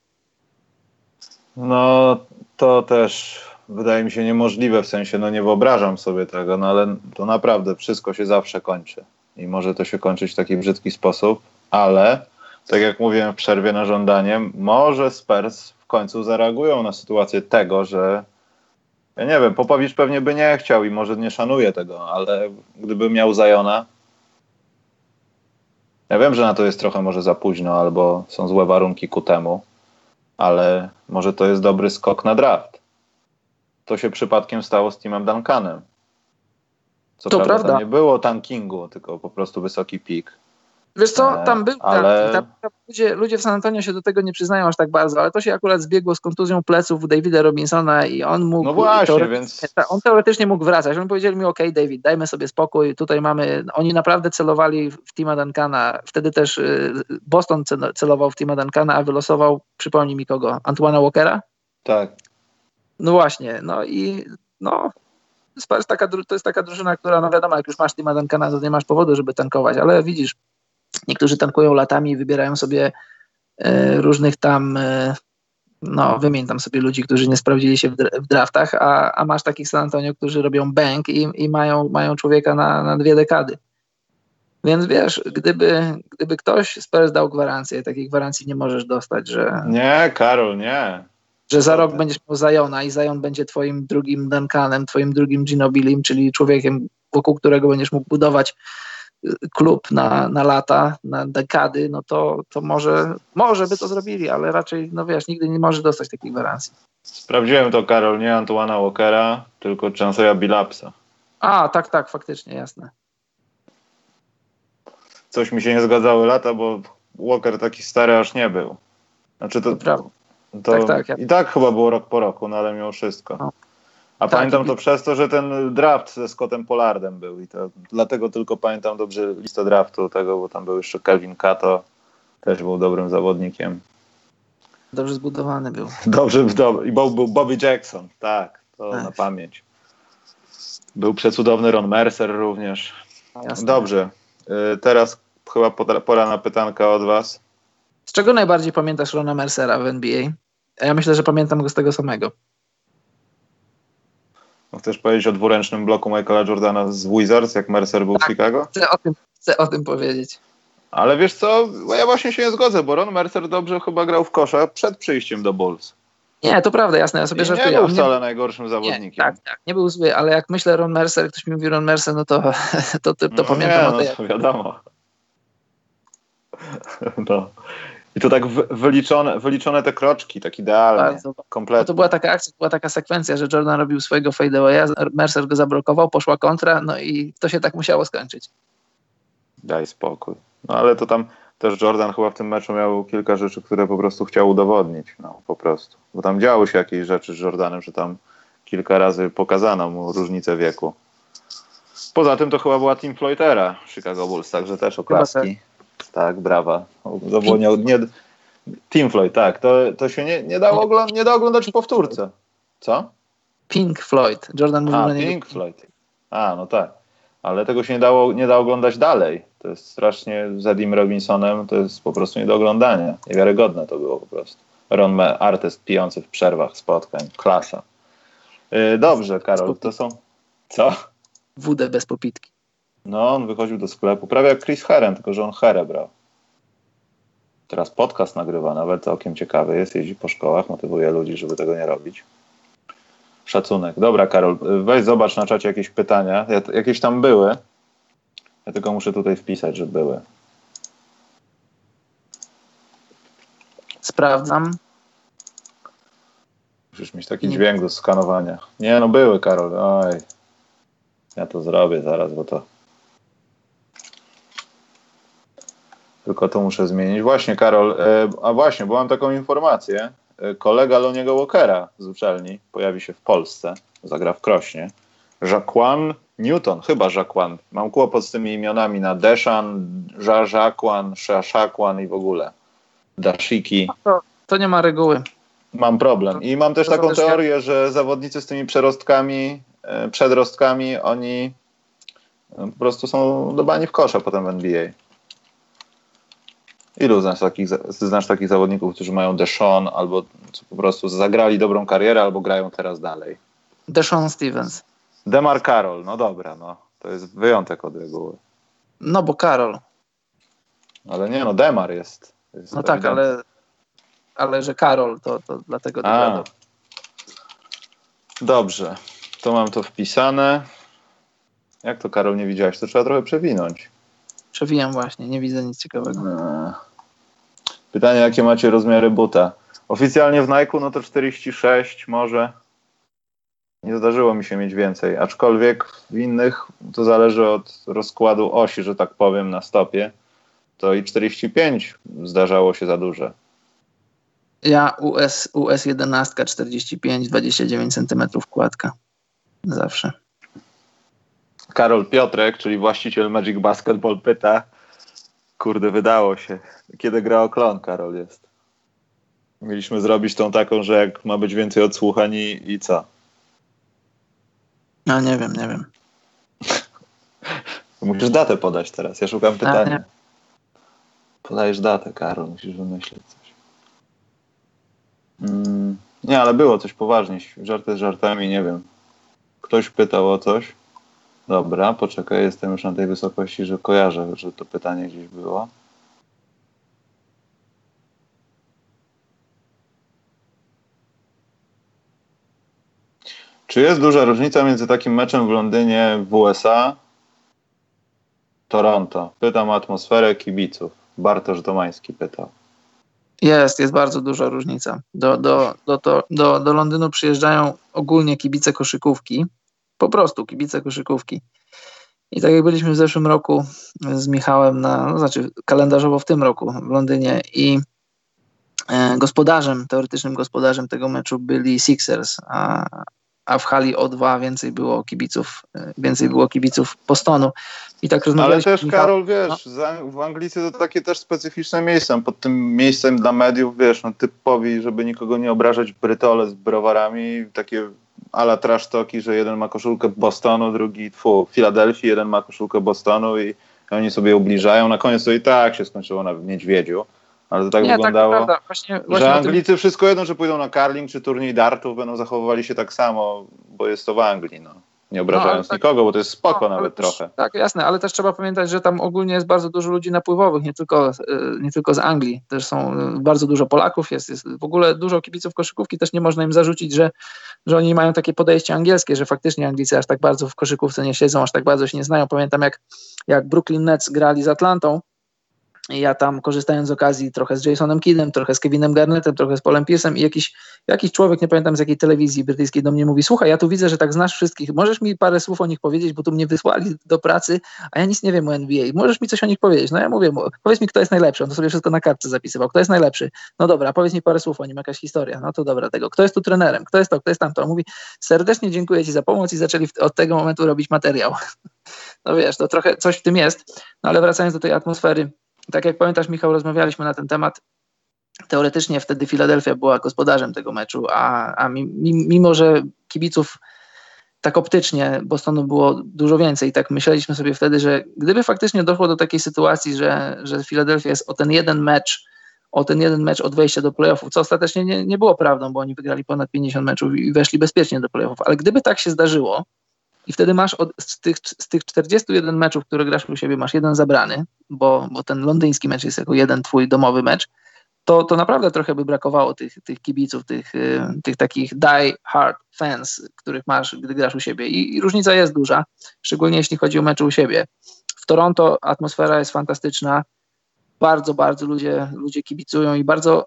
No, to też wydaje mi się niemożliwe, w sensie, no nie wyobrażam sobie tego, no ale to naprawdę wszystko się zawsze kończy i może to się kończyć w taki brzydki sposób, ale tak jak mówiłem w przerwie na żądanie, może Spurs w końcu zareagują na sytuację tego, że ja nie wiem, Popowicz pewnie by nie chciał i może nie szanuje tego, ale gdyby miał Zajona, ja wiem, że na to jest trochę może za późno albo są złe warunki ku temu, ale może to jest dobry skok na draft. To się przypadkiem stało z Timem Duncanem. Co to prawda, prawda. nie było tankingu, tylko po prostu wysoki pik. Wiesz co, e, tam był ale... tam, ludzie, ludzie w San Antonio się do tego nie przyznają aż tak bardzo, ale to się akurat zbiegło z kontuzją pleców Davida Robinsona i on mógł... No właśnie, więc... On teoretycznie mógł wracać. On powiedział mi, ok, David, dajmy sobie spokój, tutaj mamy... Oni naprawdę celowali w Tima Duncana, wtedy też y, Boston celował w Tima Duncana, a wylosował, przypomnij mi kogo, Antoana Walkera? Tak. No właśnie, no i no, Spurs taka, to jest taka drużyna, która, no wiadomo, jak już masz Tima Duncana, to nie masz powodu, żeby tankować, ale widzisz, niektórzy tankują latami i wybierają sobie e, różnych tam e, no wymień tam sobie ludzi, którzy nie sprawdzili się w, w draftach, a, a masz takich San Antonio, którzy robią bank i, i mają, mają człowieka na, na dwie dekady. Więc wiesz, gdyby, gdyby ktoś Spurs dał gwarancję, takiej gwarancji nie możesz dostać, że, Nie, Karol, nie. Że za rok będziesz miał Zajona i Zajon będzie twoim drugim Duncanem, twoim drugim Ginobilim, czyli człowiekiem, wokół którego będziesz mógł budować y, klub na, na lata, na dekady, no to, to może, może by to zrobili, ale raczej, no wiesz, nigdy nie może dostać takiej gwarancji. Sprawdziłem to, Karol, nie Antoana Walkera, tylko Chanceya Billapsa. A, tak, tak, faktycznie, jasne. Coś mi się nie zgadzały lata, bo Walker taki stary aż nie był. Znaczy to, To. To Tak, tak, ja- i tak chyba było rok po roku, no ale mimo wszystko. No. A Tak, pamiętam i- to przez to, że ten draft ze Scottem Pollardem był i to dlatego tylko pamiętam dobrze listę draftu tego, bo tam był jeszcze Kelvin Cato, też był dobrym zawodnikiem. Dobrze zbudowany był. Dobrze, dobrze. I był, Bobby Jackson, tak, to Tak. na pamięć. Był przecudowny Ron Mercer również. Jasne. Dobrze, y, teraz chyba pora- pora na pytanka od was. Z czego najbardziej pamiętasz Rona Mercera w NBA? Ja myślę, że pamiętam go z tego samego. No, Chcesz powiedzieć o dwuręcznym bloku Michaela Jordana z Wizards, jak Mercer był w Tak. Chicago? Chcę o tym, chcę o tym powiedzieć. Ale wiesz co, bo ja właśnie się nie zgodzę, bo Ron Mercer dobrze chyba grał w kosza przed przyjściem do Bulls. Nie, to prawda, jasne, ja I sobie nie żartuję. był On wcale najgorszym nie, zawodnikiem. tak, tak, nie był zły, ale jak myślę Ron Mercer, ktoś mi mówi Ron Mercer, no to, to, to, to No pamiętam nie, no to wiadomo. No. I to tak wy- wyliczone, wyliczone te kroczki, tak idealnie, Bardzo. No kompletnie. to była taka akcja, była taka sekwencja, że Jordan robił swojego fadeawaya, Mercer go zablokował, poszła kontra, no i to się tak musiało skończyć. Daj spokój. No ale to tam też Jordan chyba w tym meczu miał kilka rzeczy, które po prostu chciał udowodnić. No po prostu. Bo tam działy się jakieś rzeczy z Jordanem, że tam kilka razy pokazano mu różnicę wieku. Poza tym to chyba była Team Floydera Chicago Bulls, także też oklaski. Tak, brawa. To było nie, nie, Team Floyd, tak. To, to się nie, nie, dało ogląd- nie dało oglądać w powtórce. Co? Pink Floyd. Jordan mówił A, na niego. Pink Floyd. A, no tak. Ale tego się nie dało, nie da oglądać dalej. To jest strasznie z Edim Robinsonem, to jest po prostu nie do oglądania. Niewiarygodne to było po prostu. Ron Me, artyst pijący w przerwach spotkań. Klasa. Yy, dobrze, Karol, to są... Co? Wódę bez popitki. No, on wychodził do sklepu, prawie jak Chris Herren, tylko że on herę brał. Teraz podcast nagrywa, nawet całkiem ciekawy jest, jeździ po szkołach, motywuje ludzi, żeby tego nie robić. Szacunek. Dobra, Karol, weź zobacz na czacie jakieś pytania. Ja, jakieś tam były. Ja tylko muszę tutaj wpisać, że były. Sprawdzam. Musisz mieć taki dźwięk do skanowania. Nie, no były, Karol. Oj. Ja to zrobię zaraz, bo to. Tylko to muszę zmienić. Właśnie, Karol, e, a właśnie, bo mam taką informację. E, kolega Loniego Walkera z uczelni pojawi się w Polsce, zagra w Krośnie. Jacquan Newton, chyba Jacquan. Mam kłopot z tymi imionami na Deshan, Jacquan, Shashakwan i w ogóle. Dashiki. To nie ma reguły. Mam problem. I mam też To taką teorię, że zawodnicy z tymi przerostkami, e, przedrostkami, oni e, po prostu są dobani w kosza potem w NBA. Ilu znasz takich, znasz takich zawodników, którzy mają Deshaun albo po prostu zagrali dobrą karierę albo grają teraz dalej? Deshaun Stevens. Demar Carroll, no dobra, no. To jest wyjątek od reguły. No bo Karol. Ale nie, no Demar jest. jest No tak, ale, ale że Karol, to, to dlatego A. Dobrze, to mam to wpisane. Jak to, Karol, nie widziałeś? To trzeba trochę przewinąć. Przewijam właśnie, nie widzę nic ciekawego. Eee. Pytanie, jakie macie rozmiary buta? Oficjalnie w Nike no to 46 może. Nie zdarzyło mi się mieć więcej, aczkolwiek w innych to zależy od rozkładu osi, że tak powiem, na stopie. To i 45 zdarzało się za duże. Ja US, US 11 45, 29 cm kładka. Zawsze. Karol Piotrek, czyli właściciel Magic Basketball pyta, kurde, wydało się. Kiedy gra o klon, Karol jest? Mieliśmy zrobić tą taką, że jak ma być więcej odsłuchań i, i co? No nie wiem, nie wiem. Musisz datę podać teraz. Ja szukam pytania. Podajesz datę, Karol. Musisz wymyślić coś. Mm. Nie, ale było coś poważnie. Żarty z żartami, nie wiem. Ktoś pytał o coś. Dobra, poczekaj, jestem już na tej wysokości, że kojarzę, że to pytanie gdzieś było. Czy jest duża różnica między takim meczem w Londynie w USA Toronto? Pytam o atmosferę kibiców. Bartosz Domański pytał. Jest, jest bardzo duża różnica. Do, do, do, do, do, do Londynu przyjeżdżają ogólnie kibice koszykówki, po prostu kibice koszykówki. I tak jak byliśmy w zeszłym roku z Michałem, na, no znaczy kalendarzowo w tym roku w Londynie i e, gospodarzem, teoretycznym gospodarzem tego meczu byli Sixers, a, a w hali O2 więcej było kibiców, e, więcej było kibiców Postonu. I tak Ale też, Karol, wiesz, no. w Anglicy to takie też specyficzne miejsca. Pod tym miejscem dla mediów, wiesz, no, typowi, żeby nikogo nie obrażać, brytole z browarami, takie ala trash talki, że jeden ma koszulkę Bostonu, drugi, tfu, Filadelfii, jeden ma koszulkę Bostonu i oni sobie ubliżają. Na koniec to i tak się skończyło na Niedźwiedziu. Ale to tak nie, tak wyglądało, tak właśnie, właśnie że Anglicy tym... wszystko jedno, że pójdą na karling czy turniej dartów, będą zachowywali się tak samo, bo jest to w Anglii. No. Nie obrażając no, tak, nikogo, bo to jest spoko no, nawet też, trochę. Tak, jasne, ale też trzeba pamiętać, że tam ogólnie jest bardzo dużo ludzi napływowych, nie tylko, e, nie tylko z Anglii. Też są e, bardzo dużo Polaków, jest, jest w ogóle dużo kibiców koszykówki, też nie można im zarzucić, że, że oni mają takie podejście angielskie, że faktycznie Anglicy aż tak bardzo w koszykówce nie siedzą, aż tak bardzo się nie znają. Pamiętam jak, jak Brooklyn Nets grali z Atlantą, ja tam korzystając z okazji trochę z Jasonem Kiddem, trochę z Kevinem Garnettem, trochę z Polem Pierce'em i jakiś, jakiś człowiek, nie pamiętam z jakiej telewizji brytyjskiej do mnie mówi, słuchaj, ja tu widzę, że tak znasz wszystkich, możesz mi parę słów o nich powiedzieć, bo tu mnie wysłali do pracy, a ja nic nie wiem o NBA, możesz mi coś o nich powiedzieć? No ja mówię, powiedz mi, kto jest najlepszy, on to sobie wszystko na kartce zapisywał, kto jest najlepszy? No dobra, powiedz mi parę słów o nim, jakaś historia, no to dobra tego, kto jest tu trenerem, kto jest to, kto jest tamto? On mówi, serdecznie dziękuję Ci za pomoc i zaczęli od tego momentu robić materiał. No wiesz, to trochę coś w tym jest, no ale wracając do tej atmosfery, tak jak pamiętasz, Michał, rozmawialiśmy na ten temat. Teoretycznie wtedy Filadelfia była gospodarzem tego meczu, a, a mimo, że kibiców tak optycznie Bostonu było dużo więcej. Tak myśleliśmy sobie wtedy, że gdyby faktycznie doszło do takiej sytuacji, że, że Filadelfia jest o ten jeden mecz, o ten jeden mecz od wejścia do playoffów, co ostatecznie nie, nie było prawdą, bo oni wygrali ponad 50 meczów i weszli bezpiecznie do playoffów. Ale gdyby tak się zdarzyło, i wtedy masz od, z, tych, z tych 41 meczów, które grasz u siebie, masz jeden zabrany, bo, bo ten londyński mecz jest jako jeden twój domowy mecz, to, to naprawdę trochę by brakowało tych, tych kibiców, tych, y, tych takich die hard fans, których masz, gdy grasz u siebie. I, I, różnica jest duża, szczególnie jeśli chodzi o mecze u siebie. W Toronto atmosfera jest fantastyczna. Bardzo, bardzo ludzie, ludzie kibicują i bardzo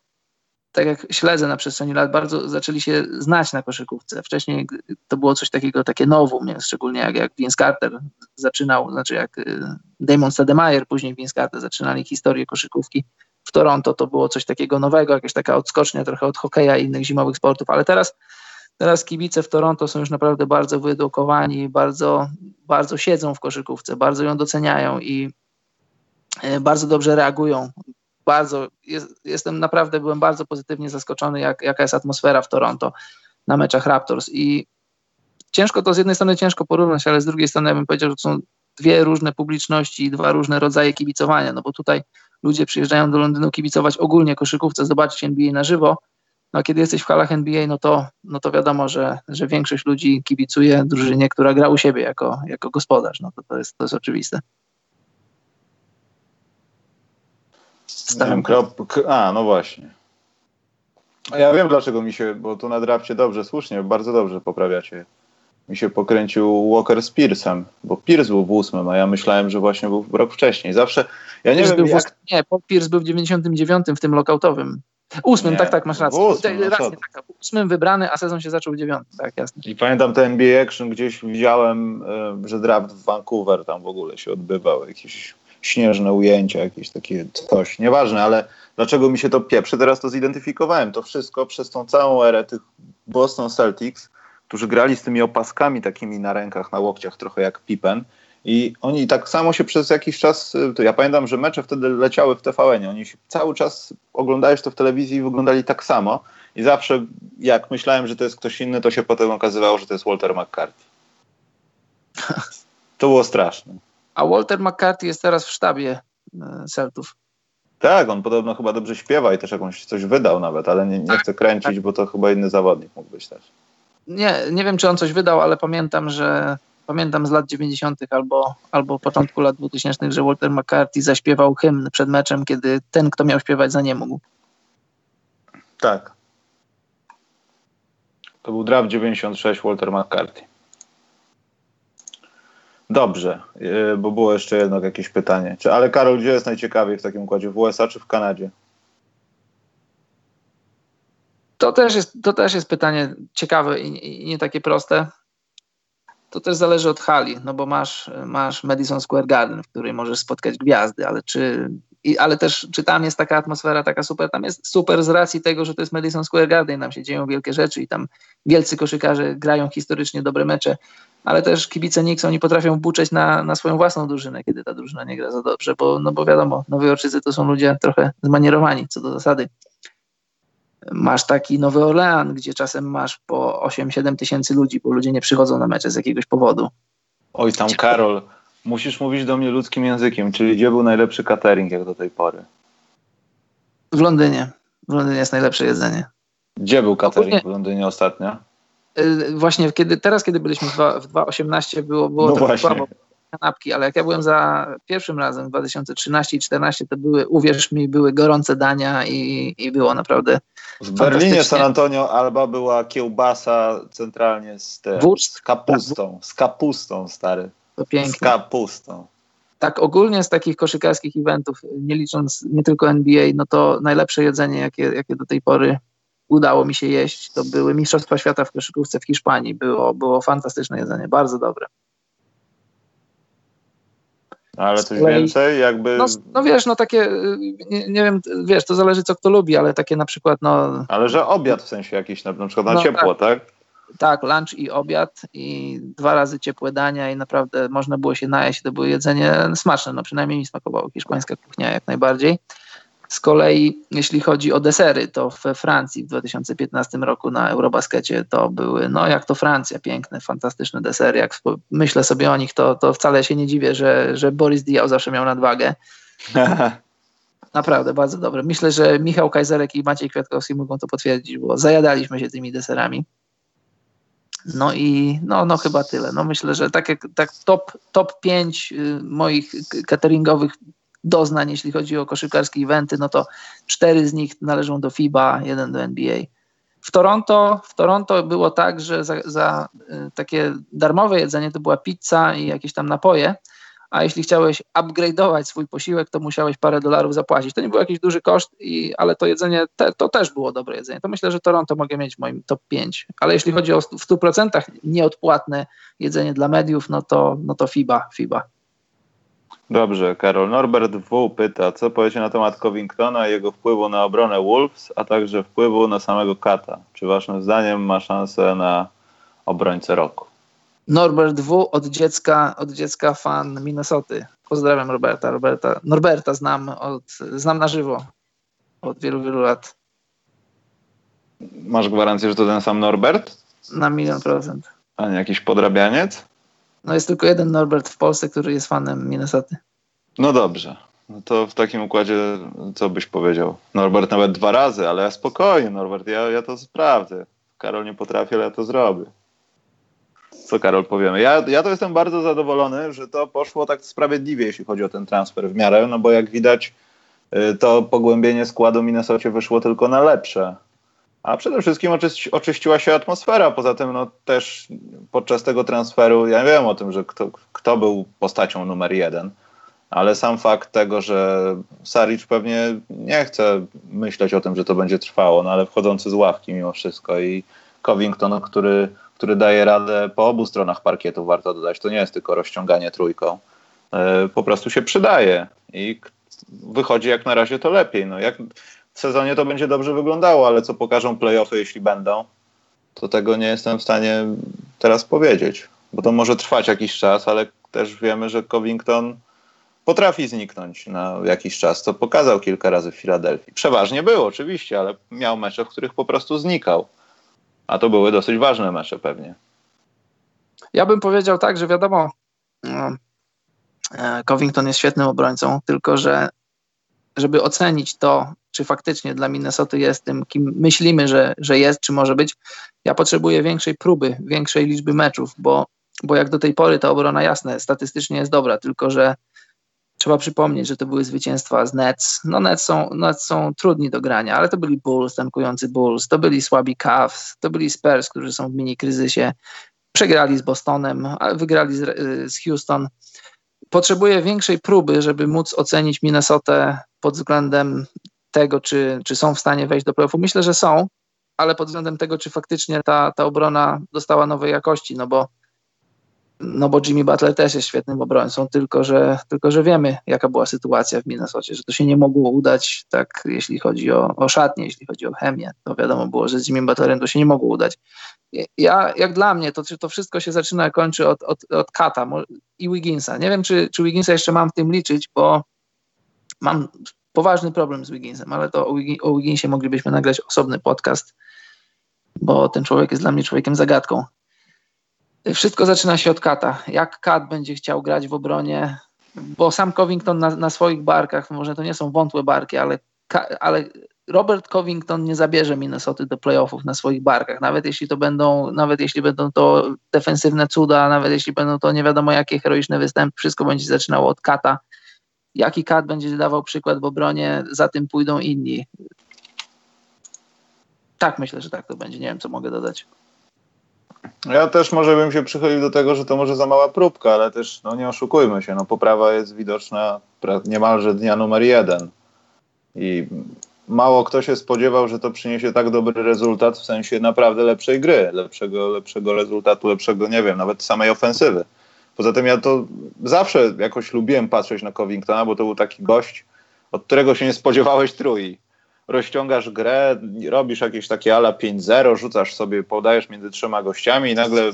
tak jak śledzę na przestrzeni lat, bardzo zaczęli się znać na koszykówce. Wcześniej to było coś takiego, takie nowum, szczególnie jak, jak Vince Carter zaczynał, znaczy jak y, Damon Stademeyer, później Vince Carter zaczynali historię koszykówki. W Toronto, to było coś takiego nowego, jakaś taka odskocznia trochę od hokeja i innych zimowych sportów, ale teraz Teraz kibice w Toronto są już naprawdę bardzo wyedukowani, bardzo, bardzo siedzą w koszykówce, bardzo ją doceniają i y, bardzo dobrze reagują bardzo, jest, jestem naprawdę, byłem bardzo pozytywnie zaskoczony, jak, jaka jest atmosfera w Toronto na meczach Raptors. I ciężko to z jednej strony ciężko porównać, ale z drugiej strony ja bym powiedział, że to są dwie różne publiczności i dwa różne rodzaje kibicowania, no bo tutaj ludzie przyjeżdżają do Londynu kibicować ogólnie koszykówce, zobaczyć NBA na żywo, no a kiedy jesteś w halach NBA, no to, no to wiadomo, że, że większość ludzi kibicuje drużynie, która gra u siebie jako, jako gospodarz, no to, to, jest, to jest oczywiste. Stałem krop... A, no właśnie. Ja wiem dlaczego mi się, bo tu na drafcie dobrze, słusznie, bardzo dobrze poprawiacie. Mi się pokręcił Walker z Piersem, bo Pierce był w ósmym, a ja myślałem, że właśnie był rok wcześniej. Zawsze, ja nie Pierce wiem jak... W, nie, Pierce był w 99 w tym lokautowym. Ósmym, nie, tak, tak, masz rację. Ósmym, no rację, tak, ósmym wybrany, a sezon się zaczął w dziewiątym, tak, jasne. I pamiętam ten NBA Action, gdzieś widziałem, e, że draft w Vancouver tam w ogóle się odbywał, jakieś śnieżne ujęcia, jakieś takie coś, nieważne, ale dlaczego mi się to pieprzy, teraz to zidentyfikowałem. To wszystko przez tą całą erę tych Boston Celtics, którzy grali z tymi opaskami takimi na rękach, na łokciach, trochę jak Pippen. I oni tak samo się przez jakiś czas, to ja pamiętam, że mecze wtedy leciały w TVN. Oni się cały czas oglądałeś to w telewizji i wyglądali tak samo. I zawsze jak myślałem, że to jest ktoś inny, to się potem okazywało, że to jest Walter McCarthy. To było straszne. A Walter McCarthy jest teraz w sztabie e, Celtów. Tak, on podobno chyba dobrze śpiewa i też jakąś coś wydał nawet, ale nie, nie Tak, chcę kręcić, tak. bo to chyba inny zawodnik mógł być też. Nie, nie wiem, czy on coś wydał, ale pamiętam, że pamiętam z lat 90. albo, albo początku lat 2000, że Walter McCarthy zaśpiewał hymn przed meczem, kiedy ten, kto miał śpiewać, za nie mógł. Tak. To był draft 96 Walter McCarthy. Dobrze, yy, bo było jeszcze jedno jakieś pytanie. Czy, ale Karol, gdzie jest najciekawiej w takim układzie? W USA czy w Kanadzie? To też jest, to też jest pytanie ciekawe i, i nie takie proste. To też zależy od hali, no bo masz, masz Madison Square Garden, w której możesz spotkać gwiazdy, ale czy, i, ale też czy tam jest taka atmosfera taka super? Tam jest super z racji tego, że to jest Madison Square Garden, tam się dzieją wielkie rzeczy i tam wielcy koszykarze grają historycznie dobre mecze, ale też kibice Knicks, oni potrafią buczeć na, na swoją własną drużynę, kiedy ta drużyna nie gra za dobrze, bo, no bo wiadomo, Nowojorczycy to są ludzie trochę zmanierowani co do zasady. Masz taki Nowy Orlean, gdzie czasem masz po 8-7 tysięcy ludzi, bo ludzie nie przychodzą na mecze z jakiegoś powodu. Oj tam Karol, musisz mówić do mnie ludzkim językiem, czyli gdzie był najlepszy catering jak do tej pory? W Londynie. W Londynie jest najlepsze jedzenie. Gdzie był catering Ogólnie- w Londynie ostatnio? Y, Właśnie kiedy, teraz, kiedy byliśmy w dwa- w 2018, było, było No trochę właśnie. słabo. Kanapki, ale jak ja byłem za pierwszym razem w 2013 i 2014, to były, uwierz mi, były gorące dania i, i było naprawdę W Berlinie. San Antonio, Alba była kiełbasa centralnie z, te, z kapustą. Z kapustą, stary. to Z piękne. kapustą. tak ogólnie z takich koszykarskich eventów, nie licząc nie tylko NBA, no to najlepsze jedzenie, jakie, jakie do tej pory udało mi się jeść, to były Mistrzostwa Świata w koszykówce w Hiszpanii. Było, było fantastyczne jedzenie, bardzo dobre. Ale coś kolei- więcej, jakby... No, no wiesz, no takie, nie, nie wiem, wiesz, to zależy co kto lubi, ale takie na przykład, no Ale że obiad w sensie jakiś, na, na przykład na No ciepło, tak? tak, lunch i obiad i dwa razy ciepłe dania i naprawdę można było się najeść, to było jedzenie smaczne, no przynajmniej mi smakowało hiszpańska kuchnia jak najbardziej. Z kolei jeśli chodzi o desery, to we Francji w 2015 roku na Eurobaskecie to były, no jak to Francja, piękne, fantastyczne desery. Jak myślę sobie o nich, to, to wcale się nie dziwię, że, że Boris Diaw zawsze miał nadwagę. Naprawdę, bardzo dobre. Myślę, że Michał Kajzerek i Maciej Kwiatkowski mogą to potwierdzić, bo zajadaliśmy się tymi deserami. No i no, no chyba tyle. No myślę, że tak jak tak top, top 5 y, moich cateringowych doznań, jeśli chodzi o koszykarskie eventy, no to cztery z nich należą do FIBA, jeden do NBA. W Toronto, w Toronto było tak, że za, za y, takie darmowe jedzenie to była pizza i jakieś tam napoje, a jeśli chciałeś upgrade'ować swój posiłek, to musiałeś parę dolarów zapłacić. To nie był jakiś duży koszt, i, ale to jedzenie, te, to też było dobre jedzenie. To myślę, że Toronto mogę mieć w moim top 5. Ale jeśli chodzi o w 100% nieodpłatne jedzenie dla mediów, no to, no to FIBA, FIBA. Dobrze, Karol. Norbert W. pyta, co powiecie na temat Covingtona i jego wpływu na obronę Wolves, a także wpływu na samego Kata? Czy waszym zdaniem ma szansę na obrońcę roku? Norbert W. od dziecka, od dziecka fan Minnesoty. Pozdrawiam Roberta. Roberta. Norberta znam, od, znam na żywo od wielu, wielu lat. Masz gwarancję, że to ten sam Norbert, Na milion procent. a nie jakiś podrabianiec? No jest tylko jeden Norbert w Polsce, który jest fanem Minnesoty. No dobrze. No to w takim układzie co byś powiedział? Norbert nawet dwa razy, ale spokojnie, Norbert, ja, ja to sprawdzę. Karol nie potrafi, ale ja to zrobię. Co Karol powiemy? Ja, ja to jestem bardzo zadowolony, że to poszło tak sprawiedliwie, jeśli chodzi o ten transfer w miarę, no bo jak widać, y, to pogłębienie składu Minnesocie wyszło tylko na lepsze. A przede wszystkim oczyści, oczyściła się atmosfera. Poza tym, no też podczas tego transferu, ja wiem o tym, że kto, kto był postacią numer jeden, ale sam fakt tego, że Saric pewnie nie chce myśleć o tym, że to będzie trwało, no ale wchodzący z ławki mimo wszystko i Covington, który, który daje radę po obu stronach parkietu, warto dodać, to nie jest tylko rozciąganie trójką, e, po prostu się przydaje i wychodzi jak na razie to lepiej. No jak sezonie to będzie dobrze wyglądało, ale co pokażą playoffy, jeśli będą, to tego nie jestem w stanie teraz powiedzieć, bo to może trwać jakiś czas, ale też wiemy, że Covington potrafi zniknąć na jakiś czas, co pokazał kilka razy w Filadelfii. Przeważnie było oczywiście, ale miał mecze, w których po prostu znikał. A to były dosyć ważne mecze pewnie. Ja bym powiedział tak, że wiadomo, no, e, Covington jest świetnym obrońcą, tylko że żeby ocenić to, czy faktycznie dla Minnesota jest tym, kim myślimy, że, że jest, czy może być, ja potrzebuję większej próby, większej liczby meczów, bo, bo jak do tej pory ta obrona jasne, statystycznie jest dobra, tylko że trzeba przypomnieć, że to były zwycięstwa z Nets. No Nets są, Nets są trudni do grania, ale to byli Bulls, tankujący Bulls, to byli słabi Cavs, to byli Spurs, którzy są w mini kryzysie. Przegrali z Bostonem, wygrali z, z Houston. Potrzebuję większej próby, żeby móc ocenić Minnesotę pod względem tego, czy, czy są w stanie wejść do playoffu. Myślę, że są, ale pod względem tego, czy faktycznie ta, ta obrona dostała nowej jakości, no bo no bo Jimmy Butler też jest świetnym obrońcą, tylko że, tylko że wiemy, jaka była sytuacja w Minnesocie, że to się nie mogło udać, tak jeśli chodzi o, o szatnię, jeśli chodzi o chemię, to wiadomo było, że z Jimmy Butlerem to się nie mogło udać. Ja, jak dla mnie, to, to wszystko się zaczyna, kończy od, od, od Kata i Wigginsa. Nie wiem, czy, czy Wigginsa jeszcze mam w tym liczyć, bo mam poważny problem z Wigginsem, ale to o, Wigginsie moglibyśmy nagrać osobny podcast, bo ten człowiek jest dla mnie człowiekiem zagadką. Wszystko zaczyna się od Kata. Jak Kat będzie chciał grać w obronie, bo sam Covington na, na swoich barkach, może to nie są wątłe barki, ale, ale Robert Covington nie zabierze Minnesota do playoffów na swoich barkach, nawet jeśli to będą, nawet jeśli będą to defensywne cuda, nawet jeśli będą to nie wiadomo jakie heroiczne występy, wszystko będzie zaczynało od Kata. Jaki Kat będzie dawał przykład w obronie, za tym pójdą inni. Tak, myślę, że tak to będzie. Nie wiem, co mogę dodać. Ja też może bym się przychylił do tego, że to może za mała próbka, ale też no nie oszukujmy się, no poprawa jest widoczna niemalże dnia numer jeden. I mało kto się spodziewał, że to przyniesie tak dobry rezultat w sensie naprawdę lepszej gry, lepszego, lepszego rezultatu, lepszego, nie wiem, nawet samej ofensywy. Poza tym ja to zawsze jakoś lubiłem patrzeć na Covingtona, bo to był taki gość, od którego się nie spodziewałeś trój rozciągasz grę, robisz jakieś takie ala 5-0, rzucasz sobie, podajesz między trzema gościami i nagle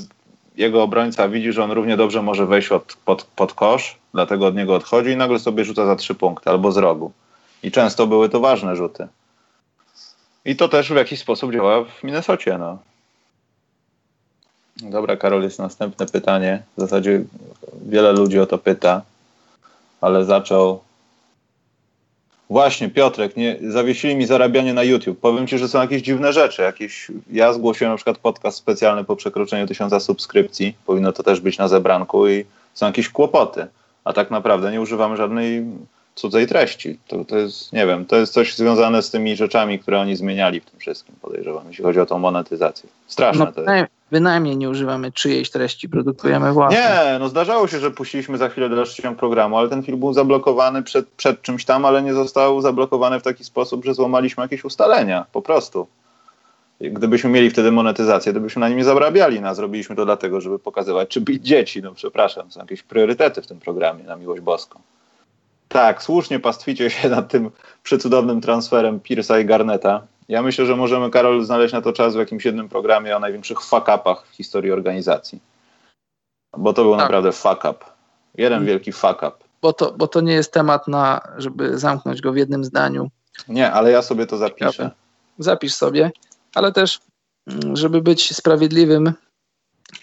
jego obrońca widzi, że on równie dobrze może wejść od, pod, pod kosz, dlatego od niego odchodzi i nagle sobie rzuca za trzy punkty albo z rogu. I często były to ważne rzuty. I to też w jakiś sposób działa w Minnesocie. No. Dobra, Karol, jest następne pytanie. W zasadzie wiele ludzi o to pyta, ale zaczął Właśnie, Piotrek, nie, zawiesili mi zarabianie na YouTube. Powiem ci, że są jakieś dziwne rzeczy. Jakieś, ja zgłosiłem na przykład podcast specjalny po przekroczeniu tysiąca subskrypcji. Powinno to też być na zebranku i są jakieś kłopoty. A tak naprawdę nie używamy żadnej cudzej treści. To, to jest, nie wiem, to jest coś związane z tymi rzeczami, które oni zmieniali w tym wszystkim, podejrzewam, jeśli chodzi o tą monetyzację. Straszne no, to jest. Bynajmniej nie używamy czyjejś treści, produkujemy własne. Nie, no zdarzało się, że puściliśmy za chwilę dalszy programu, ale ten film był zablokowany przed, przed czymś tam, ale nie został zablokowany w taki sposób, że złamaliśmy jakieś ustalenia, po prostu. Gdybyśmy mieli wtedy monetyzację, to byśmy na nim nie zarabiali. No, zrobiliśmy to dlatego, żeby pokazywać, czy bić dzieci. No przepraszam, są jakieś priorytety w tym programie, na miłość boską. Tak, słusznie pastwicie się nad tym przecudownym transferem Pierce'a i Garneta. Ja myślę, że możemy, Karol, znaleźć na to czas w jakimś jednym programie o największych fuck-upach w historii organizacji. Bo to był tak. naprawdę fuck-up. Jeden mm. wielki fuck-up. Bo to, bo to nie jest temat na, żeby zamknąć go w jednym zdaniu. Nie, ale ja sobie to zapiszę. Zapisz sobie, ale też, mm, żeby być sprawiedliwym,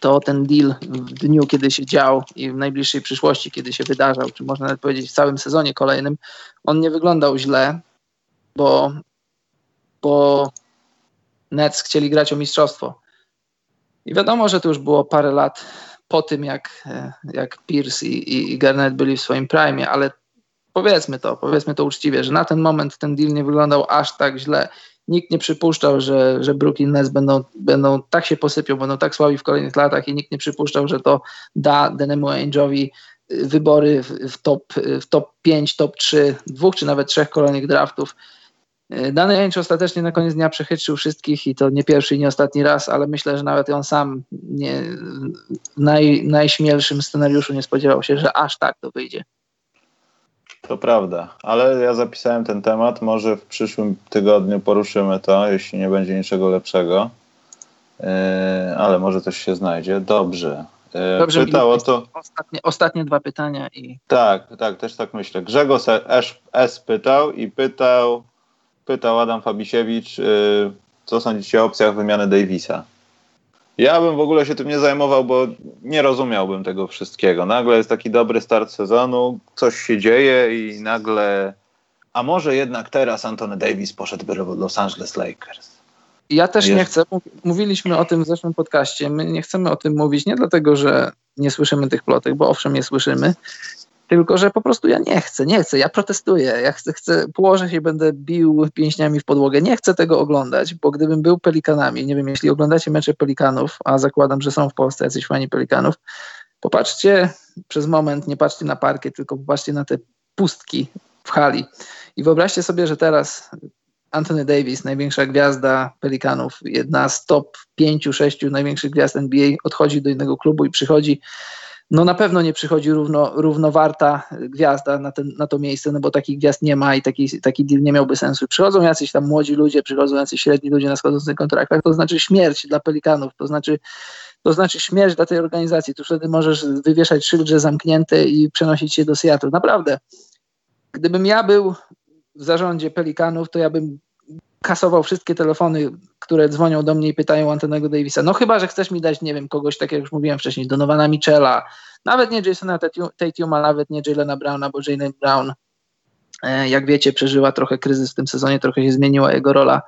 to ten deal w dniu, kiedy się dział i w najbliższej przyszłości, kiedy się wydarzał, czy można nawet powiedzieć w całym sezonie kolejnym, on nie wyglądał źle, bo, bo Nets chcieli grać o mistrzostwo. I wiadomo, że to już było parę lat po tym, jak, jak Pierce i, i Garnett byli w swoim prime, ale powiedzmy to, powiedzmy to uczciwie, że na ten moment ten deal nie wyglądał aż tak źle nikt nie przypuszczał, że, że Brooklyn Nets będą, będą tak się posypią, będą tak słabi w kolejnych latach i nikt nie przypuszczał, że to da Denemu Ainge'owi y, wybory w, w, top, w top 5, top 3, dwóch czy nawet trzech kolejnych draftów. Y, Dany Ainge ostatecznie na koniec dnia przechytrzył wszystkich i to nie pierwszy i nie ostatni raz, ale myślę, że nawet on sam nie, w naj, najśmielszym scenariuszu nie spodziewał się, że aż tak to wyjdzie. To prawda, ale ja zapisałem ten temat. Może w przyszłym tygodniu poruszymy to, jeśli nie będzie niczego lepszego. Yy, ale może coś się znajdzie. Dobrze. Yy, Dobrze, Pytało to. Ostatnie, ostatnie dwa pytania i. Tak, tak, też tak myślę. Grzegorz S, S pytał i pytał, pytał Adam Fabisiewicz, yy, co sądzicie o opcjach wymiany Davisa? Ja bym w ogóle się tym nie zajmował, bo nie rozumiałbym tego wszystkiego. Nagle jest taki dobry start sezonu, coś się dzieje i nagle a może jednak teraz Anthony Davis poszedłby do Los Angeles Lakers. Ja też Jest- nie chcę. Mówiliśmy o tym w zeszłym podcaście. My nie chcemy o tym mówić nie dlatego, że nie słyszymy tych plotek, bo owszem je słyszymy, tylko że po prostu ja nie chcę, nie chcę. Ja protestuję. Ja chcę, chcę położę się i będę bił pięśniami w podłogę. Nie chcę tego oglądać, bo gdybym był Pelikanami, nie wiem, jeśli oglądacie mecze Pelikanów, a zakładam, że są w Polsce jacyś fani Pelikanów, popatrzcie przez moment, nie patrzcie na parkie, tylko popatrzcie na te pustki w hali. I wyobraźcie sobie, że teraz Anthony Davis, największa gwiazda Pelikanów, jedna z top 5-6 największych gwiazd NBA, odchodzi do innego klubu i przychodzi. No na pewno nie przychodzi równo, równowarta gwiazda na, ten, na to miejsce, no bo takich gwiazd nie ma i taki, taki deal nie miałby sensu. Przychodzą jacyś tam młodzi ludzie, przychodzą jacyś średni ludzie na schodzących kontraktach, to znaczy śmierć dla Pelikanów, to znaczy, to znaczy śmierć dla tej organizacji. Tu wtedy możesz wywieszać szyld, że zamknięty i przenosić się do Seattle. Naprawdę. Gdybym ja był w zarządzie Pelikanów, to ja bym kasował wszystkie telefony, które dzwonią do mnie i pytają Antonego Davisa. No chyba, że chcesz mi dać, nie wiem, kogoś, tak jak już mówiłem wcześniej, Donowana Michela, nawet nie Jasona Tatu- Tatuma, nawet nie Jalena Browna, bo Jalen Brown, e, jak wiecie, przeżyła trochę kryzys w tym sezonie, trochę się zmieniła jego rola.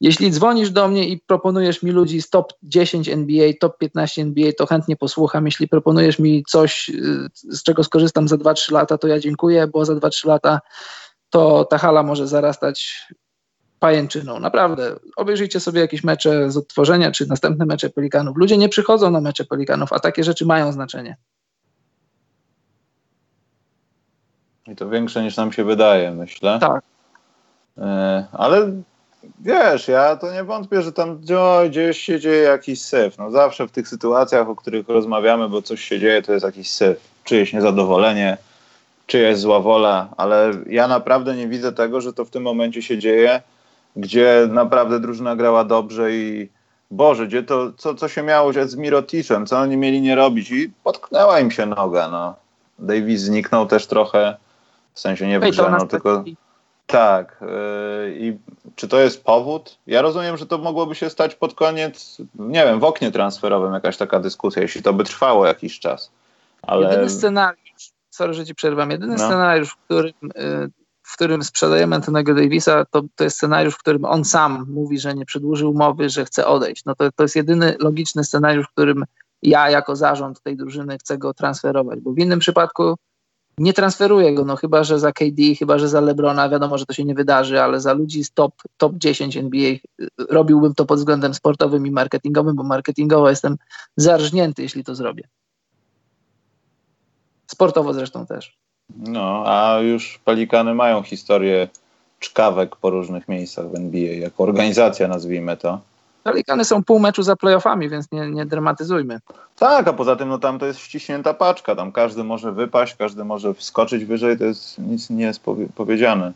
Jeśli dzwonisz do mnie i proponujesz mi ludzi z top 10 NBA, top 15 NBA, to chętnie posłucham. Jeśli proponujesz mi coś, y, z czego skorzystam za 2-3 lata, to ja dziękuję, bo za 2-3 lata to ta hala może zarastać pajęczyną. Naprawdę. Obejrzyjcie sobie jakieś mecze z odtworzenia, czy następne mecze Pelikanów. Ludzie nie przychodzą na mecze Pelikanów, a takie rzeczy mają znaczenie. I to większe niż nam się wydaje, myślę. Tak. E, ale wiesz, ja to nie wątpię, że tam oj, gdzieś się dzieje jakiś syf. No zawsze w tych sytuacjach, o których rozmawiamy, bo coś się dzieje, to jest jakiś syf. Czyjeś niezadowolenie, czyjaś zła wola, ale ja naprawdę nie widzę tego, że to w tym momencie się dzieje, gdzie naprawdę drużyna grała dobrze i Boże, gdzie to, co, co się miało dziać z Miroticzem, co oni mieli nie robić i potknęła im się noga, no. Davis zniknął też trochę, w sensie nie to wygrzanął, no, tylko... Tak. yy, I czy to jest powód? Ja rozumiem, że to mogłoby się stać pod koniec, nie wiem, w oknie transferowym jakaś taka dyskusja, jeśli to by trwało jakiś czas. Ale Jedyny scenariusz, sorry, że ci przerwam, jedyny No. scenariusz, w którym, y, w którym sprzedajemy Antonego Davisa, to, to jest scenariusz, w którym on sam mówi, że nie przedłuży umowy, że chce odejść. No to, to jest jedyny logiczny scenariusz, w którym ja jako zarząd tej drużyny chcę go transferować, bo w innym przypadku nie transferuję go, no chyba, że za KD, chyba, że za LeBrona, wiadomo, że to się nie wydarzy, ale za ludzi z top, top 10 NBA y, robiłbym to pod względem sportowym i marketingowym, bo marketingowo jestem zarżnięty, jeśli to zrobię. Sportowo zresztą też. No, a już Pelikany mają historię czkawek po różnych miejscach w NBA, jako organizacja nazwijmy to. Pelikany są pół meczu za playoffami, więc nie, nie dramatyzujmy. Tak, a poza tym no tam to jest ściśnięta paczka, tam każdy może wypaść, każdy może wskoczyć wyżej, to jest nic nie jest powie- powiedziane.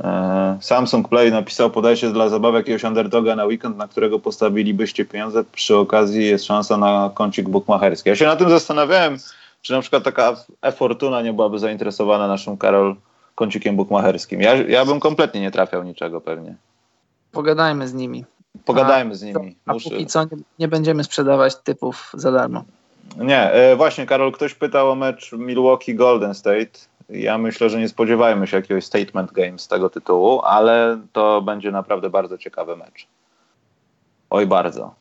E, Samsung Play napisał, podajcie dla zabawy jakiegoś underdoga na weekend, na którego postawilibyście pieniądze, przy okazji jest szansa na kącik bukmacherski. Ja się na tym zastanawiałem, czy na przykład taka e-fortuna nie byłaby zainteresowana naszym Karol kącikiem bukmacherskim. Ja, ja bym kompletnie nie trafiał niczego pewnie. Pogadajmy z nimi. Pogadajmy z nimi. A Muszę- póki co nie, nie będziemy sprzedawać typów za darmo. Nie, e, właśnie Karol, ktoś pytał o mecz Milwaukee Golden State. Ja myślę, że nie spodziewajmy się jakiegoś statement game z tego tytułu, ale to będzie naprawdę bardzo ciekawy mecz. Oj, bardzo.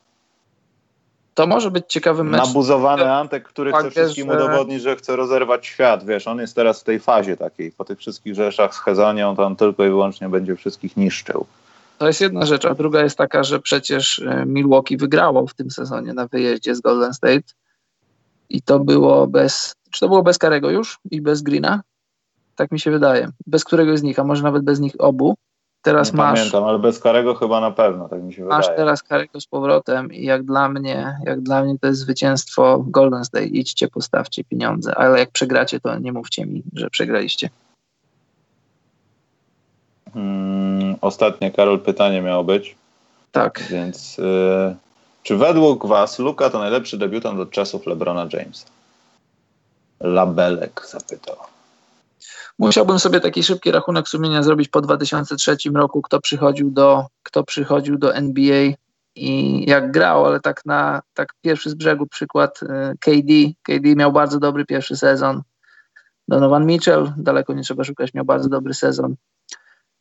To może być ciekawy mecz. Nabuzowany Antek, który chce wszystkim że- udowodnić, że chce rozerwać świat. Wiesz, on jest teraz w tej fazie takiej. Po tych wszystkich rzeczach z Hezonią, to on tylko i wyłącznie będzie wszystkich niszczył. To jest jedna rzecz, a druga jest taka, że przecież e, Milwaukee wygrało w tym sezonie na wyjeździe z Golden State i to było bez, czy to było bez Karego już i bez Greena? Tak mi się wydaje. Bez któregoś z nich, a może nawet bez nich obu. Teraz nie masz, pamiętam, ale bez Karego chyba na pewno, tak mi się masz wydaje. teraz Karego z powrotem i jak dla mnie, jak dla mnie to jest zwycięstwo Golden State. Idźcie, postawcie pieniądze, ale jak przegracie, to nie mówcie mi, że przegraliście. Hmm, ostatnie, Karol, pytanie miało być. Tak. Więc y, czy według Was Luka to najlepszy debiutant od czasów LeBrona Jamesa? Labelek zapytał. Musiałbym sobie taki szybki rachunek sumienia zrobić po 2003 roku, kto przychodził do, kto przychodził do NBA i jak grał, ale tak na tak pierwszy z brzegu przykład y, KD. KD miał bardzo dobry pierwszy sezon. Donovan Mitchell, daleko nie trzeba szukać, miał bardzo dobry sezon.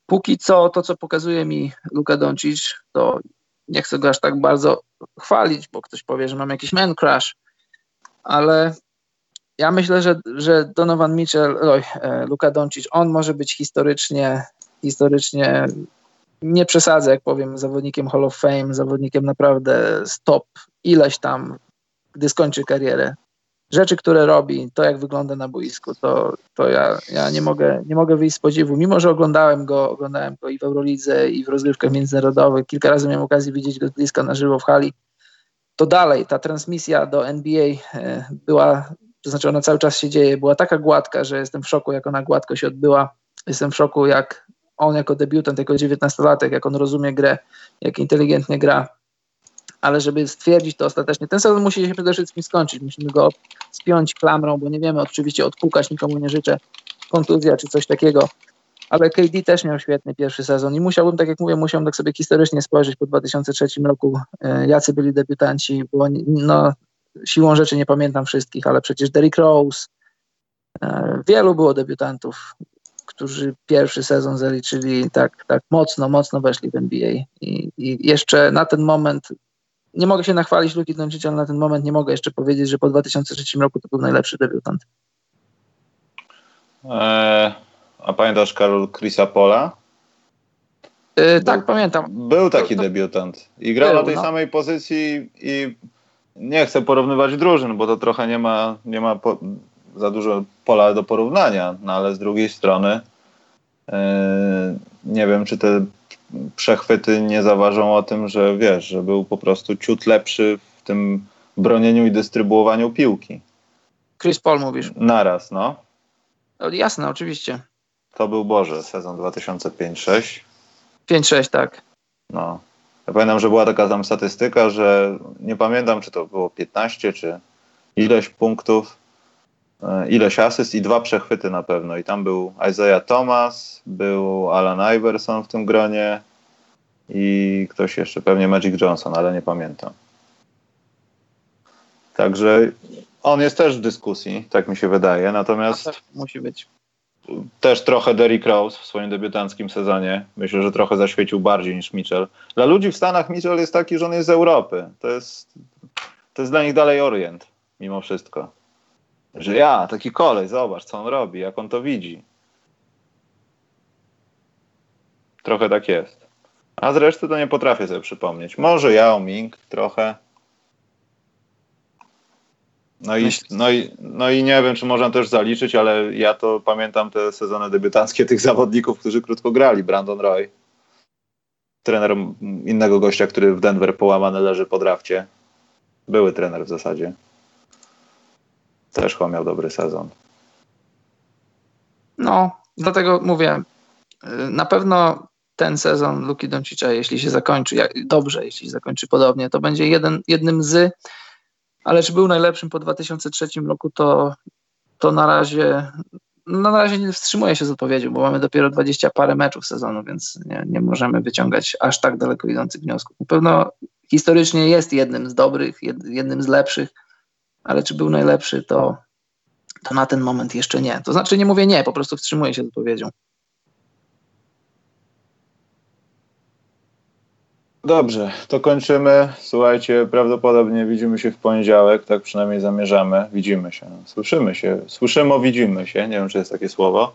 Póki co, to co pokazuje mi Luka Doncic, to nie chcę go aż tak bardzo chwalić, bo ktoś powie, że mam jakiś man crush, ale ja myślę, że, że Donovan Mitchell, oj, e, Luka Doncic, on może być historycznie, historycznie nie przesadzę, jak powiem, zawodnikiem Hall of Fame, zawodnikiem naprawdę stop ileś tam, gdy skończy karierę. Rzeczy, które robi, to jak wygląda na boisku, to, to ja, ja nie, mogę, nie mogę wyjść z podziwu. Mimo, że oglądałem go, oglądałem go i w Eurolidze, i w rozgrywkach międzynarodowych, kilka razy miałem okazję widzieć go z bliska na żywo w hali, to dalej ta transmisja do NBA e, była, to znaczy ona cały czas się dzieje, była taka gładka, że jestem w szoku, jak ona gładko się odbyła. Jestem w szoku, jak on jako debiutant, jako 19-latek, jak on rozumie grę, jak inteligentnie gra. Ale żeby stwierdzić to ostatecznie, ten sezon musi się przede wszystkim skończyć. Musimy go spiąć klamrą, bo nie wiemy oczywiście odpukać, nikomu nie życzę kontuzja czy coś takiego. Ale KD też miał świetny pierwszy sezon i musiałbym, tak jak mówię, musiałbym tak sobie historycznie spojrzeć po 2003 roku, e, jacy byli debiutanci, bo no, siłą rzeczy nie pamiętam wszystkich, ale przecież Derrick Rose, e, wielu było debiutantów którzy pierwszy sezon zaliczyli tak, tak mocno, mocno weszli w NBA. I, I, jeszcze na ten moment, nie mogę się nachwalić Luki Doncic, ale na ten moment nie mogę jeszcze powiedzieć, że po 2003 roku to był najlepszy debiutant. Eee, a pamiętasz Karol Chrisa Pola? Yy, tak, pamiętam. Był taki debiutant i grał był, na tej no. samej pozycji i nie chcę porównywać drużyn, bo to trochę nie ma, nie ma po, za dużo pola do porównania, no ale z drugiej strony yy, nie wiem, czy te przechwyty nie zaważą o tym, że wiesz, że był po prostu ciut lepszy w tym bronieniu i dystrybuowaniu piłki. Chris Paul mówisz? Naraz, no. no jasne, oczywiście. To był Boże, sezon 2005-6. 5-6, tak. No. Ja pamiętam, że była taka tam statystyka, że nie pamiętam, czy to było 15, czy ileś punktów E, ileś asyst i dwa przechwyty na pewno. I tam był Isaiah Thomas, był Alan Iverson w tym gronie i ktoś jeszcze, pewnie Magic Johnson, ale nie pamiętam. Także on jest też w dyskusji, tak mi się wydaje. Natomiast musi być. Też trochę Derrick Rose w swoim debiutanckim sezonie. Myślę, że trochę zaświecił bardziej niż Mitchell. Dla ludzi w Stanach Mitchell jest taki, że on jest z Europy. To jest, to jest dla nich dalej Orient, mimo wszystko. Że ja, taki kolej, zobacz, co on robi, jak on to widzi. Trochę tak jest. A zresztą to nie potrafię sobie przypomnieć. Może Yao Ming trochę. No i, no, i, no i nie wiem, czy można też zaliczyć, ale ja to pamiętam te sezony debiutanckie tych zawodników, którzy krótko grali. Brandon Roy, trener innego gościa, który w Denver połamany leży po drafcie. Były trener w zasadzie. Też chyba miał dobry sezon. No, dlatego mówię, y, na pewno ten sezon Luki Doncicza, jeśli się zakończy dobrze, jeśli się zakończy podobnie, to będzie jeden, jednym z, ale czy był najlepszym po 2003 roku, to, to na razie no na razie nie wstrzymuję się z odpowiedzią, bo mamy dopiero 20 parę meczów sezonu, więc nie, nie możemy wyciągać aż tak daleko idących wniosków. Na pewno historycznie jest jednym z dobrych, jednym z lepszych, ale czy był najlepszy, to, to na ten moment jeszcze nie. To znaczy nie mówię nie, po prostu wstrzymuję się z odpowiedzią. Dobrze, to kończymy. Słuchajcie, prawdopodobnie widzimy się w poniedziałek, tak przynajmniej zamierzamy. Widzimy się, słyszymy się, słyszymy, widzimy się, nie wiem czy jest takie słowo.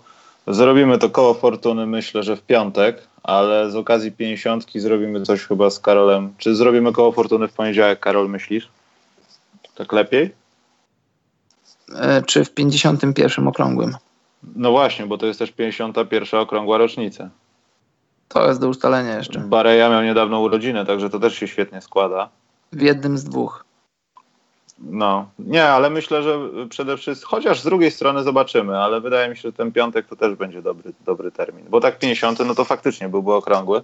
Zrobimy to koło fortuny, myślę, że w piątek, ale z okazji pięćdziesiątki zrobimy coś chyba z Karolem. Czy zrobimy koło fortuny w poniedziałek, Karol, myślisz? Tak lepiej? E, czy w 51 okrągłym? No właśnie, bo to jest też 51 okrągła rocznica. To jest do ustalenia jeszcze. Bareja miał niedawno urodzinę, także to też się świetnie składa. W jednym z dwóch. No, nie, ale myślę, że przede wszystkim, chociaż z drugiej strony zobaczymy, ale wydaje mi się, że ten piątek to też będzie dobry, dobry termin. Bo tak 50, no to faktycznie byłby okrągły,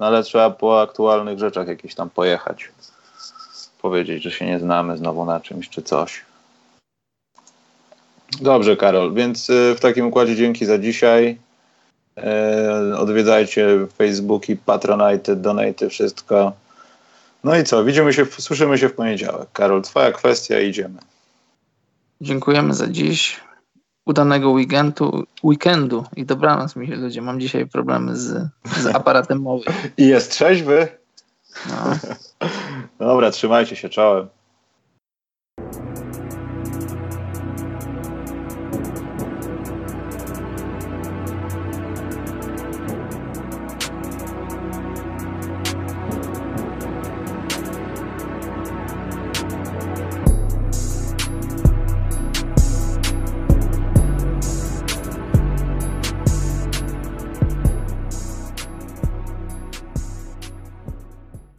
no ale trzeba po aktualnych rzeczach jakieś tam pojechać powiedzieć, że się nie znamy znowu na czymś czy coś. Dobrze, Karol, więc y, w takim układzie dzięki za dzisiaj. Y, odwiedzajcie Facebooki, Patronite, Donate, wszystko. No i co? Widzimy się, słyszymy się w poniedziałek. Karol, twoja kwestia, idziemy. Dziękujemy za dziś. udanego weekendu, weekendu i dobranoc mi ludzie. Mam dzisiaj problemy z, z aparatem mowy. I jest trzeźwy? No. Dobra, trzymajcie się, czołem.